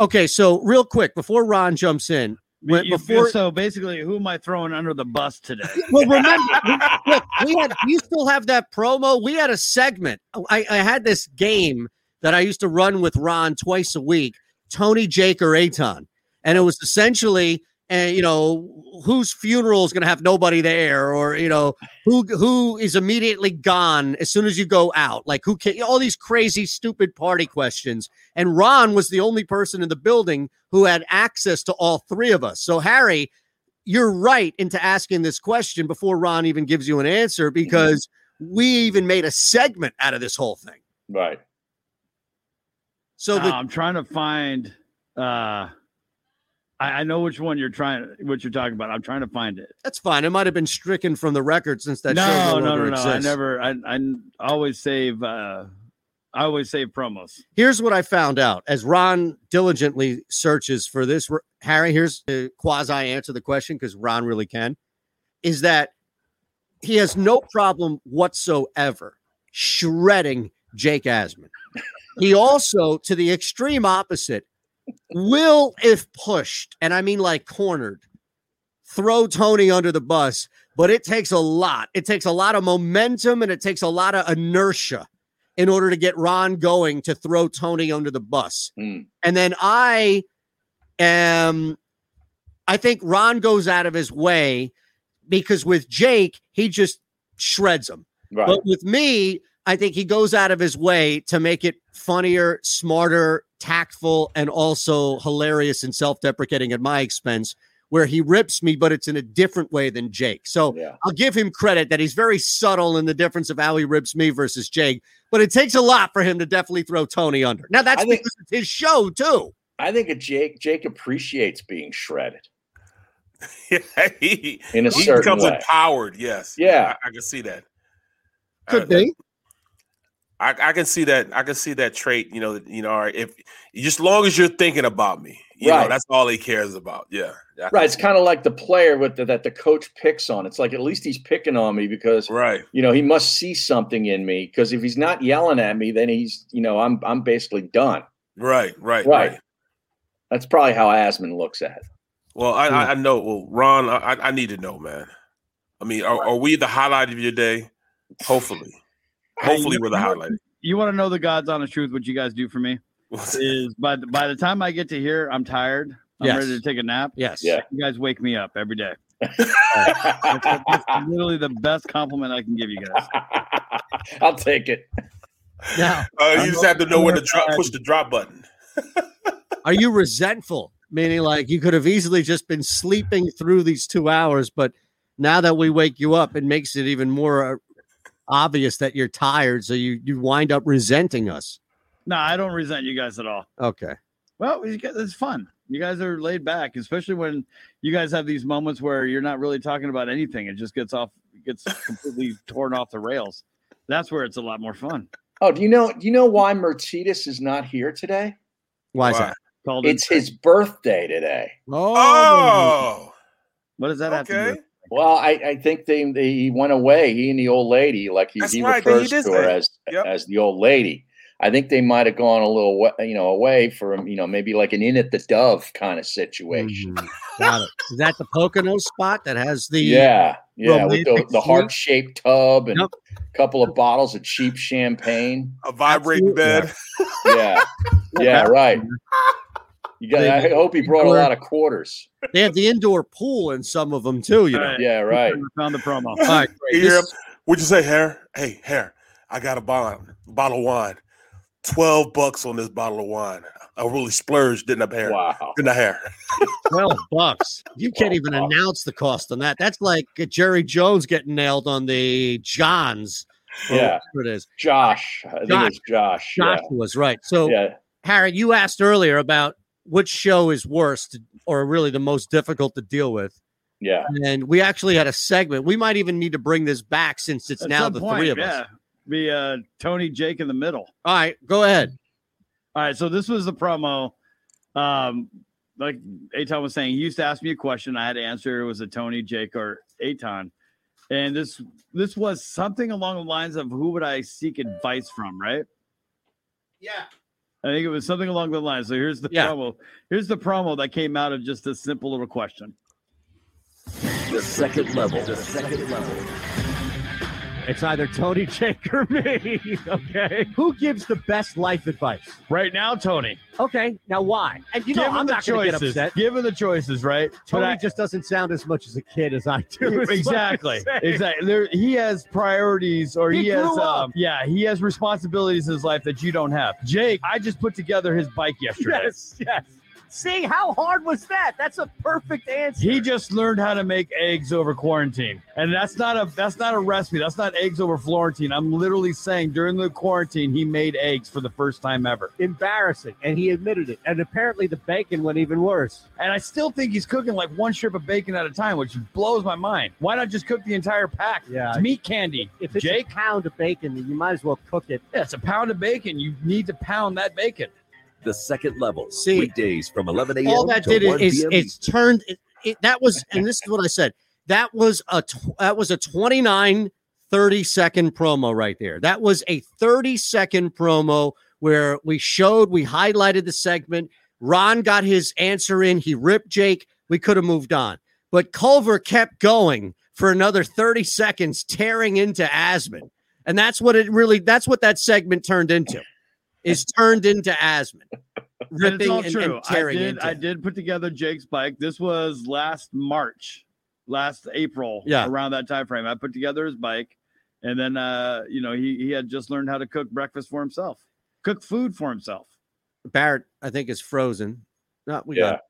Okay, so real quick before Ron jumps in, when, You- before so basically, who am I throwing under the bus today? (laughs) well, remember, we- look, we had you still have that promo. We had a segment. I, I had this game that I used to run with Ron twice a week, Tony, Jake, or Eytan, and it was essentially, uh, you know, whose funeral is going to have nobody there, or you know, who who is immediately gone as soon as you go out, like who can all these crazy, stupid party questions. And Ron was the only person in the building who had access to all three of us. So Harry, you're right into asking this question before Ron even gives you an answer because we even made a segment out of this whole thing. Right. So Uh, the, I'm trying to find. uh I, I know which one you're trying, what you're talking about. I'm trying to find it. that's fine. It might have been stricken from the record since that show no, no, no, no, no. I never. I, I always save. uh I always save promos. Here's what I found out as Ron diligently searches for this. Harry, here's the quasi answer the question because Ron really can. Is that he has no problem whatsoever shredding Jake Asman. He also, to the extreme opposite, will, if pushed, and I mean like cornered, throw Tony under the bus. But it takes a lot. It takes a lot of momentum and it takes a lot of inertia in order to get Ron going to throw Tony under the bus. Mm. And then I am, I think Ron goes out of his way because with Jake, he just shreds him. Right. But with me, I think he goes out of his way to make it funnier, smarter, tactful, and also hilarious and self deprecating at my expense, where he rips me, but it's in a different way than Jake. So I'll give him credit that he's very subtle in the difference of how he rips me versus Jake, but it takes a lot for him to definitely throw Tony under. Now, that's think- because it's his show, too. I think a Jake Jake appreciates being shredded. (laughs) he, In a he certain becomes way. empowered. Yes. Yeah. I, I can see that. Could uh, be. I, I can see that. I can see that trait. You know. You know. all right, If just long as you're thinking about me, you know, Right. that's all he cares about. Yeah. Yeah, Right. It's kind of like the player with the, that the coach picks on. It's like at least he's picking on me because right. You know, he must see something in me because if he's not yelling at me, then he's you know I'm I'm basically done. Right. Right. Right. Right. That's probably how Asman looks at it. Well, I, I, hmm. I know. Well, Ron, I, I- I need to know, man. I mean, are, are we the highlight of your day? Hopefully, hopefully, you- we're the highlight. You want to know the God's honest truth? What you guys do for me is by the, by the time I get to here, I'm tired. I'm Yes. ready to take a nap. Yes. Yeah. You guys wake me up every day. (laughs) that's, that's literally the best compliment I can give you guys. (laughs) I'll take it. Now, Uh, you just have to know where to (laughs) drop, push the drop button. are you resentful? Meaning, like you could have easily just been sleeping through these two hours, but now that we wake you up, it makes it even more uh, obvious that you're tired. So you you wind up resenting us. No, I don't resent you guys at all. Okay. Well, it's fun. You guys are laid back, especially when you guys have these moments where you're not really talking about anything. It just gets off, gets completely (laughs) torn off the rails. That's where it's a lot more fun. Oh, do you know? Do you know why Mercedes is not here today? Why is that? Called It's his birthday today. Oh, What does that have to do? Okay. with Well, I, I think they, they he went away. He and the old lady, like he, That's he right, refers did to her as Yep. as the old lady. I think they might have gone a little, you know, away from, you know, maybe like an Inn of the Dove kind of situation. Mhm. Got it. Is that the Pocono spot that has the Yeah, yeah, with the, the heart shaped tub and Yep. a couple of bottles of cheap champagne. A vibrating bed. Yeah, (laughs) yeah, right. You got. I hope he brought a lot of quarters. They have the indoor pool in some of them too. You know. Right. Yeah, right. (laughs) Found the promo. All right. You (laughs) great. hear him? This- What'd you say, Hair? Hey, Hair, I got a bottle, bottle of wine. 12 bucks on this bottle of wine. I really splurged, didn't I, Hair? Wow. Didn't I, Hair? (laughs) Twelve bucks. You can't even announce the cost on that. That's like Jerry Jones getting nailed on the Johns. Yeah. it is. Josh, I think Josh. it's Josh. Yeah. Was right. So, yeah. Harry, you asked earlier about which show is worst or really the most difficult to deal with. Yeah. And we actually had a segment. We might even need to bring this back since it's At now the point, three of yeah. us. Be uh, Tony, Jake in the middle. All right, go ahead. All right, so this was the promo. Um, like Eytan was saying, he used to ask me a question. I had to answer. It was a Tony, Jake, or Eytan. And this this was something along the lines of who would I seek advice from, right? Yeah. I think it was something along the lines. So here's the Yeah. promo. Here's the promo that came out of just a simple little question. The second level. The second level. It's either Tony, (laughs) Jake, or me. Okay. Who gives the best life advice? Right now, Tony. Okay. Now why? And you know Given I'm the not going to get choices, upset. Given the choices, right? But Tony I- just doesn't sound as much as a kid as I do. is what I'm exactly (laughs) saying. exactly there he has priorities or He he, has grew up. um, yeah he has responsibilities in his life that you don't have jake i just put together his bike yesterday Yes, yes. See, how hard was that? That's a perfect answer. he just learned how to make eggs over quarantine and that's not a that's not a recipe that's not eggs over florentine i'm literally saying during the quarantine he made eggs for the first time ever Embarrassing. And he admitted it. And apparently the bacon went even worse. and i still think he's cooking like one strip of bacon at a time which blows my mind why not just cook the entire pack Yeah. it's meat candy If it's jake a pound of bacon, then you might as well cook it. yeah, it's a pound of bacon you need to pound that bacon The second level. See, weekdays from 11 a.m. all that did 1 is p.m. it's turned it, it, that was (laughs) and this is what i said that was a tw- that was a 29 30 second promo right there that was a 30 second promo where we showed we highlighted the segment ron got his answer in he ripped jake we could have moved on but culver kept going for another 30 seconds tearing into asman and that's what it really that's what that segment turned into is turned into asman And (laughs) it's ripping all and, true. and tearing I did. into I did put together Jake's bike. This was last March, last April. Yeah. around that time frame. I put together his bike, And then, uh, you know, he, he had just learned how to cook breakfast for himself, cook food for himself. Barrett, I think, is frozen. No, we Yeah. got.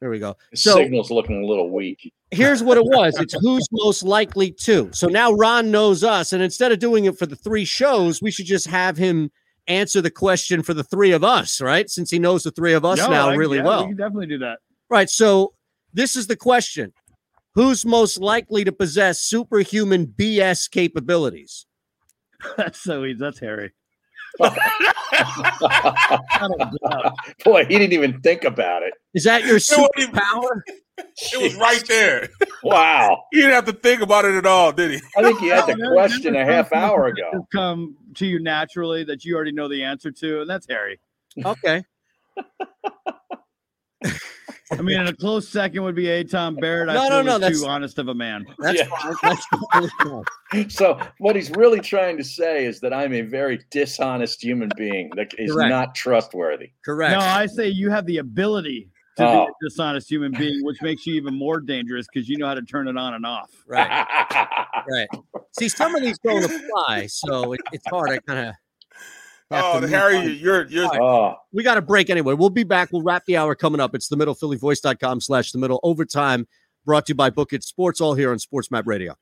There we go. The So signal's looking a little weak. here's what it was. It's (laughs) who's most likely to. So now Ron knows us, and instead of doing it for the three shows, we should just have him answer the question for the three of us, right? Since he knows the three of us No, now I- really yeah, well. We can definitely do that. Right. So this is the question Who's most likely to possess superhuman BS capabilities? (laughs) That's so easy. That's Harry. Boy, he didn't even think about it. Is that your superpower? It was right there. Wow. He didn't have to think about it at all, did he? I think he had the oh, No, no, question a half hour ago. Come to you naturally that you already know the answer to, and that's Harry. Okay. (laughs) I mean, in a close second would be A. Tom Barrett. I No, feel no, no, was that's- too honest of a man. That's Yeah. fine. That's fine. (laughs) So what he's really trying to say is that I'm a very dishonest human being that is Correct. not trustworthy. Correct. No, I say you have the ability to Oh. be a dishonest human being, which makes you even more dangerous because you know how to turn it on and off. Right. (laughs) right. See, some of these don't apply, so it, it's hard. I kind of. Oh, Harry, you're you're Oh, We got a break anyway. We'll be back. We'll wrap the hour coming up. It's the middle, phillyvoice.com slash the middle overtime brought to you by Book It Sports, all here on Sports Map Radio.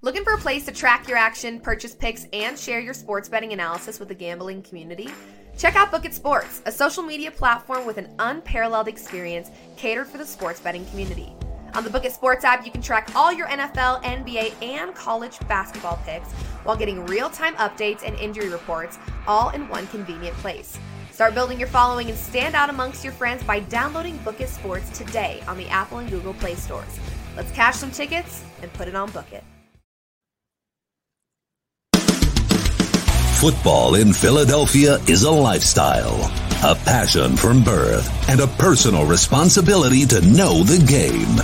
Looking for a place to track your action, purchase picks, and share your sports betting analysis with the gambling community? Check out Book It Sports, a social media platform with an unparalleled experience catered for the sports betting community. On the Book It Sports app, you can track all your NFL, NBA, and college basketball picks while getting real time updates and injury reports all in one convenient place. Start building your following and stand out amongst your friends by downloading Book It Sports today on the Apple and Google Play stores. Let's cash some tickets and put it on Book It. Football in Philadelphia is a lifestyle, a passion from birth, and a personal responsibility to know the game.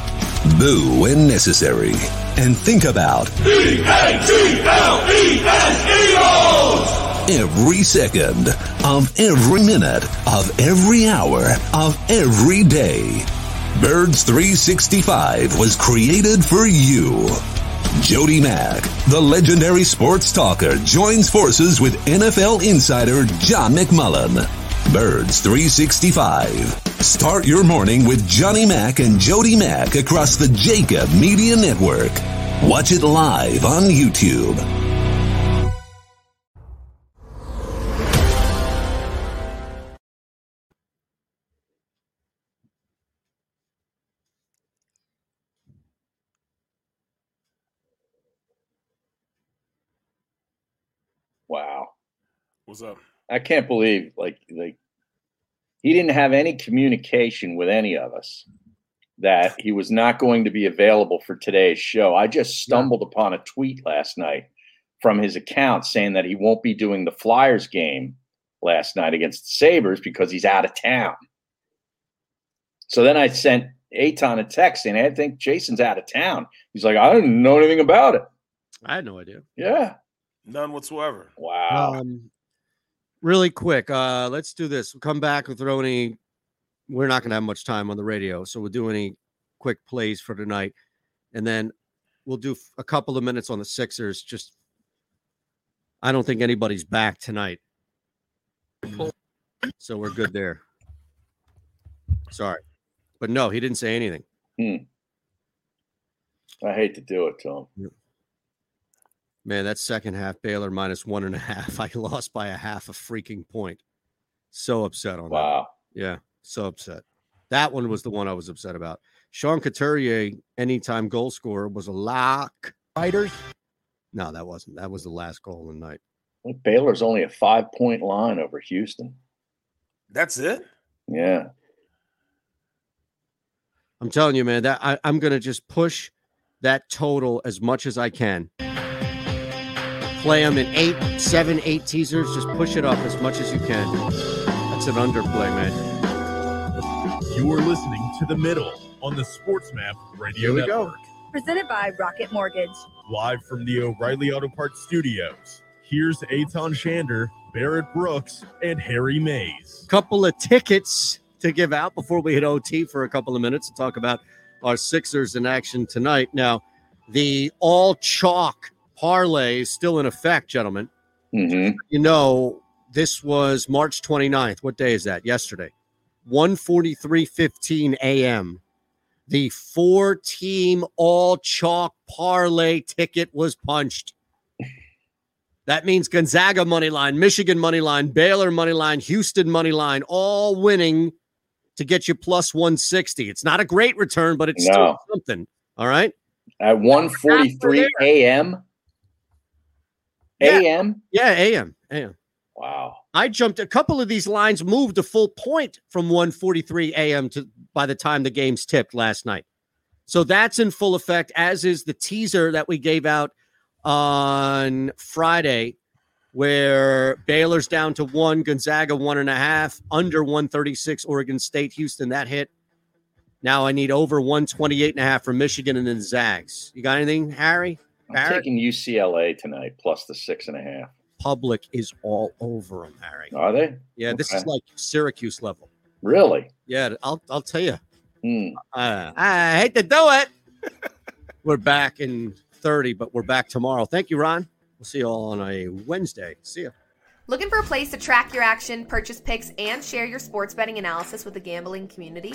Boo when necessary. And think about every second of every minute of every hour of every day. Birds 365 was created for you. Jody Mack, the legendary sports talker, joins forces with NFL insider John McMullen. Birds 365. Start your morning with Johnny Mack and Jody Mack across the JAKIB Media Network. Watch it live on YouTube. What's up? I can't believe like like he didn't have any communication with any of us that he was not going to be available for today's show. I just stumbled upon a tweet last night from his account saying that he won't be doing the Flyers game last night against the Sabres because he's out of town. So then I sent Eytan a text saying, I think Jason's out of town. He's like, I didn't know anything about it. I had no idea. Yeah. None whatsoever. Wow. Um, really quick, uh, let's do this. We'll come back with throw any. We're not going to have much time on the radio, so we'll do any quick plays for tonight, and then we'll do a couple of minutes on the Sixers. Just, I don't think anybody's back tonight, so we're good there. Sorry, but no, he didn't say anything. Hmm. I hate to do it to him. Man, that second half, Baylor minus one and a half. (laughs) I lost by a half a freaking point. So upset on that. Wow. that. Yeah, so upset. That one was the one I was upset about. Sean Couturier, anytime goal scorer, was a lock. Fighters? No, that wasn't. That was the last goal of the night. Well, Baylor's only a five point line over Houston. That's it. Yeah. I'm telling you, man, that I, I'm gonna just push that total as much as I can. Play them in eight, seven, eight teasers. Just push it up as much as you can. That's an underplay, man. You are listening to The Middle on the Sports Map Radio Here we go. Network. Presented by Rocket Mortgage. Live from the O'Reilly Auto Parts studios. Here's Eytan Shander, Barrett Brooks, and Harry Mayes. couple of tickets to give out before we hit OT for a couple of minutes to talk about our Sixers in action tonight. Now, the all chalk parlay is still in effect, gentlemen. Mm-hmm. You know, this was March 29th. What day is that? Yesterday. 143.15 a.m. The four team all chalk parlay ticket was punched. That means Gonzaga money line, Michigan money line, Baylor money line, Houston money line, all winning to get you plus 160. It's not a great return, but it's No. still something. All right. At 1:43 a.m. A.m. Yeah, AM. AM. Wow. I jumped a couple of these lines moved a full point from 1:43 a.m. to by the time the games tipped last night. So that's in full effect, as is the teaser that we gave out on Friday, where Baylor's down to one, Gonzaga one and a half, under 136, Oregon State, Houston, that hit. Now I need over 128 and a half for Michigan and then Zags. You got anything, Harry? I'm Barrett? taking UCLA tonight plus the six and a half. Public is all over them, Harry. Are they? Yeah, this is like Syracuse level. Really? Yeah, I'll I'll tell you. Hmm. Uh, I hate to do it. (laughs) we're back in 30, but we're back tomorrow. Thank you, Ron. We'll see you all on a Wednesday. See you. Looking for a place to track your action, purchase picks, and share your sports betting analysis with the gambling community?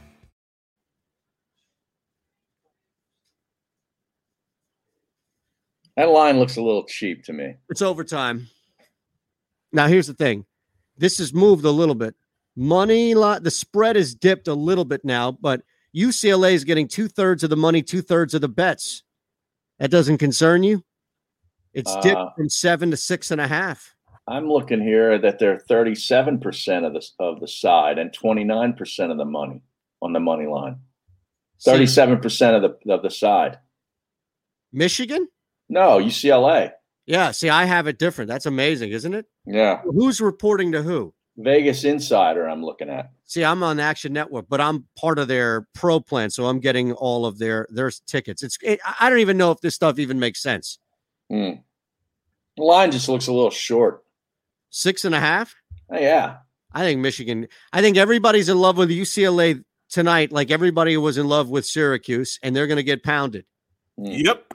That line looks a little cheap to me. It's overtime. Now, here's the thing this has moved a little bit. Money lot, the spread has dipped a little bit now, but UCLA is getting two thirds of the money, two thirds of the bets. That doesn't concern you? It's dipped Uh, from seven to six and a half. I'm looking here that they're 37% of the of the side and 29% of the money on the money line. 37% of the of the side. Michigan? No, UCLA. Yeah, see, I have it different. That's amazing, isn't it? Yeah. Who's reporting to who? Vegas Insider I'm looking at. See, I'm on Action Network, but I'm part of their pro plan, so I'm getting all of their their tickets. It's it, I don't even know if this stuff even makes sense. Hmm. The line just looks a little short. Six and a half. Oh, yeah. I think Michigan. I think everybody's in love with UCLA tonight, like everybody was in love with Syracuse, and they're going to get pounded. Yep.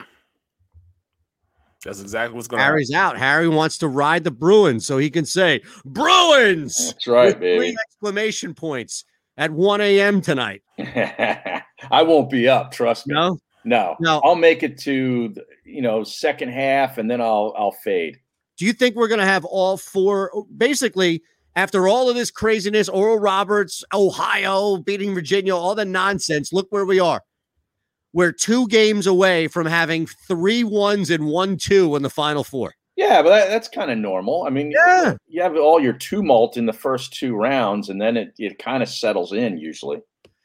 That's exactly what's going to Harry's out. Harry wants to ride the Bruins so he can say Bruins. That's right, with Three exclamation points at 1 a.m. tonight. (laughs) I won't be up, trust me. No? No. No. I'll make it to you know, second half and then I'll I'll fade. Do you think we're going to have all four? Basically, after all of this craziness, Oral Roberts, Ohio beating Virginia, all the nonsense, look where we are. We're two games away from having three ones and one two in the final four. Yeah, but that, that's kind of normal. I mean, Yeah. you have all your tumult in the first two rounds, and then it, it kind of settles in usually.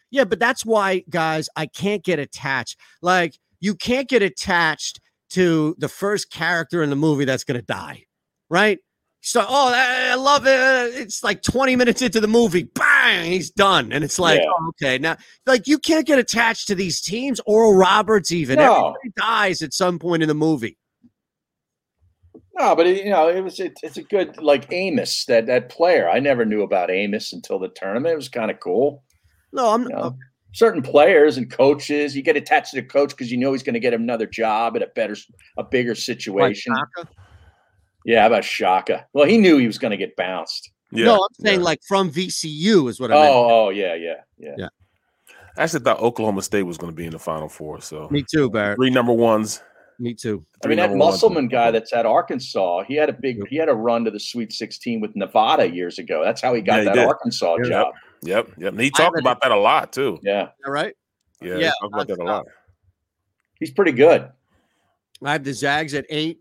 Yeah, but that's why, guys, I can't get attached. Like, you can't get attached to the first character in the movie that's going to die, right? So, oh, I love it. It's like 20 minutes into the movie, bang, he's done. And it's like, Yeah. oh, okay, now, like, you can't get attached to these teams. Oral Roberts, even. No. Everybody dies at some point in the movie. No, but it, you know, it was it, it's a good like Abmas that that player. I never knew about Abmas until the tournament. It was kind of cool. No, I'm you know, certain players and coaches. You get attached to the coach because you know he's going to get another job at a better, a bigger situation. Yeah, how about Shaka? Well, he knew he was going to get bounced. no, I'm saying like from VCU is what I Oh, meant. oh, yeah, yeah, yeah. Yeah. I actually thought Oklahoma State was going to be in the Final Four. So Me too, Barrett. three number ones. Me too. I mean, that Musselman guy that's at Arkansas, he had a big, he had a run to the Sweet 16 with Nevada years ago. That's how he got Yeah, he that did. Arkansas Yep. job. Yep, yep. And he talked about that a lot too. Yeah, All right. Yeah, Yeah, he talked about that a lot. he's pretty good. I have the Zags at eight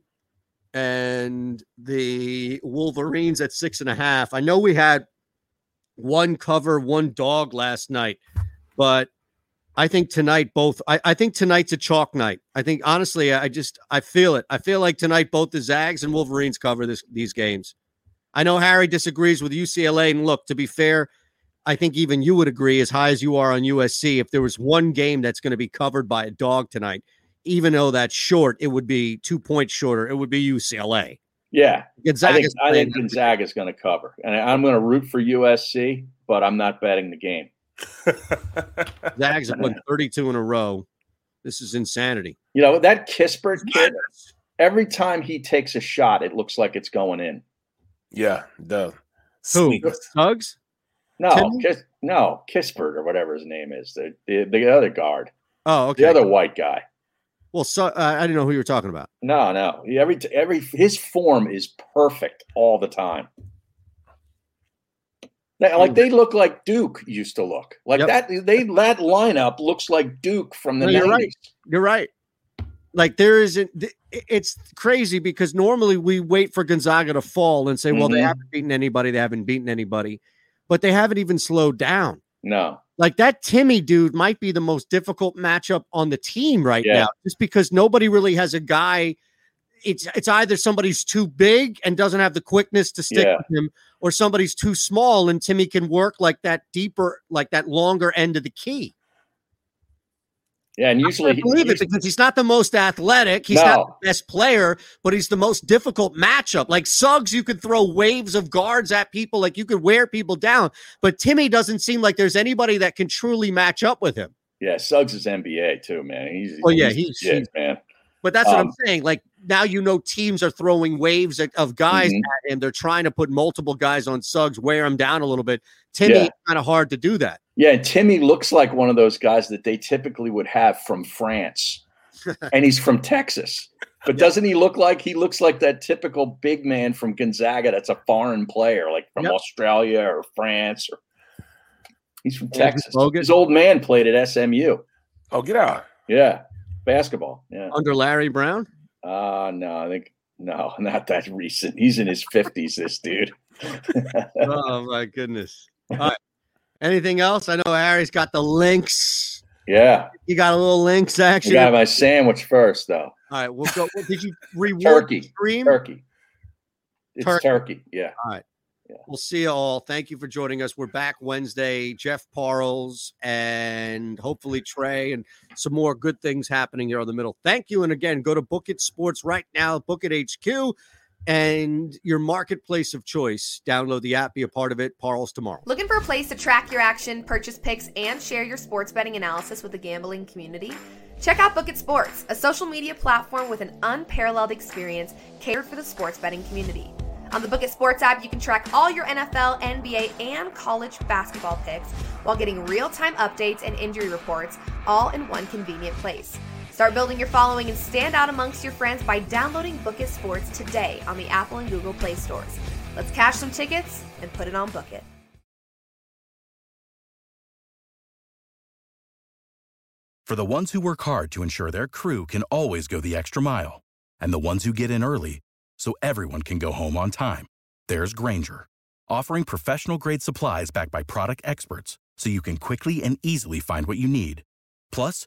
and the Wolverines at six and a half. I know we had one cover, one dog last night, but I think tonight both. I, I think tonight's a chalk night. I think honestly, I just I feel it. I feel like tonight both the Zags and Wolverines cover this these games. I know Harry disagrees with UCLA. And look, to be fair, I think even you would agree, as high as you are on USC, if there was one game that's going to be covered by a dog tonight, even though that's short, it would be two points shorter. It would be UCLA. Yeah, I Gonzaga's think, I playing think Gonzaga's going to cover, and I'm going to root for USC, but I'm not betting the game. (laughs) Zags have won 32 in a row. This is insanity. You know that Kispert kid. Every time he takes a shot, it looks like it's going in. Yeah, the Who? Suggs? No, Timme? Kis, no, Kispert or whatever his name is, the the, the other guard, Oh, okay. the other white guy. Well, so, uh, I didn't know who you were talking about. No, no, he- every every his form is perfect all the time. They- Like they look like Duke used to look. Like Yep. that they that lineup looks like Duke from the No, you're right. You're right. Like there isn't. It's crazy because normally we wait for Gonzaga to fall and say, "Well, they Mhm. haven't beaten anybody. They haven't beaten anybody," but they haven't even slowed down. No. Like that Timme dude might be the most difficult matchup on the team right Yeah. now, just because nobody really has a guy. It's it's either somebody's too big and doesn't have the quickness to stick Yeah. with him, or somebody's too small and Timme can work like that deeper, like that longer end of the key. Yeah, and I usually can't believe it because he's not the most athletic. He's not the best player, but he's the most difficult matchup. Like Suggs, you could throw waves of guards at people, like you could wear people down. But Timme doesn't seem like there's anybody that can truly match up with him. Yeah, Suggs is NBA too, man. He's Oh, yeah, he's, he's- legit, man. But that's what I'm Um, saying. Like now, you know, teams are throwing waves of- guys Mhm. at him. They're trying to put multiple guys on Suggs, wear him down a little bit. Timme, Yeah. kind of hard to do that. Yeah, and Timme looks like one of those guys that they typically would have from France, (laughs) and he's from Texas. But doesn't he look like he looks like that typical big man from Gonzaga? That's a foreign player, like from Yep. Australia or France, or he's from Texas. Bogut. His old man played at SMU. Oh, get out! Yeah, basketball. Yeah. Under Larry Brown? Uh no, I think no, (laughs) not that recent. He's in his fifties. This dude. (laughs) oh my goodness. All right. Anything else? I know Harry's got the links. yeah, You got a little links I action. got my sandwich first, though. All right, we'll go. what- Did you (laughs) reward Turkey. the stream? Turkey. It's Turkey. turkey. Yeah. All right. We'll see you all. Thank you for joining us. We're back Wednesday. Jeff Parles and hopefully Trey and some more good things happening here on the middle. Thank you. And again, go to Book It Sports right now, Book It HQ, and your marketplace of choice. Download the app, be a part of it. Parles tomorrow. Looking for a place to track your action, purchase picks, and share your sports betting analysis with the gambling community? Check out Book It Sports, a social media platform with an unparalleled experience catered for the sports betting community. On the Book It Sports app, you can track all your NFL, NBA, and college basketball picks while getting real time updates and injury reports all in one convenient place. Start building your following and stand out amongst your friends by downloading Book It Sports today on the Apple and Google Play stores. Let's cash some tickets and put it on Book It. For the ones who work hard to ensure their crew can always go the extra mile, and the ones who get in early so everyone can go home on time, there's Grainger, offering professional grade supplies backed by product experts so you can quickly and easily find what you need. Plus,